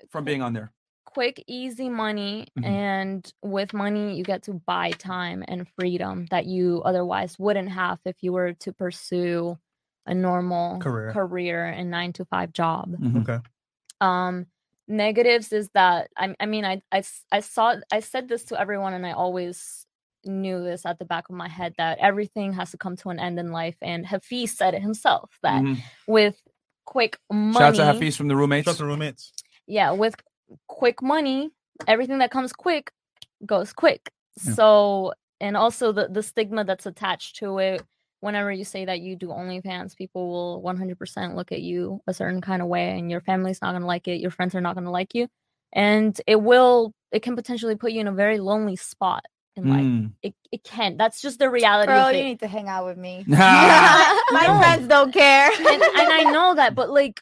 from being on there. quick, easy money, Mhm. and with money, you get to buy time and freedom that you otherwise wouldn't have if you were to pursue a normal Career. career and nine to five job. Mm-hmm. Okay. Um, negatives is that I, mean I I I, I, s- I saw, I said this to everyone, and I always knew this at the back of my head that everything has to come to an end in life. And Hafiz said it himself that Mhm. with quick money, Shout out to Hafiz from the roommates. Shout out to roommates. yeah, with quick money, everything that comes quick goes quick. Yeah. So, and also the the stigma that's attached to it. Whenever you say that you do OnlyFans, people will 100% look at you a certain kind of way, and your family's not gonna like it. Your friends are not gonna like you, and it will. It can potentially put you in a very lonely spot in life. Mm. It it can. That's just the reality. Bro, of you need to hang out with me. [LAUGHS] [LAUGHS] [LAUGHS] My No. friends don't care. and, and I know that, but like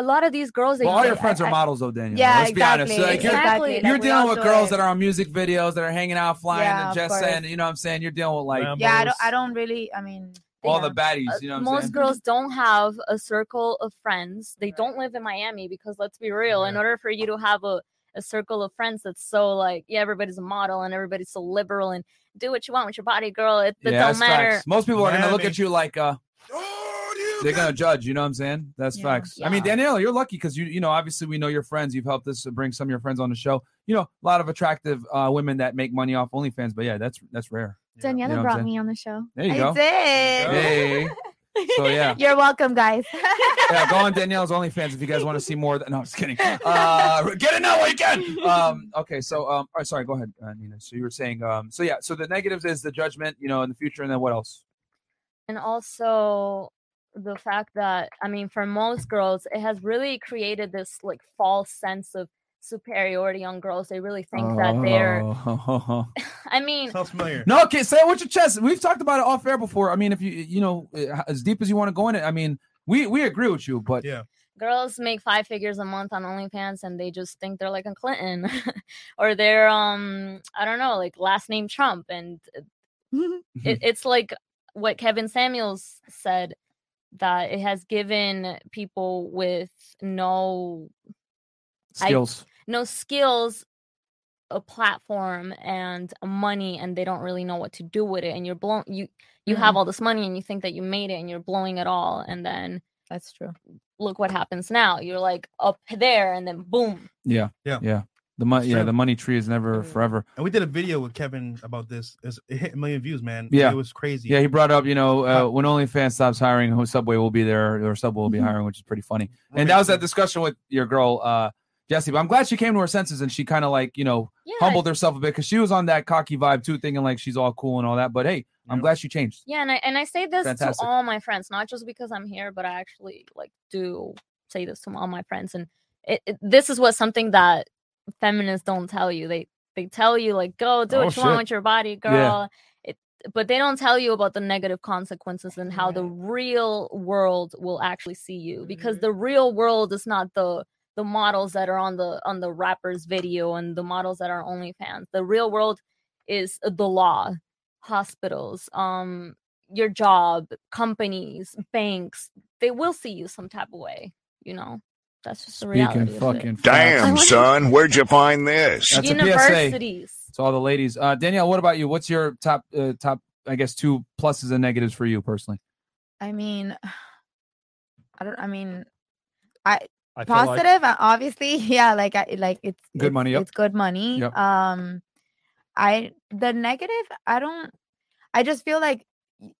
a lot of these girls, they Well, all your I- friends are models, though, Daniel. Yeah, Let's be honest. exactly, Like, you're, exactly. you're dealing with girls it. that are on music videos, that are hanging out, flying Yeah, to of Just saying, you know what I'm saying? You're dealing with like Yeah, I don't. I don't really. I mean, all yeah. the baddies, Uh, you know what I'm most saying? girls don't have a circle of friends. They don't live in Miami because let's be real, in order for you to have a, a circle of friends that's so like, yeah, everybody's a model and everybody's so liberal and do what you want with your body, girl. It, it yeah, don't matter. facts. Most people are gonna look at you like uh they're gonna judge, you know what I'm saying? That's Yeah. facts. I mean, Danielle, you're lucky because you you know, obviously we know your friends. You've helped us bring some of your friends on the show. You know, a lot of attractive uh women that make money off OnlyFans, but yeah, that's that's rare. Daniela You know brought saying? me on the show. There you I go. did. Hey. So yeah. [LAUGHS] You're welcome, guys. [LAUGHS] yeah, go on Danielle's OnlyFans if you guys want to see more. Of that. No, I'm just kidding. Uh, get it now while you can. Um, okay, so um, all right, sorry, go ahead, uh, Nina. So you were saying, um, so yeah, so the negatives is the judgment, you know, in the future, and then what else? and also the fact that I mean, for most girls, it has really created this like false sense of superiority on girls. They really think that they're. Oh. [LAUGHS] I mean, Sounds familiar. no, okay, say it with your chest. We've talked about it off air before. I mean, if you you know uh, as deep as you want to go in it, I mean, we we agree with you, but Yeah. girls make five figures a month on OnlyFans and they just think they're like a Clinton [LAUGHS] or they're um I don't know like last name Trump and [LAUGHS] it, it's like what Kevin Samuels said that it has given people with no I- skills. no skills a platform and money and they don't really know what to do with it and you're blown you you have Mhm. all this money and you think that you made it and you're blowing it all and then That's true. look what happens now you're like up there and then boom yeah, Yeah. yeah. The money, yeah, the money tree is never forever. And we did a video with Kevin about this. It's, it hit a million views, man. Yeah. It was crazy. Yeah, he brought up, you know, uh, when OnlyFans stops hiring, who Subway will be there, or Subway will be Mhm. hiring, which is pretty funny. And that was that discussion with your girl, uh, Jessie. But I'm glad she came to her senses and she kind of like, you know, yeah humbled herself a bit because she was on that cocky vibe too, thinking like she's all cool and all that. But hey, I'm Yeah. glad she changed. yeah and I, and I say this Fantastic. to all my friends not just because I'm here but I actually like do say this to all my friends and it, it this is what something that feminists don't tell you they they tell you like go do Oh, what you want with your body girl Yeah. it, but they don't tell you about the negative consequences and how the real world will actually see you because Mm-hmm. the real world is not the the models that are on the on the rappers video and the models that are OnlyFans. The real world is the law, hospitals, um, your job, companies, banks. They will see you some type of way. You know, that's just the reality. Speaking fucking. Damn, son, where'd you find this? That's a PSA. Universities. To all the ladies. Uh, Danielle, what about you? What's your top, uh, top, I guess, two pluses and negatives for you personally? I mean, I don't. I mean, I, I feel like- positive, uh, obviously, [LAUGHS] yeah, like I like it's Good it's- money, yep. It's good money. Yep. Um, I the negative, I don't. I just feel like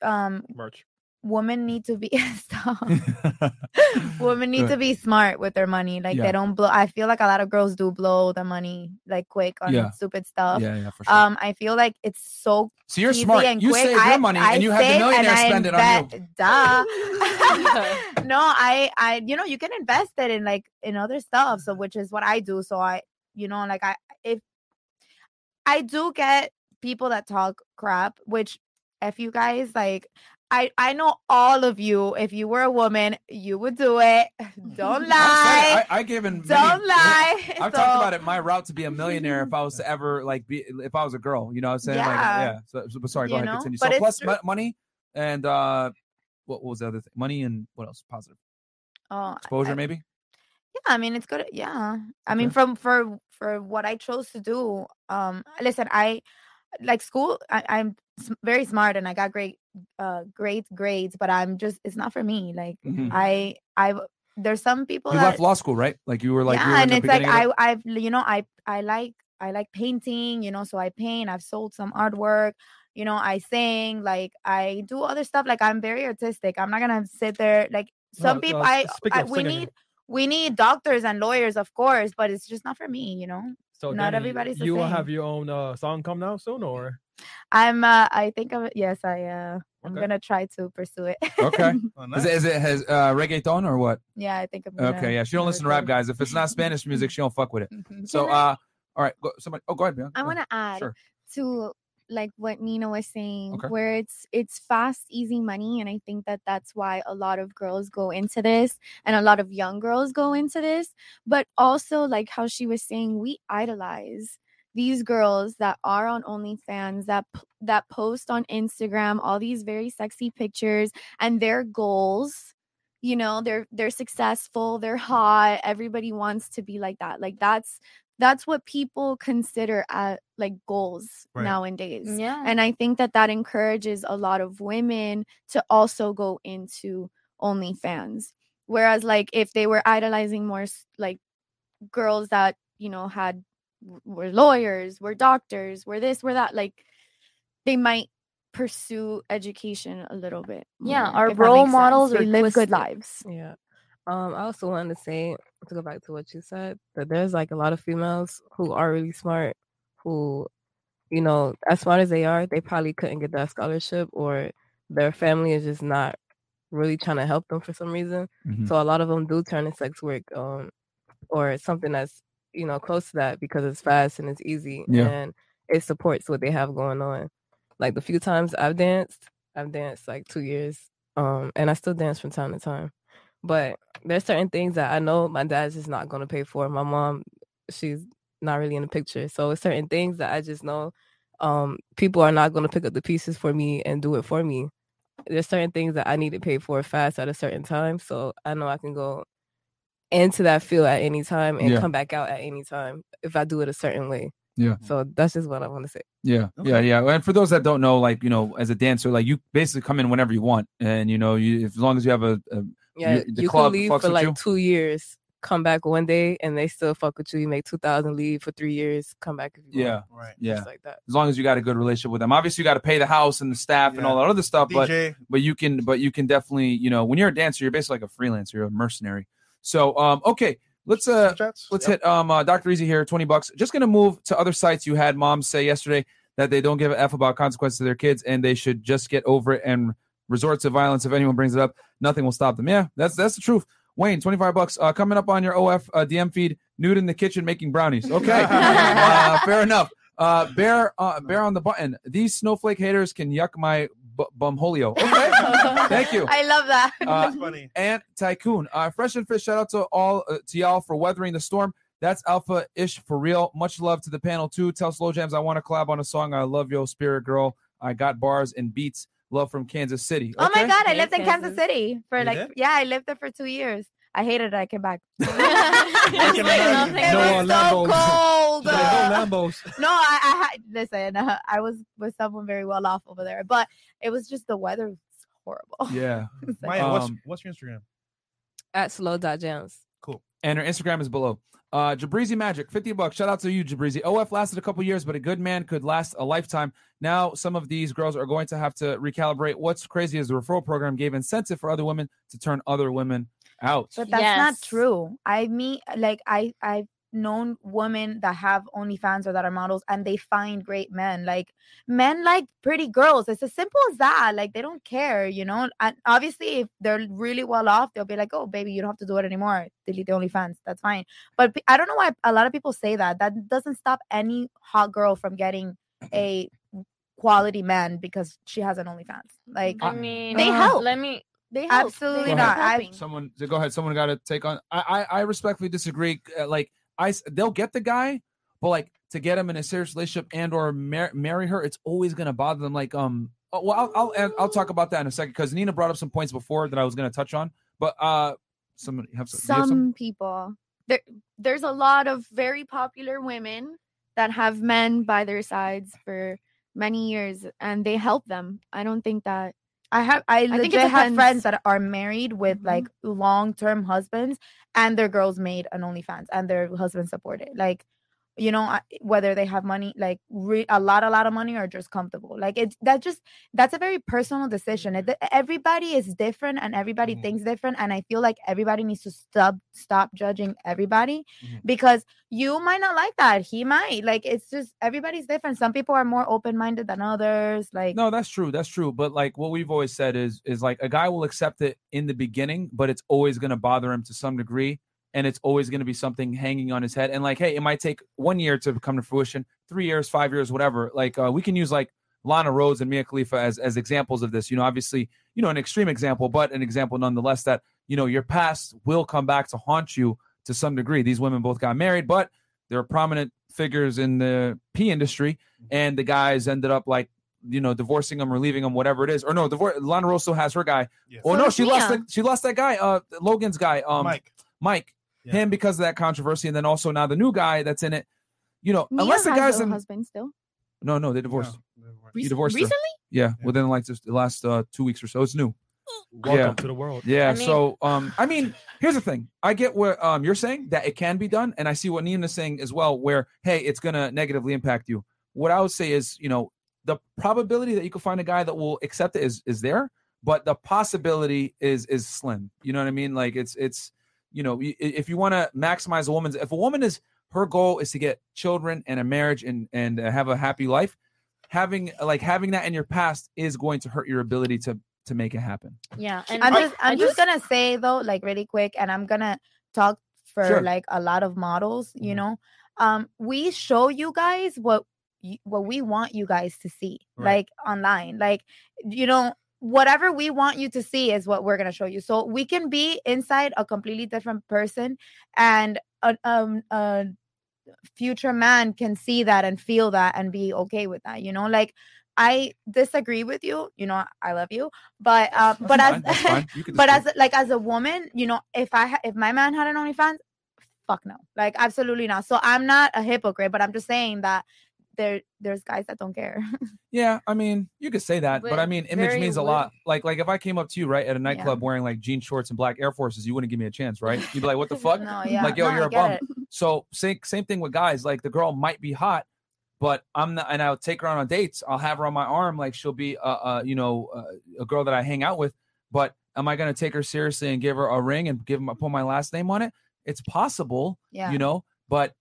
um merch. Women need to be [LAUGHS] stop. [LAUGHS] women need to be smart with their money. Like Yeah. they don't blow. I feel like a lot of girls do blow the money like quick on Yeah. stupid stuff. Yeah, yeah, for sure. Um, I feel like it's so. So you're smart. and You quick. save your money I and you have the millionaire spend it on you. Duh. [LAUGHS] no, I, I, you know, you can invest it in like in other stuff. So which is what I do. So I, you know, like I, if I do get people that talk crap, which if you guys like I I know all of you, if you were a woman, you would do it. [LAUGHS] Don't lie. I, I given Don't [LAUGHS] lie. I've So- talked about it. My route to be a millionaire, if I was to [LAUGHS] ever like be, if I was a girl, you know, what I'm saying, like, Yeah. yeah. So, so- sorry, go You ahead, know? continue. But So plus true. money and uh, what, what was the other thing? Money and what else? Positive Oh, exposure, maybe. yeah i mean it's good yeah i mean from for for what i chose to do um listen i like school I, i'm very smart and i got great uh great grades but i'm just it's not for me like Mhm. i i there's some people You that left law school, right? Like you were like, yeah and it's like i it? i've you know i i like i like painting you know so i paint i've sold some artwork you know i sing like i do other stuff like i'm very artistic i'm not gonna sit there like some No, people i, I we need we need doctors and lawyers of course but it's just not for me you know So not Danny, everybody's the You will have your own uh, song come out soon, or i'm uh i think of it yes i uh i'm Okay. gonna try to pursue it Okay. [LAUGHS] Oh, Is it, is it has uh, reggaeton or what? yeah i think i'm gonna Okay, yeah. She don't listen to rap, guys. If it's not Spanish music, [LAUGHS] she don't fuck with it. [LAUGHS] So, Can I- uh, all right, go, somebody. Oh, go ahead, man. I want to add Sure. to like what Nina was saying, Okay. where it's it's fast, easy money, and I think that that's why a lot of girls go into this, and a lot of young girls go into this. But also, like how she was saying, we idolize these girls that are on OnlyFans that that post on Instagram all these very sexy pictures and their goals you know they're they're successful they're hot everybody wants to be like that like that's that's what people consider at like goals Right. nowadays Yeah. and i think that that encourages a lot of women to also go into onlyfans whereas like if they were idolizing more like girls that you know had were lawyers were doctors were this were that like they might pursue education a little bit Yeah, our role makes sense. models they are live good lives Yeah. Um, I also wanted to say to go back to what you said that there's like a lot of females who are really smart, who, you know, as smart as they are, they probably couldn't get that scholarship or their family is just not really trying to help them for some reason. Mhm. So a lot of them do turn to sex work, um, or something that's you know close to that because it's fast and it's easy Yeah. and it supports what they have going on. Like the few times I've danced, I've danced like two years, um, and I still dance from time to time. But there's certain things that I know my dad's just not gonna pay for. My mom, she's not really in the picture. So it's certain things that I just know um people are not gonna pick up the pieces for me and do it for me. There's certain things that I need to pay for fast at a certain time. So I know I can go into that field at any time and Yeah. come back out at any time if I do it a certain way. Yeah. So that's just what I want to say. Yeah, yeah, yeah. And for those that don't know, like you know, as a dancer, like you basically come in whenever you want, and you know, you as long as you have a, a Yeah, you, the you club can leave for like you. two years, come back one day, and they still fuck with you. You make two thousand, leave for three years, come back if you Yeah, want. right, yeah. Just like that. As long as you got a good relationship with them, obviously you got to pay the house and the staff and all that other stuff. DJ. But but you can but you can definitely you know when you're a dancer, you're basically like a freelancer, you're a mercenary. So um okay, let's uh let's hit um uh, Dr. Easy here, twenty bucks. Just gonna move to other sites. You had moms say yesterday that they don't give a f about consequences to their kids and they should just get over it and resort to violence if anyone brings it up. Nothing will stop them. Yeah, that's that's the truth. Wayne, twenty five bucks uh, coming up on your OF uh, DM feed. Nude in the kitchen making brownies. [LAUGHS] Okay, uh, fair enough. Uh, bear, uh, bear on the button. These snowflake haters can yuck my bu- bumholio. Okay, [LAUGHS] thank you. I love that. Uh, funny. And Tycoon. Uh, Fresh and Fit, shout out to all uh, to y'all for weathering the storm. That's Alpha Ish for real. Much love to the panel too. Tell Slow Jams I want to collab on a song. I love yo, Spirit Girl. I got bars and beats. Love from Kansas City. Oh my god, I lived in Kansas City for You like did? yeah, I lived there for two years. I hated it. I came back. [LAUGHS] [LAUGHS] no It was Lambos. so cold. No [LAUGHS] Lambos. No, I, I had listen. Uh, I was with someone very well off over there, but it was just the weather was horrible. Yeah. Maya, what's Um, what's your Instagram? At slow jams. And her Instagram is below. Uh, Jabrizi Magic, 50 bucks. Shout out to you, Jabrizi. OF lasted a couple years, but a good man could last a lifetime. Now, some of these girls are going to have to recalibrate. What's crazy is the referral program gave incentive for other women to turn other women out. But that's not true. I mean, like I I've known women that have OnlyFans or that are models, and they find great men. Like men like pretty girls. It's as simple as that. Like they don't care, you know. And obviously, if they're really well off, they'll be like, "Oh, baby, you don't have to do it anymore. Delete the OnlyFans. That's fine." But I don't know why a lot of people say that. That doesn't stop any hot girl from getting a quality man because she has an OnlyFans. Like I mean, they help. Let me. They help. Absolutely Go not. ahead. I, Someone, go ahead. Someone got to take on. I, I, I respectfully disagree. Uh, like, I, they'll get the guy, but like to get him in a serious relationship and or mar- marry her, it's always gonna bother them. Like, um, oh, well, I'll, I'll, and I'll talk about that in a second because Nina brought up some points before that I was gonna touch on. But uh, have some. you have some people there there's a lot of very popular women that have men by their sides for many years and they help them i don't think that I have I, think it legit have friends that are married with mm-hmm. like long term husbands and their girls made an OnlyFans and their husband supported. Like, you know, whether they have money, like re- a lot, a lot of money, or just comfortable. Like it that just that's a very personal decision. It, mm-hmm. everybody is different and everybody mm-hmm. thinks different. And I feel like everybody needs to stop stop judging everybody mm-hmm. because you might not like that. He might. Like it's just everybody's different. Some people are more open minded than others. Like No, that's true. That's true. But like what we've always said is is like a guy will accept it in the beginning, but it's always going to bother him to some degree, and it's always going to be something hanging on his head. And like, hey, it might take one year to come to fruition, three years, five years, whatever. Like uh, we can use like Lana Rhoades and Mia Khalifa as as examples of this. You know, obviously, you know, an extreme example, but an example nonetheless that you know your past will come back to haunt you to some degree. These women both got married, but they're prominent figures in the P industry, and the guys ended up like you know divorcing them or leaving them, whatever it is. Or no, divorce. Lana Rhoades still has her guy. Oh So no, does she lost. The, she lost that guy. Uh, Logan's guy. Um, Mike. Mike. Him because of that controversy, and then also now the new guy that's in it. You know, Mia unless the has guy's a in. husband still No, no, they divorced. he Rec- divorced recently? Yeah, within like just the last uh, two weeks or so. It's new. [GASPS] Welcome yeah. to the world. Yeah. I mean- so, um, I mean, here's the thing. I get what um you're saying that it can be done, and I see what Nina's saying as well. Where hey, it's gonna negatively impact you. What I would say is, you know, the probability that you can find a guy that will accept it is is there, but the possibility is is slim. You know what I mean? Like it's it's you know if you want to maximize a woman's if a woman is her goal is to get children and a marriage and and uh, have a happy life having like having that in your past is going to hurt your ability to to make it happen Yeah, and I'm I- just I'm I just gonna say though, like really quick, and I'm gonna talk for Sure. like a lot of models. You know, um, we show you guys what what we want you guys to see, Right. like online, like you know. Whatever we want you to see is what we're gonna show you. So we can be inside a completely different person, and a um a future man can see that and feel that and be okay with that. You know, like I disagree with you. You know, I love you, but um, but fine, as that's fine. You can [LAUGHS] but as like as a woman, you know, if I if my man had an OnlyFans, fuck no, like absolutely not. So I'm not a hypocrite, but I'm just saying that there there's guys that don't care. [LAUGHS] Yeah, I mean, you could say that, but, I mean, image means a lot. Like, like if I came up to you right at a nightclub wearing like jean shorts and black Air Forces, you wouldn't give me a chance, right? You'd be like, "What the [LAUGHS] fuck?" No, yeah. Like, yo, No, you're a bum. it. So same same thing with guys. Like the girl might be hot, but I'm not, and I'll take her on, on dates. I'll have her on my arm, like she'll be, uh, uh you know, uh, a girl that I hang out with. But am I gonna take her seriously and give her a ring and give my put my last name on it? It's possible, Yeah. you know, but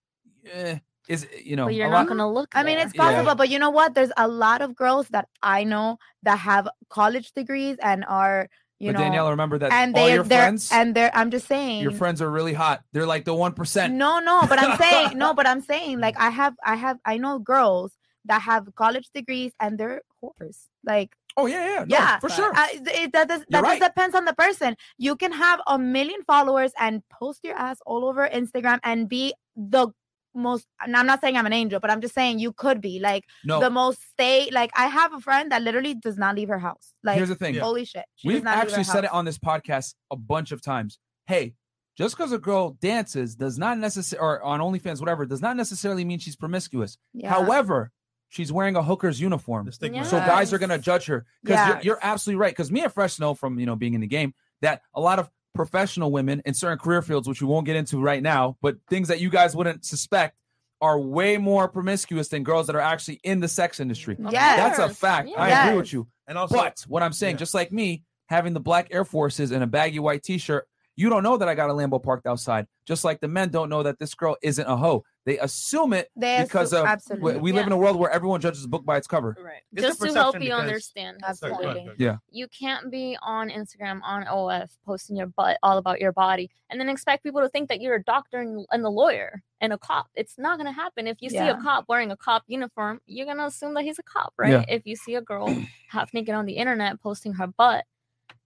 eh, is you know, But you're a not lot- gonna look. I mean, it's possible, but you know what? There's a lot of girls that I know that have college degrees and are you But know Danielle, remember that and all they your they're friends- and they're I'm just saying Your friends are really hot. They're like the one percent. No, no, but I'm saying [LAUGHS] no, but I'm saying like I have I have I know girls that have college degrees and they're whores. Like oh yeah, yeah, no, yeah, for sure. Uh, it, that does, You're that right. just depends on the person. You can have a million followers and post your ass all over Instagram and be the most. And I'm not saying I'm an angel, but I'm just saying you could be like No. the most stay. Like I have a friend that literally does not leave her house. Like Here's the thing. holy shit, she We've not leave her actually said it on this podcast a bunch of times. Hey, just because a girl dances does not necessarily, or on OnlyFans, whatever, does not necessarily mean she's promiscuous. Yeah. However, she's wearing a hooker's uniform, stigma. so guys are gonna judge her because Yes. you're, you're absolutely right. Because me and Fresh know from you know being in the game that a lot of professional women in certain career fields, which we won't get into right now, but things that you guys wouldn't suspect are way more promiscuous than girls that are actually in the sex industry. Yes. That's a fact. I agree with you. And also, but what I'm saying, just like me, having the black Air Forces and a baggy white T-shirt, you don't know that I got a Lambo parked outside. Just like the men don't know that this girl isn't a hoe. They assume it They because assume- of we, absolutely. we live in a world where everyone judges a book by its cover. Right. It's Just to help you because- understand his Sorry, go ahead, go ahead. Yeah. You can't be on Instagram on OF posting your butt all about your body and then expect people to think that you're a doctor and, and a lawyer and a cop. It's not gonna happen. If you see a cop wearing a cop uniform, you're gonna assume that he's a cop, right? Yeah. If you see a girl half naked on the internet posting her butt,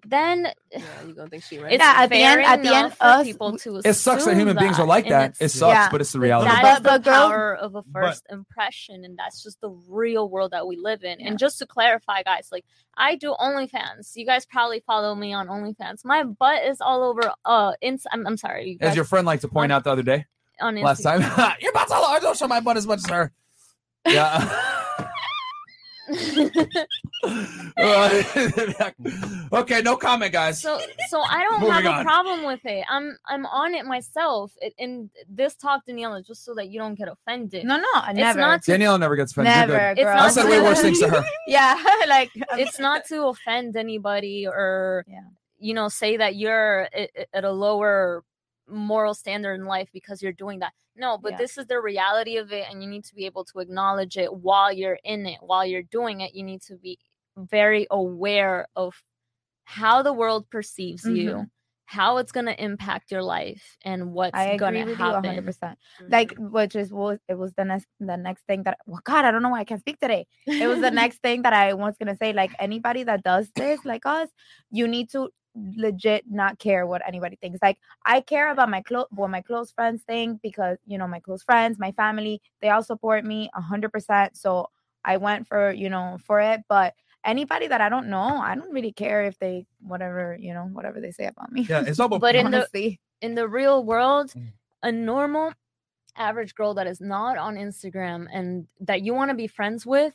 then Yeah, you gonna think she right? Yeah, at the end- fair at the end, enough for us- people to It sucks that assume human beings are like that. It sucks, Yeah. but it's the reality. That But- is the but girls- power of a but- first impression, and that's just the real world that we live in. And just to clarify, guys, like I do OnlyFans. You guys probably follow me on OnlyFans. My butt is all over. Uh, ins- I'm, I'm sorry, you As your friend liked to point out the other day, on last time. Instagram. [LAUGHS] Your butt's all over. Don't show my butt as much as her. Yeah. [LAUGHS] [LAUGHS] [LAUGHS] okay, no comment, guys. so, so I don't Moving have a on. problem with it. I'm, I'm on it myself. It, in this talk, Daniela, just so that you don't get offended. No, no, I It's never. not to Danielle never gets offended. Never. It's girl. not I said way worse things to her. [LAUGHS] yeah, [LAUGHS] like um, it's not to offend anybody or Yeah. you know say that you're at, at a lower moral standard in life because you're doing that no but Yeah. this is the reality of it and you need to be able to acknowledge it while you're in it while you're doing it you need to be very aware of how the world perceives you Mhm. how it's going to impact your life and what's going to you happen 100. percent Like, which is was it was the next the next thing that well, God, I don't know why I can't speak today. It was the [LAUGHS] next thing that I was gonna say. Like anybody that does this, like us, you need to legit not care what anybody thinks. Like I care about my close what my close friends think because you know my close friends, my family, they all support me hundred percent. So I went for you know for it, but anybody that I don't know, I don't really care if they whatever you know whatever they say about me. Yeah, it's all [LAUGHS] about But in the- in the real world, Mm. a normal average girl that is not on Instagram and that you want to be friends with,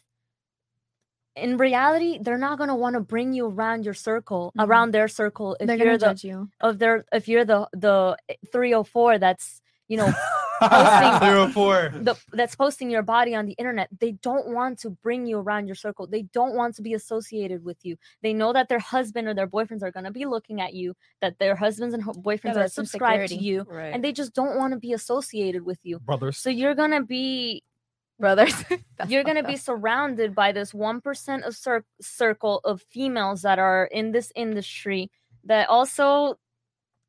in reality, they're not gonna want to bring you around your circle, Mhm. around their circle. If They're you're gonna the judge you. of their, if you're the the 304 that's you know posting [LAUGHS] Zero four. the that's posting your body on the internet they don't want to bring you around your circle they don't want to be associated with you they know that their husband or their boyfriends are going to be looking at you that their husbands and boyfriends Yeah, are that's subscribed to you Right. and they just don't want to be associated with you Brothers. so you're going to be brothers. [LAUGHS] [LAUGHS] you're going to be surrounded by this 1% of cir- circle of females that are in this industry that also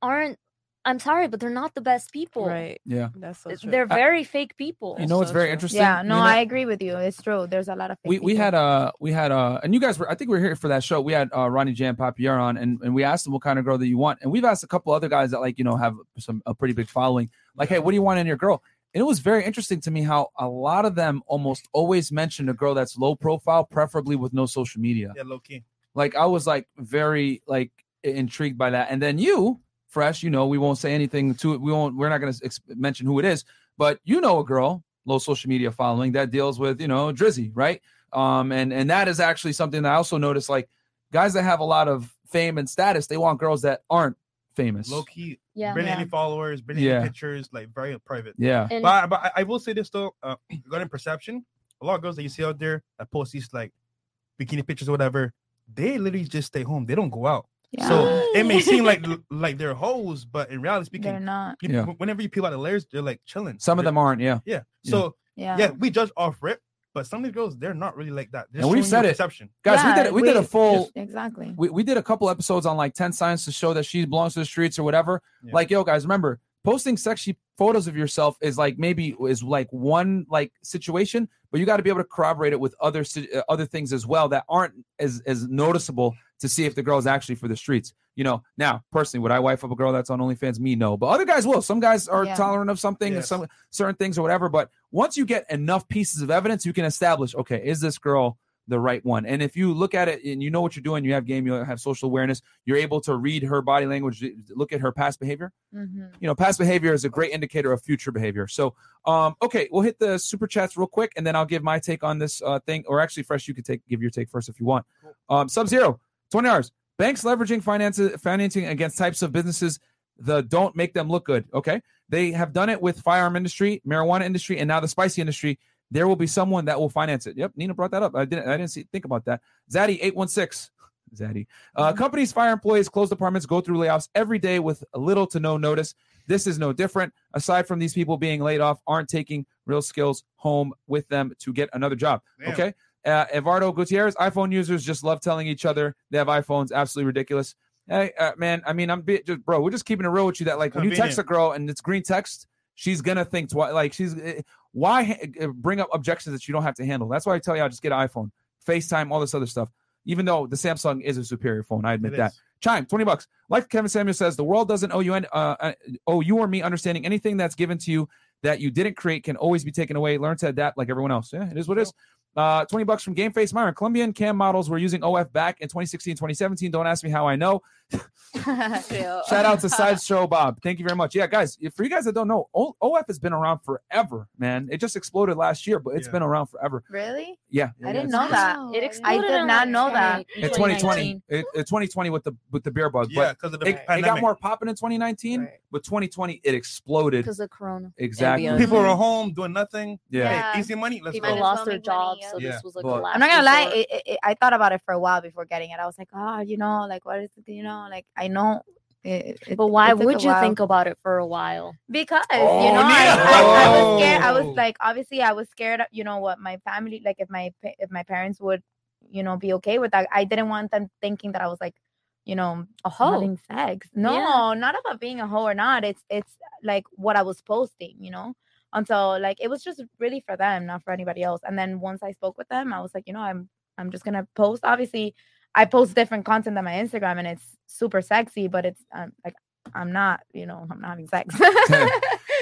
aren't i'm sorry but they're not the best people Right. Yeah. That's so true. they're very fake people You know what's so very true. interesting? Yeah, no, You know- I agree with you. It's true. There's a lot of we fake we people. had uh we had uh and you guys were I think we were here for that show. We had uh Ronnie Jan Papier on and, and we asked him what kind of girl that you want. And we've asked a couple other guys that like, you know, have some a pretty big following. Like, hey, what do you want in your girl? And it was very interesting to me how a lot of them almost always mention a girl that's low profile, preferably with no social media. Yeah, low key. Like I was like very like intrigued by that. And then you, fresh, you know, we won't say anything to it. We won't. We're not going to ex- mention who it is, but you know, a girl low social media following that deals with you know Drizzy, right? Um, and and that is actually something that I also noticed. Like guys that have a lot of fame and status, they want girls that aren't famous. Low key. Yeah. Barely Yeah. any followers, barely Yeah. any pictures, like very private. Yeah. And- But, I- but I, I will say this though, uh, regarding perception, a lot of girls that you see out there that post these like bikini pictures or whatever, they literally just stay home. They don't go out. So it may seem like like they're hoes, but in reality speaking, They're not. you- Yeah. whenever you peel out the layers, they're like chilling. Some of They're- them aren't. Yeah. Yeah. Yeah. So Yeah. yeah, we judge off rip, but some of these girls, they're not really like that. They're And we've showing said a it. Perception. Guys, we Yeah, did we, did a we- full Exactly. we, we did a couple episodes on like 10 signs to show that she belongs to the streets or whatever. Yeah. Like, yo, guys, remember posting sexy photos of yourself is like maybe is like one like situation, but you got to be able to corroborate it with other uh, other things as well that aren't as as noticeable to see if the girl is actually for the streets. You know, now personally, would I wife up a girl that's on OnlyFans? Me, no, but other guys will. Some guys are Yeah. tolerant of something and Yes. some certain things or whatever. But once you get enough pieces of evidence, you can establish, okay, is this girl the right one? And if you look at it and you know what you're doing, you have game, you have social awareness, you're able to read her body language, look at her past behavior. Mhm. You know, past behavior is a great indicator of future behavior. So, um, okay, we'll hit the super chats real quick, and then I'll give my take on this uh, thing. Or actually, fresh, you could take give your take first if you want. Um, Sub Zero, twenty hours. banks leveraging finance, financing against types of businesses the don't make them look good. Okay, they have done it with firearm industry, marijuana industry, and now the spicy industry. There will be someone that will finance it. Yep, Nina brought that up. I didn't. I didn't see, think about that. Zaddy eight one six. [LAUGHS] Zaddy. Uh, companies fire employees, close departments, go through layoffs every day with little to no notice. This is no different. Aside from these people being laid off, aren't taking real skills home with them to get another job. Damn. Okay. Uh, Eduardo Gutierrez, iPhone users just love telling each other they have iPhones. Absolutely ridiculous. Hey, uh, man, I mean, I'm be- just, bro, we're just keeping it real with you that, like, when you text a girl and it's green text, she's gonna think twice. Like, she's uh, why ha- uh, bring up objections that you don't have to handle? That's why I tell you, I just get an iPhone, FaceTime, all this other stuff. Even though the Samsung is a superior phone, I admit It that. is. Chime, 20 bucks. Like Kevin Samuel says, the world doesn't owe you any, uh, uh, owe you or me understanding anything that's given to you that you didn't create can always be taken away. Learn to adapt like everyone else. Yeah, it is what it is. Uh, 20 bucks from Game Face Myron. Colombian cam models were using OF back in 2016, 2017. Don't ask me how I know. [LAUGHS] [LAUGHS] Shout out to [LAUGHS] Sideshow Bob. Thank you very much. Yeah, guys, for you guys that don't know, O- OF has been around forever, man. It just exploded last year, but it's been around forever. Really? Yeah. I didn't know it's- that. It exploded. I did not know that. in 2020, it, it 2020 with the with the beer bug, Yeah, but 'cause of the it, it got more popping in 2019. But 2020, it exploded because of Corona. Exactly. People are home doing nothing. Yeah. Hey, easy money. Let's People go. lost their jobs, so Yeah. this was a But- collapse. I'm not gonna lie. It, it, it- I thought about it for a while before getting it. I was like, oh, you know, like what is it? You know, like I know. It, it, But why would you think about it for a while? Because Oh, you know, I, I, I was scared. I Oh. was like, obviously, I was scared. You know what, my family, like, if my if my parents would, you know, be okay with that. I didn't want them thinking that I was like, you know, a hoe. having sex. No, Yeah. not about being a hoe or not. It's it's like what I was posting. You know. Until like it was just really for them, not for anybody else. And then once I spoke with them, I was like, you know, I'm I'm just gonna post. Obviously, I post different content on my Instagram, and it's super sexy, but it's um, like I'm not, you know, I'm not having sex. [LAUGHS]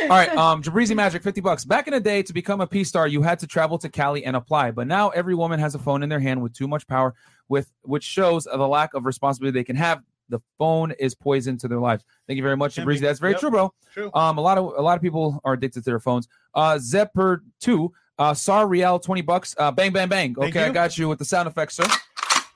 All right, um, [LAUGHS] Jabrizi Magic, 50 bucks. Back in the day, to become a P star, you had to travel to Cali and apply. But now every woman has a phone in their hand with too much power, with which shows the lack of responsibility they can have. The phone is poison to their lives. Thank you very much. Jabrizi. That's very Yep. true, bro. True. Um, a lot of a lot of people are addicted to their phones. Uh, Zepper two, uh, Sar Riel, 20 bucks. Uh, bang, bang, bang. Okay, I got you with the sound effects, sir.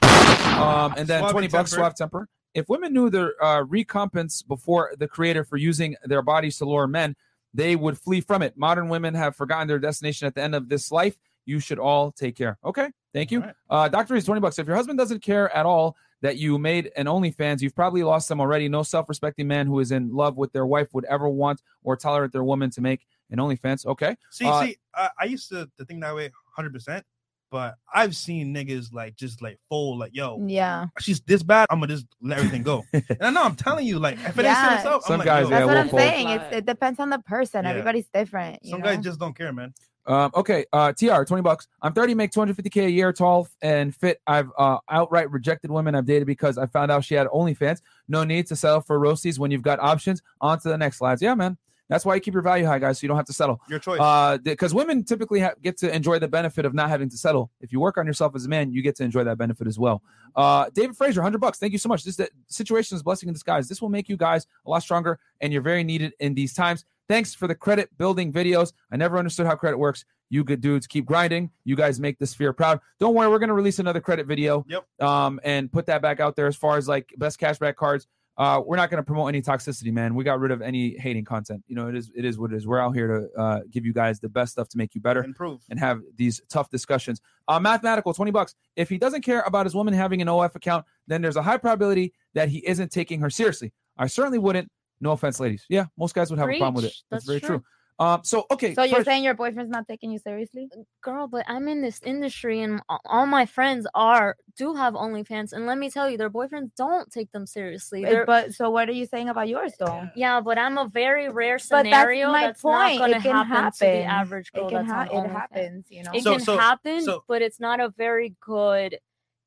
Um, and then Suave 20 bucks, temper. suave temper. If women knew their uh, recompense before the creator for using their bodies to lure men, they would flee from it. Modern women have forgotten their destination at the end of this life. You should all take care. Okay, thank you. Uh, Doctor is 20 bucks. If your husband doesn't care at all that you made an OnlyFans, you've probably lost them already. No self respecting man who is in love with their wife would ever want or tolerate their woman to make an OnlyFans. Okay. See, Uh, see, I, I used to, to think that way 100%, but I've seen niggas like just like fold, like, yo, yeah. she's this bad, I'm gonna just let everything go. [LAUGHS] and I know I'm telling you, like, if it ain't set up, Some I'm like, guys, yo, yeah, That's what will I'm fold. saying. It's, it depends on the person. Yeah. Everybody's different. You some know? guys just don't care, man. Um, okay, uh, TR, 20 bucks. I'm 30, make 250k a year, tall and fit. I've uh, outright rejected women I've dated because I found out she had OnlyFans. No need to settle for roasties when you've got options. On to the next slides. Yeah, man. That's why you keep your value high, guys, so you don't have to settle. Your choice. Uh, because women typically ha- get to enjoy the benefit of not having to settle. If you work on yourself as a man, you get to enjoy that benefit as well. Uh, David Fraser, 100 bucks. Thank you so much. This situation is blessing in disguise. This will make you guys a lot stronger, and you're very needed in these times. Thanks for the credit building videos. I never understood how credit works. You good dudes, keep grinding. You guys make the sphere proud. Don't worry, we're gonna release another credit video. Yep. Um, and put that back out there as far as like best cashback cards. Uh, we're not going to promote any toxicity, man. We got rid of any hating content. You know, it is it is what it is. We're out here to uh, give you guys the best stuff to make you better, Improve. and have these tough discussions. Uh, mathematical, twenty bucks. If he doesn't care about his woman having an OF account, then there's a high probability that he isn't taking her seriously. I certainly wouldn't. No offense, ladies. Yeah, most guys would have a problem with it. Preach. That's, That's very true. true. Um, so okay, So you're saying your boyfriend's not taking you seriously? girl but i'm in this industry and all my friends are do have onlyfans and let me tell you their boyfriends don't take them seriously Uh, They're- But so what are you saying about yours though? yeah but i'm a very rare But that's my that's, point. not going It can happen, to the happen. average It girl can that's ha- it happens, you know? it So- can so- happen so- but it's not a very good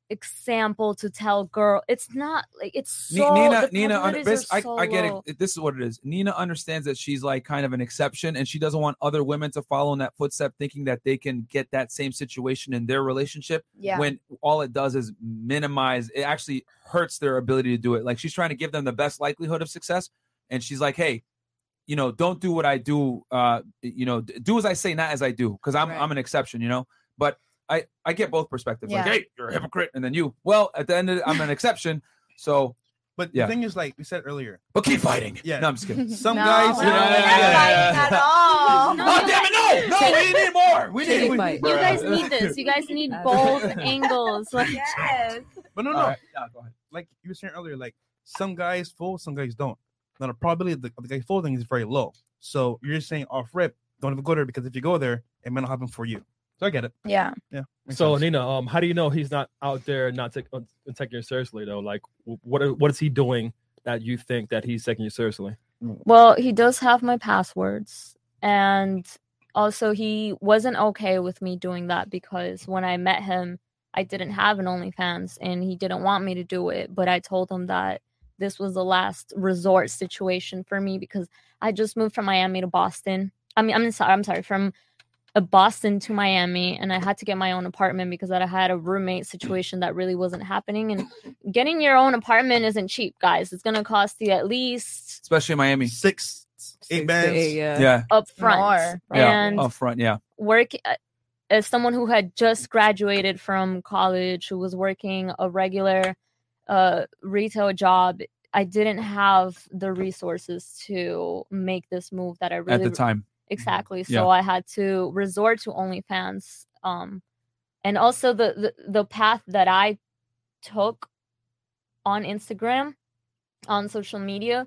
example to tell girl it's not like it's so Nina, Nina, under, I, so I get it. This is what it is. Nina understands that she's like kind of an exception, and she doesn't want other women to follow in that footstep, thinking that they can get that same situation in their relationship. Yeah. When all it does is minimize. It actually hurts their ability to do it. Like she's trying to give them the best likelihood of success, and she's like, "Hey, you know, don't do what I do. Uh, you know, do as I say, not as I do, because I'm I'm an exception. You know, but." I, I get both perspectives. Like, Yeah. hey, you're a hypocrite, and then you. Well, at the end, of it, I'm an exception. So, But Yeah. the thing is, like we said earlier, but keep fighting. Yeah. No, I'm just kidding. [LAUGHS] some No, guys. [LAUGHS] no, Yeah, we're yeah, yeah, at all. Oh damn it! No, no, we need more. We need. a we- fight. You guys need this. You guys [LAUGHS] need both angles. Like, Yes. But no, no. All right. Yeah, go ahead. Like you were saying earlier, like some guys fold, some guys don't. Now the probability of the, of the guy folding is very low. So you're just saying off rip, don't even go there because if you go there, it may not happen for you. So I get it. Yeah. Yeah. So sense. Nina, um, how do you know he's not out there not take, uh, taking you seriously though? Like, what what is he doing that you think that he's taking you seriously? well, he does have my passwords, and also he wasn't okay with me doing that because when I met him, I didn't have an OnlyFans, and he didn't want me to do it. But I told him that this was the last resort situation for me because I just moved from Miami to Boston. I mean, I'm sorry, I'm sorry, from Boston to Miami, and I had to get my own apartment because I had a roommate situation that really wasn't happening. And getting your own apartment isn't cheap, guys. It's gonna cost you at least Especially in Miami. Six, eight bands. eight, yeah. Yeah. up front. More. Yeah. And Up front. Yeah. work uh, as someone who had just graduated from college, who was working a regular uh, retail job, I didn't have the resources to make this move that I really At the time. Exactly. So Yeah. I had to resort to OnlyFans. Um, and also the, the the path that I took on Instagram, on social media.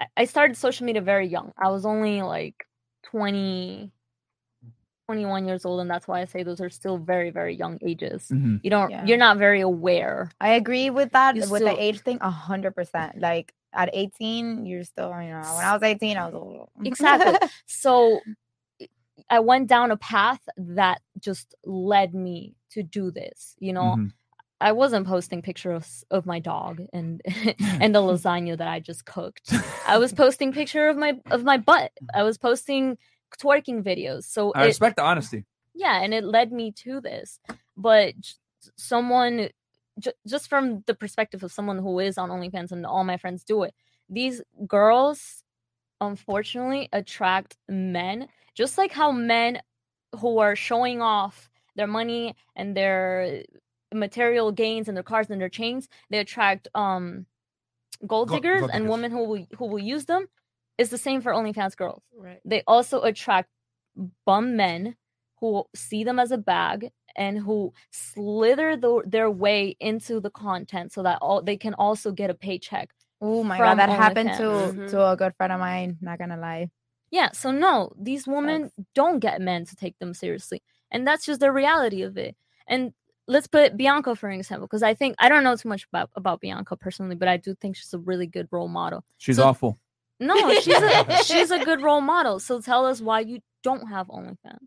I- I started social media very young. I was only like 20, 21 years old, and that's why I say those are still very, very young ages. Mhm. You don't, Yeah. you're not very aware. I agree with that You with still- the age thing a hundred percent. Like at 18, you're still you know when I was 18, I was a little Exactly. [LAUGHS] so I went down a path that just led me to do this. You know, Mhm. I wasn't posting pictures of my dog and [LAUGHS] and the [LAUGHS] lasagna that I just cooked. I was posting picture of my of my butt. I was posting twerking videos. So I it, respect the honesty. yeah, and it led me to this. But someone, j- just from the perspective of someone who is on OnlyFans and all my friends do it, these girls, unfortunately, attract men, just like how men who are showing off their money and their material gains and their cars and their chains, they attract um gold Gold- diggers gold and diggers. women who will who will use them. It's the same for OnlyFans girls Right. they also attract bum men who see them as a bag and who slither the, their way into the content so that all they can also get a paycheck. Oh my god, that happened to OnlyFans. Mhm. to a good friend of mine. Not gonna lie. Yeah, so no, these women don't get men to take them seriously. And that's just the reality of it. And let's put Bianca for an example, because I think I don't know too much about, about Bianca personally, but I do think she's a really good role model. She's So- awful. No, she's a [LAUGHS] she's a good role model. So tell us why you don't have OnlyFans.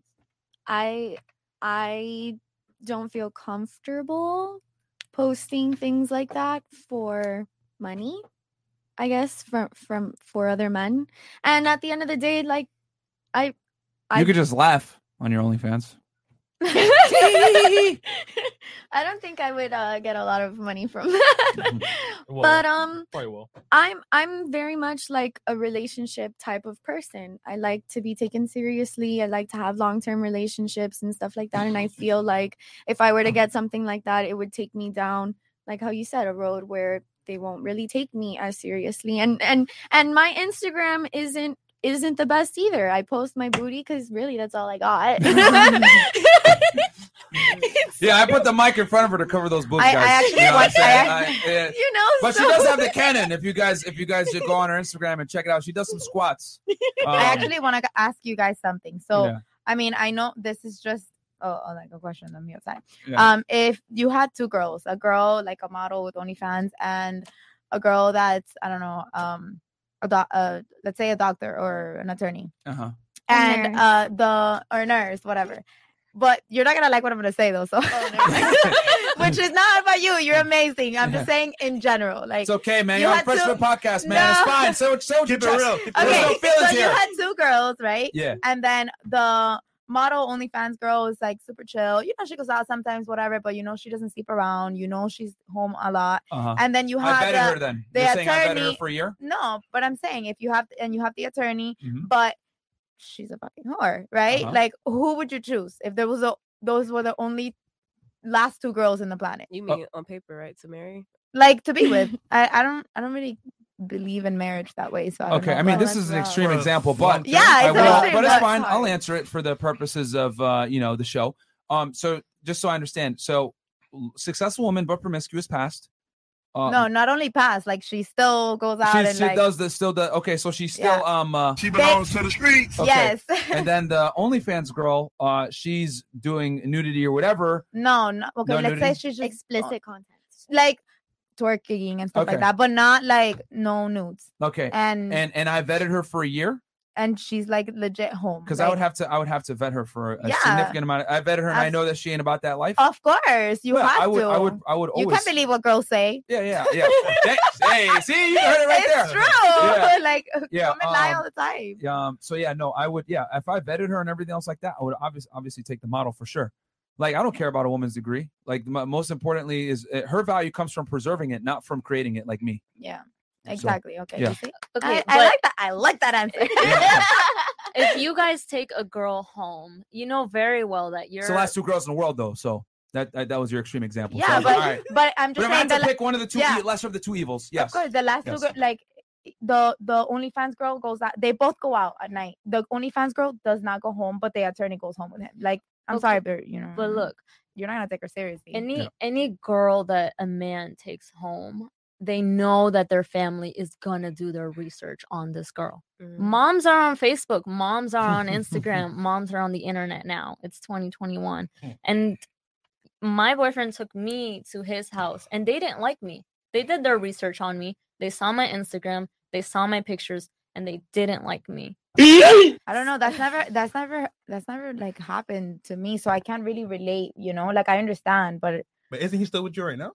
I I don't feel comfortable posting things like that for money. I guess from from for other men. And at the end of the day, like I I You could just laugh on your OnlyFans. [LAUGHS] I don't think I would uh, get a lot of money from [LAUGHS] that. Well, but um probably will. I'm I'm very much like a relationship type of person. I like to be taken seriously. I like to have long-term relationships and stuff like that. And I feel like if I were to get something like that, it would take me down, like how you said, a road where they won't really take me as seriously. And and and my Instagram isn't isn't the best either. I post my booty because really that's all I got. [LAUGHS] [LAUGHS] Yeah, I put the mic in front of her to cover those boobs, I- I actually You know what I'm watched- I I- yeah. [LAUGHS] you know, But she does have the cannon. If you guys, if you guys should go on her Instagram and check it out, she does some squats. Um, I actually want to ask you guys something. So, Yeah. I mean, I know this is just oh, oh, like a question on mute side. Yeah. Um, if you had two girls, a girl like a model with OnlyFans, and a girl that's I don't know, um, a doc, uh, let's say a doctor or an attorney, uh-huh. and nurse. uh, the or nurse, whatever. But you're not gonna like what I'm gonna say though, so [LAUGHS] which is not about you. You're amazing. I'm just [LAUGHS] saying in general, like It's okay, man. you You're on had Freshman Podcast, man. It's fine. So, so Keep it real. Keep Okay, There's no feelings so you had two girls, right? Yeah. And then the model OnlyFans girl is like super chill. You know, she goes out sometimes, whatever, but you know, she doesn't sleep around. You know, she's home a lot. Uh-huh. And then you have vetted the, her then. the You're saying I vetted her attorney- for a year? No, but I'm saying if you have and you have the attorney, Mhm. but she's a fucking whore, right? Uh-huh. Like, who would you choose if there was a those were the only last two girls in the planet? You Oh. mean on paper, right? To marry? like to be with. [LAUGHS] I, I don't I don't really believe in marriage that way. So I don't Okay, know, I mean but- this is an extreme example, but Yeah, I it's an will- extreme, but it's but- fine. I'll answer it for the purposes of uh, you know the show. Um, so just so I understand, so successful woman but promiscuous past. Um, no, not only past, like she still goes out she, and she like does the still the okay, so she's still Yeah. um uh, She belongs to the streets. Yes. and then the OnlyFans girl, uh, she's doing nudity or whatever. no, no okay, No let's say she's just explicit content. like twerking and stuff Okay. like that, but not like no nudes. Okay, And and and I vetted her for a year and she's like legit home. because I would have to I would have to vet her for a Yeah. significant amount. Of, I vetted her, and I know that she ain't about that life. Of course, you Well, have I would, to. I would, I would you always. can't believe what girls say. Yeah, yeah, yeah. hey, [LAUGHS] hey, see, you heard it right it's there. true. Yeah. [LAUGHS] like [LAUGHS] Yeah, women lie um, all the time. Um. So yeah, no, I would. Yeah, if I vetted her and everything else like that, I would obviously obviously take the model for sure. Like I don't care about a woman's degree. Like the mo- most importantly is uh, her value comes from preserving it, not from creating it. Like me. Yeah, exactly. Okay, yeah. Okay, I, I like that. I like that answer. [LAUGHS] [LAUGHS] if you guys take a girl home, you know very well that you're It's the last two girls in the world though. So that that, that was your extreme example. Yeah, I was like, but all right. but I'm But just if I saying had to that pick one of the two, yeah. e- lesser of the two evils, yes. Of course, the last Yes. two girls, like the the OnlyFans girl goes out. They both go out at night. The OnlyFans girl does not go home, but the attorney goes home with him. Like, I'm Okay. sorry, but you know. But look, you're not gonna take her seriously. any any girl that a man takes home they know that their family is gonna do their research on this girl. Mm. Moms are on facebook moms are on [LAUGHS] instagram moms are on the internet now. It's 2021 hmm. and my boyfriend took me to his house and they didn't like me. They did their research on me. They saw my instagram they saw my pictures and they didn't like me I don't know. That's never. That's never. That's never like happened to me. So I can't really relate. You know, like I understand, but But isn't he still with you right now?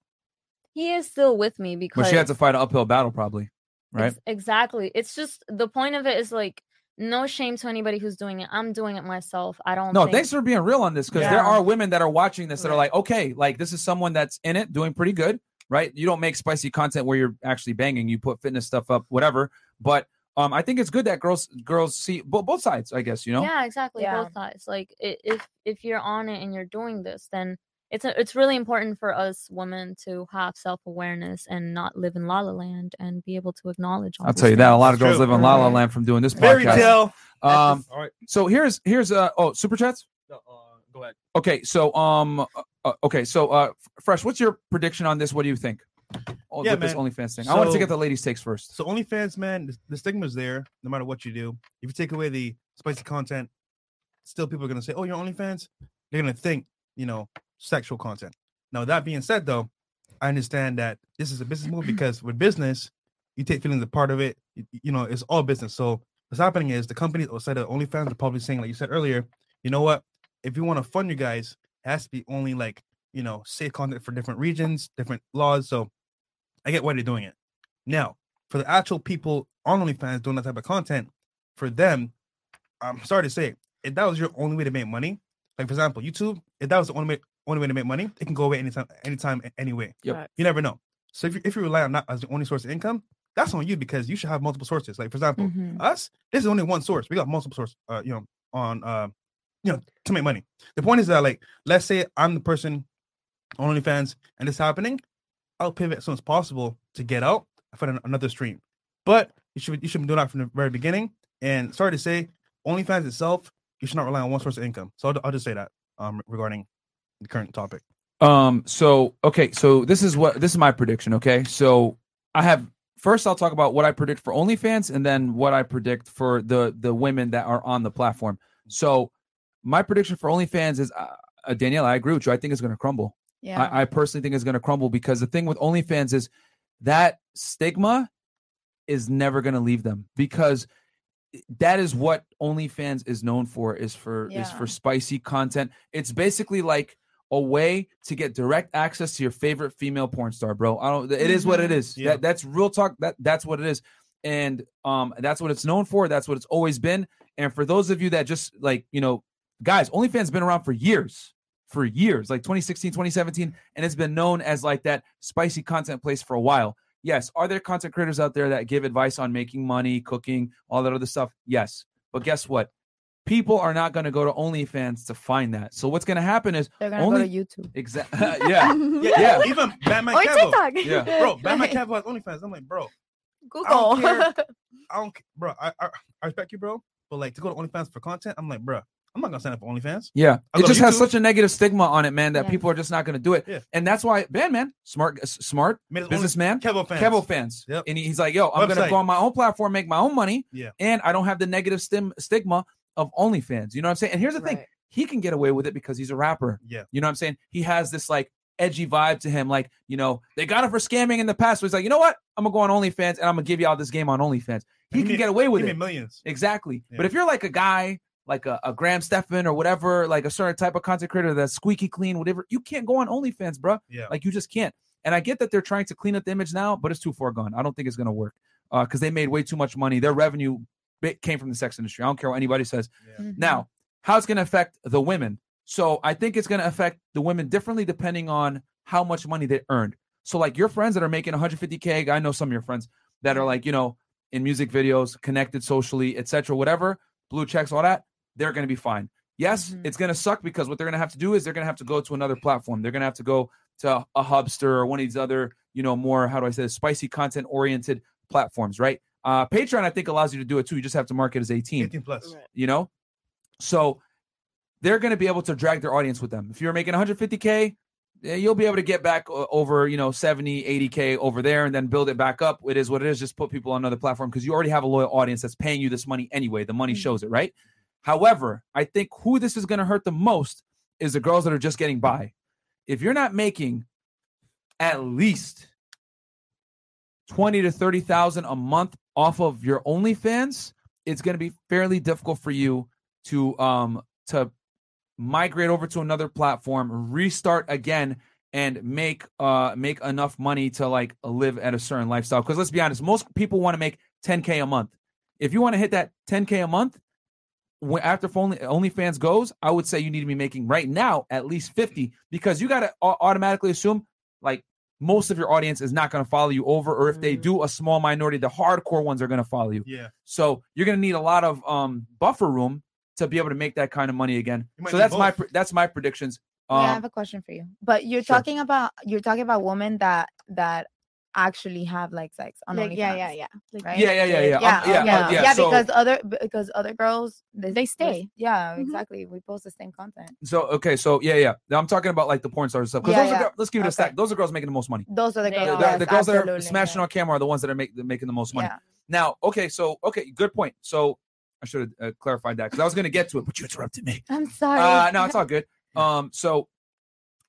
he is still with me because But she had to fight an uphill battle, probably, right? Ex- exactly. It's just the point of it is like no shame to anybody who's doing it. I'm doing it myself. I don't. No, think- thanks for being real on this because there are women that are watching this that are like, okay, like this is someone that's in it, doing pretty good, right? You don't make spicy content where you're actually banging. You put fitness stuff up, whatever. But um, I think it's good that girls girls see bo- both sides. I guess you know. Yeah, exactly. Yeah. Both sides. Like i- if if you're on it and you're doing this, then it's a, it's really important for us women to have self awareness and not live in la la land and be able to acknowledge. All I'll tell you that a lot of girls live in La La Land from doing this Fairy podcast. tale. Um, All right. so here's here's uh oh super chats. No, uh, go ahead. Okay, so um, uh, uh, okay, so uh, fresh. What's your prediction on this? What do you think? Oh, Yeah, this. OnlyFans thing. I wanted to get the ladies' takes first. So OnlyFans, man, the, the stigma's there no matter what you do. If you take away the spicy content, still people are gonna say, "Oh, you're OnlyFans." They're gonna think, you know, sexual content. Now that being said, though, I understand that this is a business move [CLEARS THROAT] because with business, you take feelings a part of it. You, you know, it's all business. So what's happening is the companies outside of OnlyFans are probably saying, like you said earlier, you know what? If you want to fund you guys, it has to be only like you know safe content for different regions, different laws. So I get why they're doing it. Now, for the actual people on OnlyFans doing that type of content, for them, I'm sorry to say, if that was your only way to make money, like for example, YouTube, if that was the only way, only way to make money, it can go away anytime, anytime, anyway. Yep. You never know. So if you, if you rely on that as the only source of income, that's on you because you should have multiple sources. Like for example, Mhm. us, this is only one source. We got multiple sources. Uh, you know, on uh, you know, to make money. The point is that like, let's say I'm the person on OnlyFans and it's happening, I'll pivot as soon as possible to get out find another stream. But you should you should be doing that from the very beginning. And sorry to say, OnlyFans itself, you should not rely on one source of income. So I'll, I'll just say that um regarding the current topic. Um. So okay. So this is what this is my prediction. Okay. So I have first. I'll talk about what I predict for OnlyFans, and then what I predict for the the women that are on the platform. So my prediction for OnlyFans is uh, uh, Danielle. I agree with you. I think it's going to crumble. Yeah. I, I personally think it's going to crumble because the thing with OnlyFans is that stigma is never going to leave them because that is what OnlyFans is known for is for is for spicy content. It's basically like a way to get direct access to your favorite female porn star, bro. I don't it is what it Mhm. is. Yeah. That that's real talk. That that's what it is. And um that's what it's known for. That's what it's always been. And for those of you that just like, you know, guys, OnlyFans been around for years. For years, like 2016, 2017, and it's been known as like that spicy content place for a while. Yes, are there content creators out there that give advice on making money, cooking, all that other stuff? Yes. But guess what? people are not going to go to OnlyFans to find that. So what's going to happen is They're gonna only go to YouTube. Exactly. [LAUGHS] [LAUGHS] yeah. Yeah, yeah. Even Bandman Or Kevo. TikTok. Yeah. [LAUGHS] Bro, Bandman Like- Kevo has OnlyFans. I'm like, bro, I Google. don't care. I don't, c- bro. I, I I respect you, bro. But like to go to OnlyFans for content, I'm like, bro, I'm not gonna sign up for OnlyFans. Yeah, I'll it go to just has such a negative stigma on it, man, that Yes. people are just not going to do it. Yeah. And that's why Bandman, smart, s- smart Made his own businessman, Kevo fans. Kevo fans, Yep. and he- he's like, "Yo, I'm going to go on my own platform, make my own money, Yeah. and I don't have the negative stim- stigma of OnlyFans." You know what I'm saying? And here's the thing: Right. he can get away with it because he's a rapper. Yeah. You know what I'm saying? He has this like edgy vibe to him, like you know they got him for scamming in the past. So he's like, you know what? I'm gonna go on OnlyFans and I'm gonna give you all this game on OnlyFans. He And can made- get away with he it. made millions. Exactly. Yeah. But if you're like a guy, like a, a Graham Stephan or whatever, like a certain type of content creator that's squeaky clean, whatever, you can't go on OnlyFans, bro. Yeah. Like you just can't. And I get that they're trying to clean up the image now, but it's too far gone. I don't think it's gonna work uh, because they made way too much money. Their revenue bit came from the sex industry. I don't care what anybody says. Yeah. Mm-hmm. Now, how it's going to affect the women? So I think it's going to affect the women differently depending on how much money they earned. So like your friends that are making 150k, I know some of your friends that are like you know in music videos, connected socially, etc., whatever, blue checks, all that, they're going to be fine. Yes, Mhm. it's going to suck because what they're going to have to do is they're going to have to go to another platform. They're going to have to go to a Hubster or one of these other, you know, more how do I say, this, spicy content oriented platforms, right? Uh, Patreon, I think, allows you to do it too. You just have to mark it as 18 18 plus. you know so they're going to be able to drag their audience with them if you're making 150k eh, you'll be able to get back over you know 70 80k over there and then build it back up it is what it is just put people on another platform because you already have a loyal audience that's paying you this money anyway the money shows it right however i think who this is going to hurt the most is the girls that are just getting by if you're not making at least 20 to 30,000 a month off of your OnlyFans, it's going to be fairly difficult for you to um to migrate over to another platform, restart again and make uh make enough money to like live at a certain lifestyle cuz let's be honest, most people want to make 10k a month. If you want to hit that 10k a month, after only OnlyFans goes, I would say you need to be making right now at least 50 because you got to automatically assume like most of your audience is not going to follow you over or if they do a small minority the hardcore ones are going to follow you Yeah. so you're going to need a lot of um buffer room to be able to make that kind of money again so that's my both. pre- that's my predictions yeah, I um have a question for you. But you're sure. talking about you're talking about women that that actually have like sex on Like, yeah, OnlyFans, yeah, yeah. Like, Right? yeah yeah yeah yeah yeah, Um, yeah, uh, yeah, yeah, yeah, so, because other because other girls they, They they- stay. Yeah, Mhm. exactly. We post the same content. so okay so yeah yeah Now i'm talking about like the porn stars stuff because Yeah, those yeah. girl- let's give it a Okay. stack those are girls making the most money Those are the girls. are. the, yes, the girls that are smashing yeah. on camera are the ones that are make, making the most money Yeah. now okay so okay good point so i should have uh, clarified that because i was going to get to it but you interrupted me I'm sorry. Uh, no, it's [LAUGHS] all good. Um, so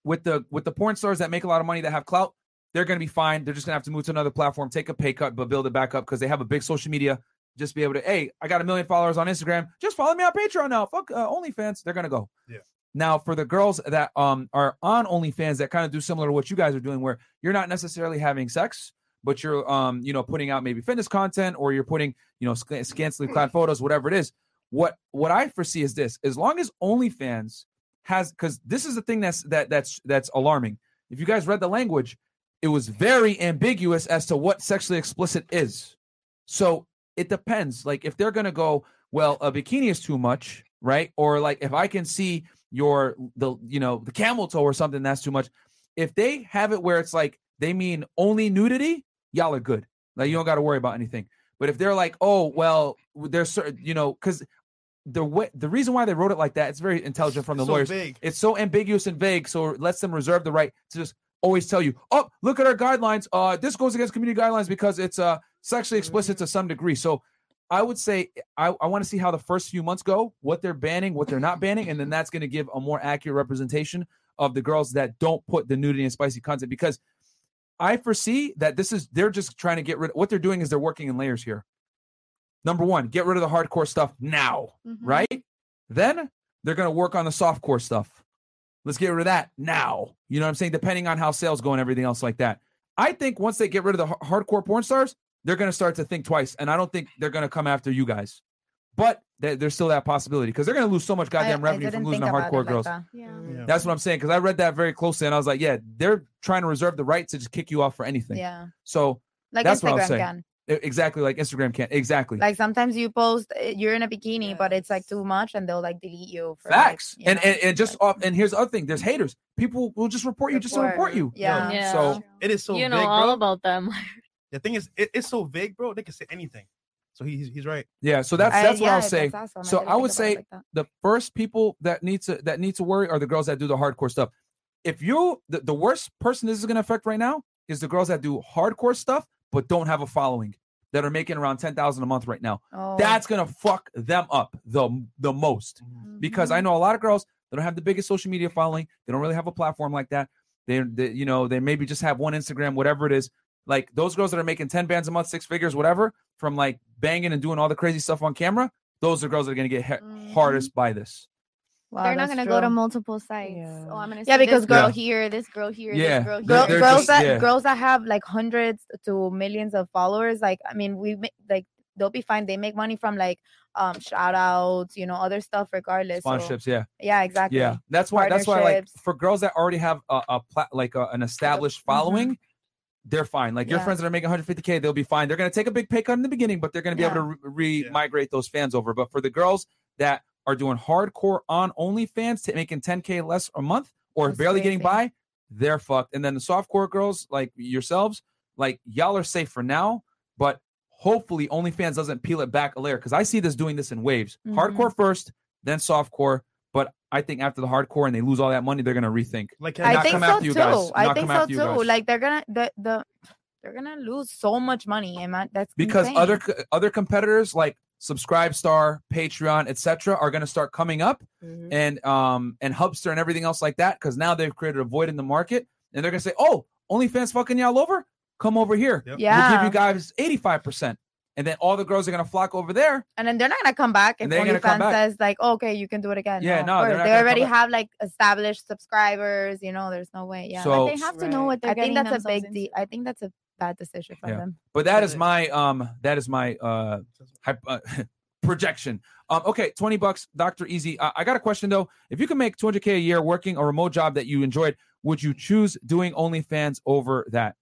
with the with the porn stars that make a lot of money that have clout, they're gonna be fine. They're just gonna have to move to another platform, take a pay cut, but build it back up because they have a big social media. Just be able to, hey, I got a million followers on Instagram. Just follow me on Patreon now. Fuck uh, OnlyFans. They're gonna go. Yeah. Now for the girls that um are on OnlyFans that kind of do similar to what you guys are doing, where you're not necessarily having sex, but you're um you know putting out maybe fitness content or you're putting you know sc- scantily clad [CLEARS THROAT] photos, whatever it is. What what I foresee is this: as long as OnlyFans has, because this is the thing that's that that's that's alarming. If you guys read the language, it was very ambiguous as to what sexually explicit is. So it depends. Like if they're gonna go, well, a bikini is too much, right? Or like if I can see your the you know the camel toe or something that's too much. If they have it where it's like they mean only nudity, y'all are good. Like you don't got to worry about anything. But if they're like, oh well, there's certain you know because the way the reason why they wrote it like that, it's very intelligent from the It's lawyers. It's so ambiguous and vague, so it lets them reserve the right to just always tell you, "Oh, look at our guidelines. Uh, this goes against community guidelines because it's uh sexually explicit to some degree." So, I would say I, I want to see how the first few months go, what they're banning, what they're not banning, and then that's going to give a more accurate representation of the girls that don't put the nudity and spicy content because I foresee that this is they're just trying to get rid. Of what they're doing is they're working in layers here. Number one, get rid of the hardcore stuff now, Mhm. right? Then they're going to work on the softcore stuff. Let's get rid of that now. You know what I'm saying? Depending on how sales go and everything else like that. I think once they get rid of the har- hardcore porn stars, they're going to start to think twice. And I don't think they're going to come after you guys. But there- there's still that possibility because they're going to lose so much goddamn I, revenue I from losing the about it hardcore like girls. that. Yeah. Mm. Yeah. That's what I'm saying because I read that very closely and I was like, yeah, they're trying to reserve the right to just kick you off for anything. Yeah. So Like That's what I'll Instagram say. can. Exactly like Instagram can't. Exactly. Like sometimes you post uh, you're in a bikini, but it's like too much, and they'll like delete you. For, like, Facts. you and, know, and and just off. And here's the other thing. There's haters. People will just report you just to report you. Yeah. Yeah. So It is so you know vague, all bro. about them. [LAUGHS] The thing is, it, it's so vague, bro. They can say anything. So he, he's he's right. yeah. So that's I- that's what yeah, I'll say. awesome. So didn't I would say like the first people that need to that need to worry are the girls that do the hardcore stuff. If you the, the worst person this is going to affect right now is the girls that do hardcore stuff but don't have a following that are making around 10,000 a month right now. Oh. That's going to fuck them up the the most because Mm-hmm. I know a lot of girls that don't have the biggest social media following. They don't really have a platform like that. They, they you know, they maybe just have one Instagram whatever it is. Like those girls that are making 10 bands a month, six figures, whatever, from like banging and doing all the crazy stuff on camera, those are girls that are going to get hit Mm-hmm. hardest by this. Wow, They're not gonna go to multiple sites. Oh, I'm gonna Yeah, because this girl Yeah. here, this girl here, Yeah, this girl here. Girl, girls just- that yeah. girls that have like hundreds to millions of followers, like I mean, we ma- like they'll be fine. They make money from like um shout outs, you know, other stuff regardless. so- Sponsorships, yeah. yeah, exactly. Yeah, that's why. That's why, like, for girls that already have a, a pla- like a, an established following, they're fine. Like your Yeah. friends that are making 150k, they'll be fine. They're gonna take a big pay cut in the beginning, but they're gonna be Yeah. able to re migrate those fans over. But for the girls that are doing hardcore on OnlyFans, t- making 10k less a month or That's barely getting by, they're fucked. And then the softcore girls like yourselves, like y'all are safe for now, but hopefully OnlyFans doesn't peel it back a layer because I see this doing this in waves. Mhm. Hardcore first, then softcore. But I think after the hardcore and they lose all that money, they're gonna rethink. Like I think so too. guys. I think so too. Like they're gonna the the they're gonna lose so much money, and man, that's because insane. other other competitors like Subscribe Star, Patreon, etc., are going to start coming up, Mm-hmm. and um and Hubster and everything else like that because now they've created a void in the market, and they're going to say, "Oh, OnlyFans fucking y'all over? Come over here. We'll give you guys eighty five percent." And then all the girls are going to flock over there. and then they're not gonna come back if And they ain't gonna come OnlyFans says like, okay, you can do it again. Yeah, of no, they're course. not they already have like established subscribers. You know, there's no way. Yeah, So- they have to know what they're I think that's a big. themselves De- I think that's a bad decision for Yeah. them. But that is my um that is my uh, hyp- uh [LAUGHS] projection. Um okay, 20 bucks, Dr. Easy. Uh, I got a question though. If you can make 200k a year working a remote job that you enjoyed, would you choose doing OnlyFans over that?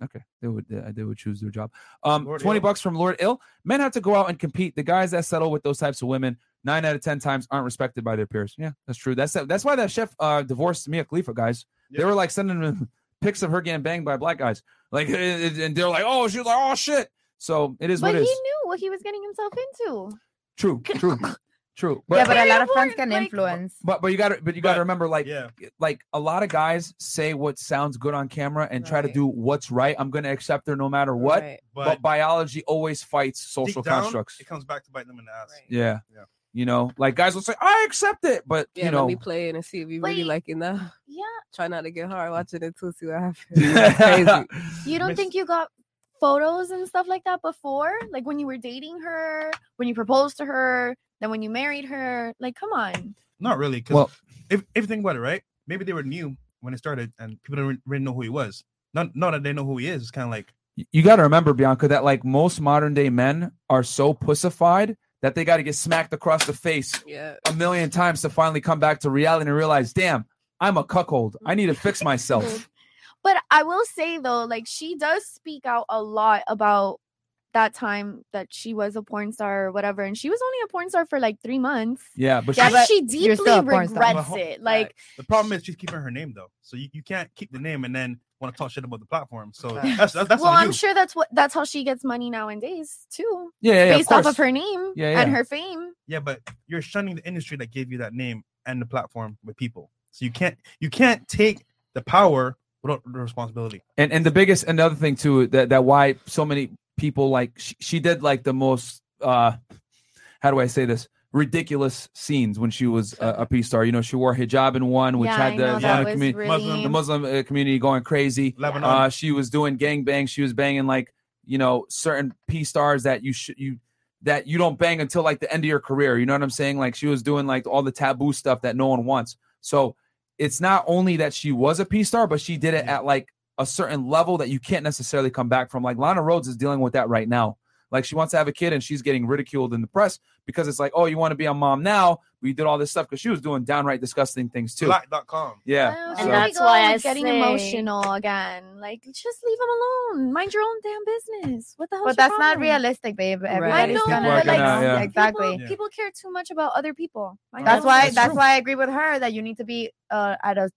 Okay, they would uh, they would choose their job. Um, Lord 20 Ill. bucks from Lord Ill. Men have to go out and compete. The guys that settle with those types of women, nine out of ten times aren't respected by their peers. Yeah, that's true. That's that's why that chef uh divorced Mia Khalifa, guys. They were like sending him [LAUGHS] pics of her getting banged by black guys. Like [LAUGHS] and they're like, oh, she's like, oh shit. So it is But what he knew what he was getting himself into. True, true, [LAUGHS] true. yeah, but a lot of friends can like- influence. But but you got to but you got to remember like yeah. like a lot of guys say what sounds good on camera and try to do what's right. I'm going to accept her no matter what. Right. But, But biology always fights social down, constructs. It comes back to bite them in the ass. Yeah. Yeah. You know, like guys will say, "I accept it," but Yeah, you let know, me play it and see if you really Wait. like it now. Yeah. [LAUGHS] Try not to get hard mm. watching it too. See what [LAUGHS] happens. Crazy. You don't Miss- think you got photos and stuff like that before? Like when you were dating her, when you proposed to her, then when you married her? Like, come on. Not really. Because Well- if, if you think about it, right? Maybe they were new when it started and people didn't really know who he was. Not, not that they know who he is. It's kind of like, you got to remember, Bianca, that like most modern day men are so pussified that they got to get smacked across the face Yeah. a million times to finally come back to reality and realize, damn, I'm a cuckold. I need to fix [LAUGHS] myself. But I will say though, like she does speak out a lot about that time that she was a porn star or whatever, and she was only a porn star for like three months. Yeah, but Yeah, she, but she deeply still a porn star. regrets it. Like, the problem is she's keeping her name though. So you, you can't keep the name and then want to talk shit about the platform. So that's that's, that's well, on I'm you. sure that's what that's how she gets money nowadays too, yeah, yeah, yeah, based of off of her name Yeah, and her fame. Yeah, but you're shunning the industry that gave you that name and the platform with people. So you can't you can't take the power without the responsibility. and and the biggest another thing too that that why so many people like she, she did like the most uh how do I say this ridiculous scenes when she was a, a P star. You know, she wore hijab in one, which yeah, had the know, Islamic that really. Muslim- the Muslim uh, community going crazy. Lebanon. Uh, she was doing gangbangs. She was banging like you know certain P stars that you should you that you don't bang until like the end of your career. You know what I'm saying? Like she was doing like all the taboo stuff that no one wants. So it's not only that she was a P star, but she did it at like a certain level that you can't necessarily come back from. Like Lana Rhoades is dealing with that right now. Like she wants to have a kid and she's getting ridiculed in the press because it's like, oh, you want to be a mom now? We did all this stuff because she was doing downright disgusting things too. Black.com. Yeah. Oh, so- here that's why I'm getting say- emotional again. Like, just leave them alone. Mind your own damn business. What the hell? But that's not realistic, babe. I Everybody's know, gonna, People are but like, gonna- yeah. exactly. People, people care too much about other people. Mind That's your why. business. That's why I agree with her that you need to be uh, at a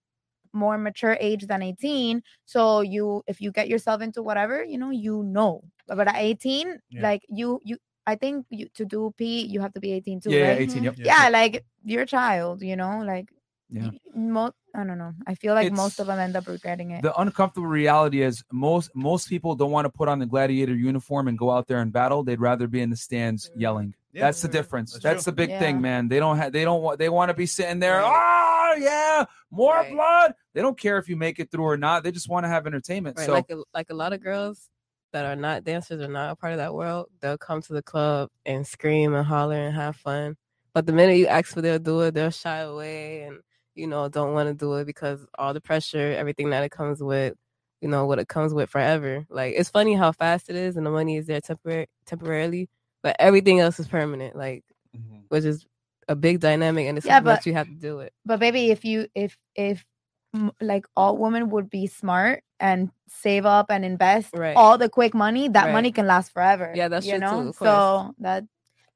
more mature age than 18. So you, if you get yourself into whatever, you know, you know. But at 18, Yeah. like you, you, I think you to do P, you have to be 18 too, Yeah, yeah, right? 18, yep. Yeah, yeah like you're a child, you know, like. Yeah. Most, I don't know. I feel like most of them end up regretting it. the uncomfortable reality is most most people don't want to put on the gladiator uniform and go out there and battle. They'd rather be in the stands mm. yelling. Yeah, That's the difference. That's That's, the big Yeah. thing, man. They don't have they don't want they want to be sitting there. Right. Oh yeah, more Right. blood. They don't care if you make it through or not. They just want to have entertainment. Right, So like a, like a lot of girls that are not dancers or not a part of that world, they'll come to the club and scream and holler and have fun. But the minute you ask for they'll do it, they'll shy away and you know don't want to do it because all the pressure, everything that it comes with, you know what it comes with forever. Like it's funny how fast it is and the money is there tempor- temporarily, but everything else is permanent. Like mm-hmm. which is a big dynamic and it's Yeah, that but- you have to do it. But baby, if you if if m- like all women would be smart and save up and invest Right. all the quick money, that Right. money can last forever. Yeah, that's you true too, know. of so that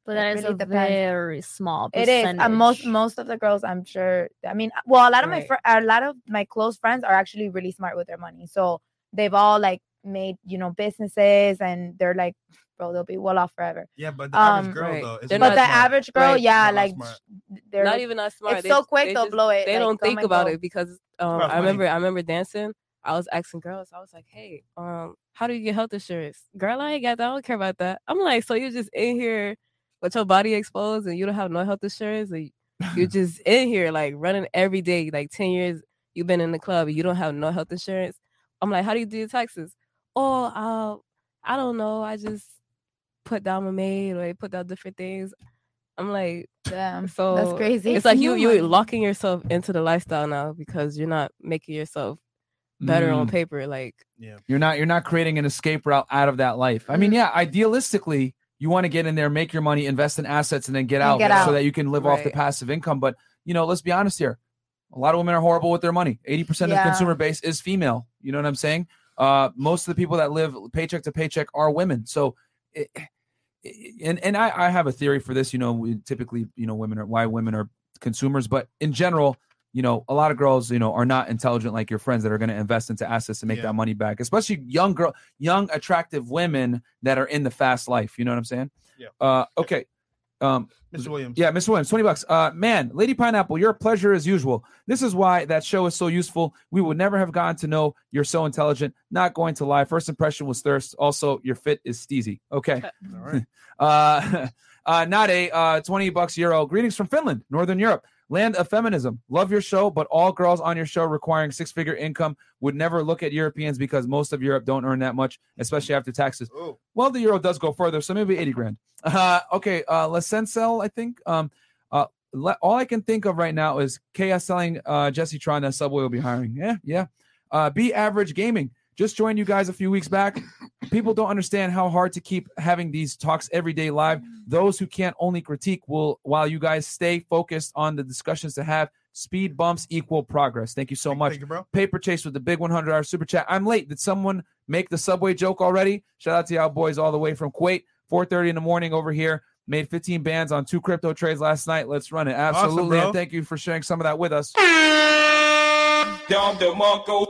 But It that is really a depends. very small it is. percentage. And most most of the girls, I'm sure. I mean, uh, well, a lot of my fr- a lot of my close friends are actually really smart with their money. So they've all like made you know businesses, and they're like, bro, they'll be well off forever. Yeah, but the average Um, girl right. though, They're But the smart. average girl, Right. yeah, Not like smart. they're not even not smart. It's They so quick they they'll just- blow it. They like, don't think about go. it because um, about I money. remember I remember dancing. I was asking girls. I was like, "Hey, um, how do you get health insurance?" Girl, I ain't got that. I don't care about that. I'm like, so you're just in here with your body exposed and you don't have no health insurance, and you're [LAUGHS] just in here like running every day, like ten years you've been in the club and you don't have no health insurance. I'm like, how do you do your taxes? Oh, uh, I don't know. I just put down my maid or I put down different things. I'm like, Damn, [LAUGHS] so that's crazy. It's like you you're locking yourself into the lifestyle now because you're not making yourself better on Mm. paper. Like yeah, You're not you're not creating an escape route out of that life. I mean, Mm-hmm. yeah, idealistically, you want to get in there, make your money, invest in assets, and then get And out get so that you can live off the passive income. But you know, let's be honest here. A lot of women are horrible with their money. 80% of the consumer base is female. You know what I'm saying? Uh, most of the people that live paycheck to paycheck are women. So it, and and I, I have a theory for this. You know, we typically, you know, women are why women are consumers, but in general, you know, a lot of girls, you know, are not intelligent like your friends that are going to invest into assets to make Yeah. that money back. Especially young girl, young attractive women that are in the fast life. You know what I'm saying? Yeah. Uh, okay. Um, Mr. Williams. yeah, Miss Williams, 20 bucks. Uh man, Lady Pineapple, you're pleasure as usual. This is why that show is so useful. We would never have gotten to know you're so intelligent. Not going to lie. First impression was thirst. Also, your fit is steezy. Okay. [LAUGHS] All right. [LAUGHS] Uh [LAUGHS] uh not a uh 20 bucks euro. Greetings from Finland, Northern Europe. Land of feminism. Love your show, but all girls on your show requiring six-figure income would never look at Europeans because most of Europe don't earn that much, especially after taxes. Oh, Well, the euro does go further, so maybe 80 grand. Uh, okay, uh, L'Essentiel, I think. Um, uh, le- all I can think of right now is KS selling uh, Jesse Tron that Subway will be hiring. Yeah, yeah. Uh, Be Average Gaming. Just joined you guys a few weeks back. People don't understand how hard to keep having these talks every day live. Those who can't only critique will, while you guys stay focused on the discussions to have. Speed bumps equal progress. Thank you so much. Thank you, bro. Paper Chase with the big $100 super chat. I'm late. Did someone make the subway joke already? Shout out to y'all boys all the way from Kuwait. 4:30 in the morning over here. Made 15 bands on two crypto trades last night. Let's run it. Absolutely. bro. and thank you for sharing some of that with us. [LAUGHS]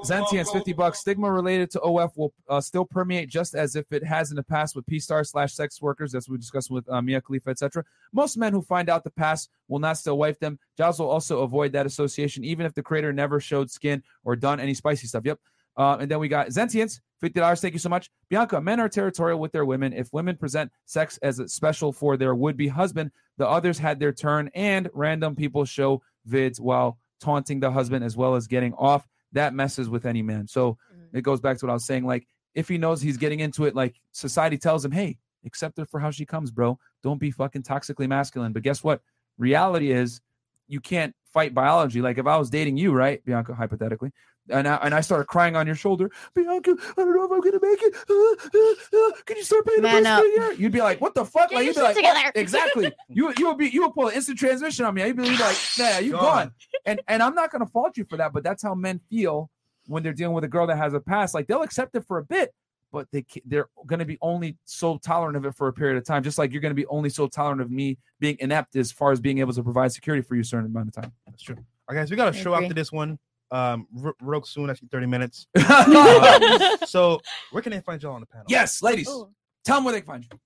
Zentians, 50 bucks. Stigma related to OF will uh, still permeate just as if it has in the past with P star slash sex workers, as we discussed with uh, Mia Khalifa, etc. Most men who find out the past will not still wife them. Giles will also avoid that association, even if the creator never showed skin or done any spicy stuff. Yep. Uh, and then we got Zentians, $50. Thank you so much. Bianca, men are territorial with their women. If women present sex as a special for their would be husband, the others had their turn, and random people show vids while taunting the husband as well as getting off. That messes with any man. So mm-hmm. it goes back to what I was saying. Like, if he knows he's getting into it, like society tells him, hey, accept her for how she comes, bro. Don't be fucking toxically masculine. But guess what? Reality is you can't fight biology. Like if I was dating you, right, Bianca, hypothetically, and I, and I started crying on your shoulder, Bianca, I don't know if I'm gonna make it. Uh, uh, uh, can you start paying the Man bills up. for the year? You'd be like, what the fuck? Get like you'd be like, together. what? exactly. [LAUGHS] You you would be you would pull an instant transmission on me. You'd be, you'd be like, nah, you Gone. gone. And and I'm not gonna fault you for that, but that's how men feel when they're dealing with a girl that has a past. Like they'll accept it for a bit, but they they're going to be only so tolerant of it for a period of time. Just like you're going to be only so tolerant of me being inept as far as being able to provide security for you a certain amount of time. That's true. All right, guys, we got a I show agree. after this one. Um, r- real soon, actually, 30 minutes. Uh, [LAUGHS] so, where can they find y'all on the panel? yes, ladies, Ooh. tell them where they can find you.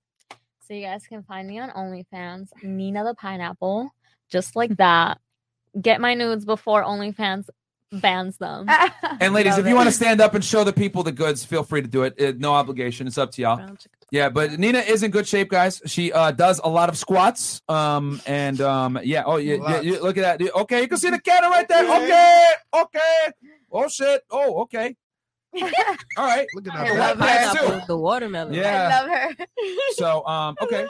So you guys can find me on OnlyFans, Nina the Pineapple, just like that. Get my nudes before OnlyFans bans them. [LAUGHS] And ladies, Love if you it. want to stand up and show the people the goods, feel free to do it. Uh, no obligation. It's up to y'all. Yeah, but Nina is in good shape, guys. She uh, does a lot of squats. Um, and um, yeah. Oh, yeah. yeah, yeah, look at that. Okay, you can see the cannon right there. Okay, okay. Oh shit. Oh, okay. [LAUGHS] All right. Look at I that. love her. too. The watermelon. Yeah. I love her. [LAUGHS] So um, okay.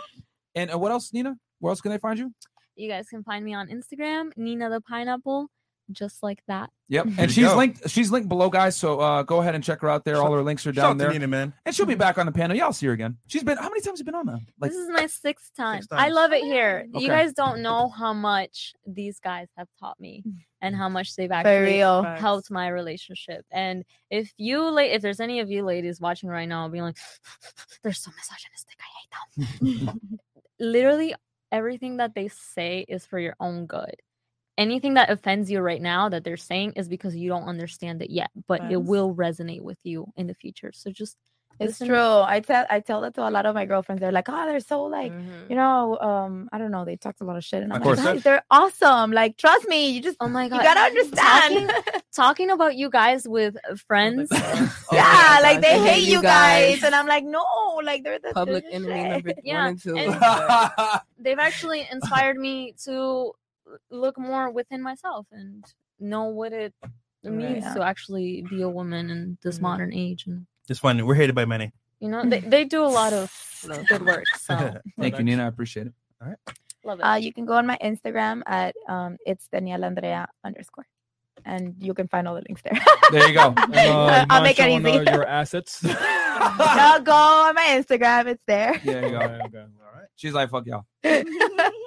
And uh, what else, Nina? Where else can they find you? You guys can find me on Instagram, Nina the Pineapple, just like that. Yep. And she's go. linked. She's linked below, guys. So uh, go ahead and check her out there. All her links are Shout out down to there. Nina, man. And she'll be back on the panel. Y'all see her again. She's been. How many times have you been on now? Like this is my sixth time. Six I love it here. Okay. You guys don't know how much these guys have taught me and how much they've actually helped my relationship. And if you la- if there's any of you ladies watching right now being like, [LAUGHS] they're so misogynistic, I hate them. [LAUGHS] Literally everything that they say is for your own good. Anything that offends you right now that they're saying is because you don't understand it yet, but it will resonate with you in the future. So just It's listen- true. I tell I tell that to a lot of my girlfriends. They're like, oh, they're so like, Mhm. you know, um, I don't know. They talked a lot of shit, and I'm course. like, guys, they're awesome. Like, trust me. You just Oh my god. you gotta understand. Talking, talking about you guys with friends. [LAUGHS] [LAUGHS] yeah, my like they I hate you guys. guys. and I'm like, no, like they're the Public enemy number [LAUGHS] Yeah, one and two. and- They've actually inspired me to look more within myself and know what it means Right. to actually be a woman in this Mhm. modern age. And It's fun. We're hated by many. you know, they, they do a lot of good work. [LAUGHS] So [LAUGHS] Thank you, Nina. I appreciate it. All right. Love it. Uh, you can go on my Instagram at um, it's Daniela Andrea underscore, and you can find all the links there. There you go. [LAUGHS] And, uh, I'll make it easy. your assets. no, go on my Instagram. It's there. There you go. Okay, okay. All right. She's like, fuck y'all.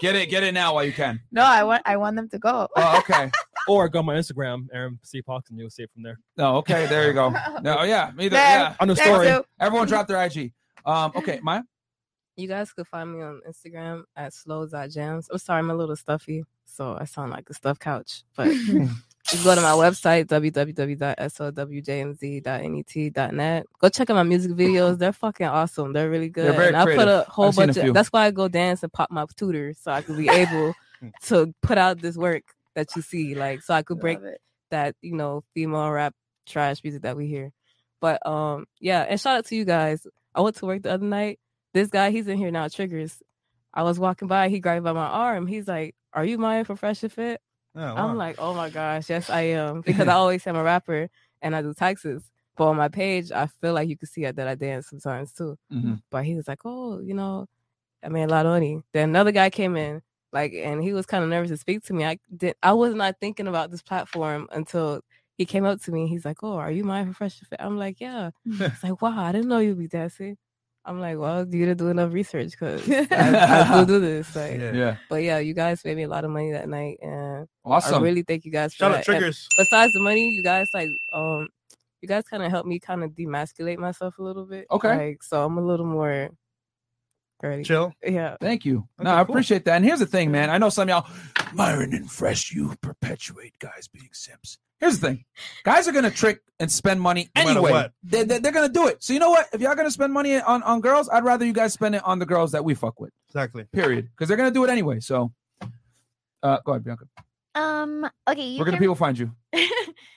Get it, get it now while you can. no, I want I want them to go. Oh, okay. [LAUGHS] Or go on my Instagram, Aaron C. Pox, and you'll see it from there. No, okay, there you go. No, [LAUGHS] yeah, me either. There. Yeah. On the story. too. Everyone drop [LAUGHS] their IG. Um, okay, Maya. You guys could find me on Instagram at slows.jams. I'm sorry, I'm a little stuffy, so I sound like a stuffed couch. But you go to my website, www.sowjmz.net. Go check out my music videos. They're fucking awesome. They're really good. very and I put a whole I've seen a bunch of that's why I go dance and pop my tutors so I could be able [LAUGHS] to put out this work that you see. Like so I could break that, you know, female rap trash music that we hear. But um yeah, and shout out to you guys. I went to work the other night. This guy, he's in here now, triggers. I was walking by, he grabbed by my arm. He's like, Are you Maya from Fresh and Fit? Oh, wow. I'm like, Oh my gosh, yes, I am. [LAUGHS] Because I always I'm a rapper and I do taxes. But on my page, I feel like you can see that I dance sometimes too. Mhm. But he was like, Oh, you know, I mean, La Doni. Then another guy came in, like, and he was kind of nervous to speak to me. I did I was not thinking about this platform until he came up to me. He's like, "Oh, are you my professional?" Fit? I'm like, "Yeah." [LAUGHS] It's like, "Wow, I didn't know you'd be dancing." I'm like, "Well, you didn't do enough research because [LAUGHS] I, I do do this." Like, Yeah. Yeah. but yeah, you guys made me a lot of money that night, and Awesome. I really thank you guys. For Shout out that. And triggers. besides the money, you guys like, um, you guys kind of helped me kind of demasculate myself a little bit. Okay. like so I'm a little more girly. Chill. Yeah, Thank you. Okay, no, I cool. appreciate that. And here's the thing, man. I know some of y'all, Myron and Fresh, you perpetuate guys being simps. Here's the thing guys are going to trick and spend money No anyway. what. They, they, are going to do it. So, you know what? If y'all going to spend money on, on girls, I'd rather you guys spend it on the girls that we fuck with, Exactly. period. Because they're going to do it anyway. So, uh, go ahead, Bianca. Um. Okay. You Where can can, people find you? [LAUGHS] you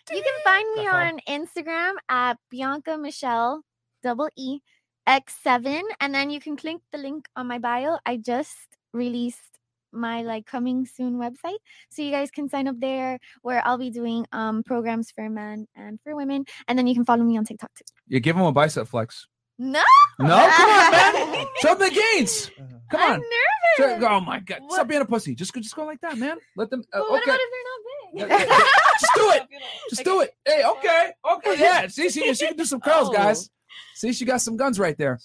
can find me on Instagram at Bianca Michelle double E X seven, and then you can click the link on my bio. I just released my like coming soon website, so you guys can sign up there, where I'll be doing um programs for men and for women, and then you can follow me on TikTok too. You give them a bicep flex. No. No, come on, man. [LAUGHS] Show them the gains. Come I'm on. nervous. Show- oh my god. Stop being a pussy. Just go, just go like that, man. Let them. uh, But what okay. about if they're not big? Just do it. [LAUGHS] Just do it. Hey, okay, okay, yeah. See, she, she can do some curls, Oh. guys. See, she got some guns right there.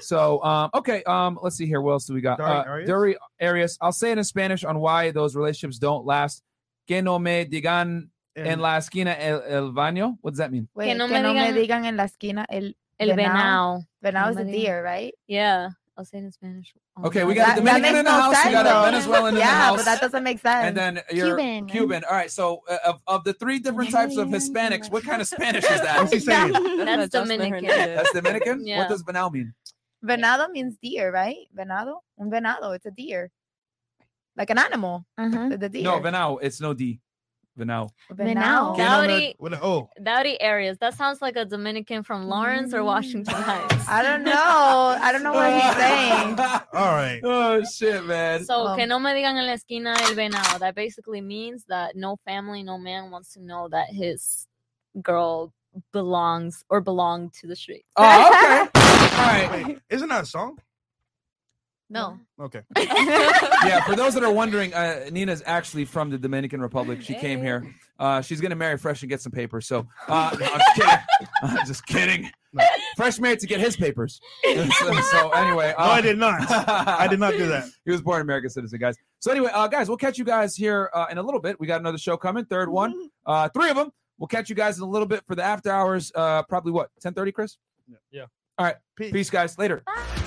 So, um, okay, um, let's see here. What else do we got? Dari Uh, Arias? Dari Arias. I'll say it in Spanish on why those relationships don't last. Que no me digan en la esquina el, el baño. What does that mean? Wait, Que no me digan- digan en la esquina el El venao. Venao is a deer, right? Yeah, I'll say it in Spanish. Okay, we got a That- that Dominican in the no house. We got a sense, though. Venezuelan in the Yeah, house. but that doesn't make sense. And then you're Cuban. Cuban. All right. So, uh, of, of the three different types of Hispanics, what kind of Spanish is that? What's he saying? [LAUGHS] That's Dominican. That's Dominican. [LAUGHS] Yeah. What does venal mean? Venado means deer, right? Venado, un venado, it's a deer, like an animal. Uh-huh. The deer. No, venal. It's no D. Venal. Venado. Que no Dowdy, What oh, Dowdy Arias. That sounds like a Dominican from Lawrence or Washington mm. Heights. I don't know. I don't know what he's [LAUGHS] saying. all right. [LAUGHS] Oh shit, man. So, Oh. que no me digan en la esquina el venado. That basically means that no family, no man wants to know that his girl belongs or belonged to the street. Oh, okay. All right. Wait, [LAUGHS] isn't that a song? No. Okay. [LAUGHS] Yeah, for those that are wondering, uh, Nina's actually from the Dominican Republic. She came here. Uh, she's gonna marry Fresh and get some papers. So, uh, no, I'm just kidding. [LAUGHS] I'm just kidding. Fresh married to get his papers. [LAUGHS] so, so anyway, No, uh, I did not. I did not do that. He was born American citizen, guys. So anyway, uh, guys, we'll catch you guys here uh, in a little bit. We got another show coming, third one, uh, three of them. We'll catch you guys in a little bit for the after hours. Uh, probably what, ten thirty, Chris? Yeah. All right. Peace. Peace, guys. Later. Walk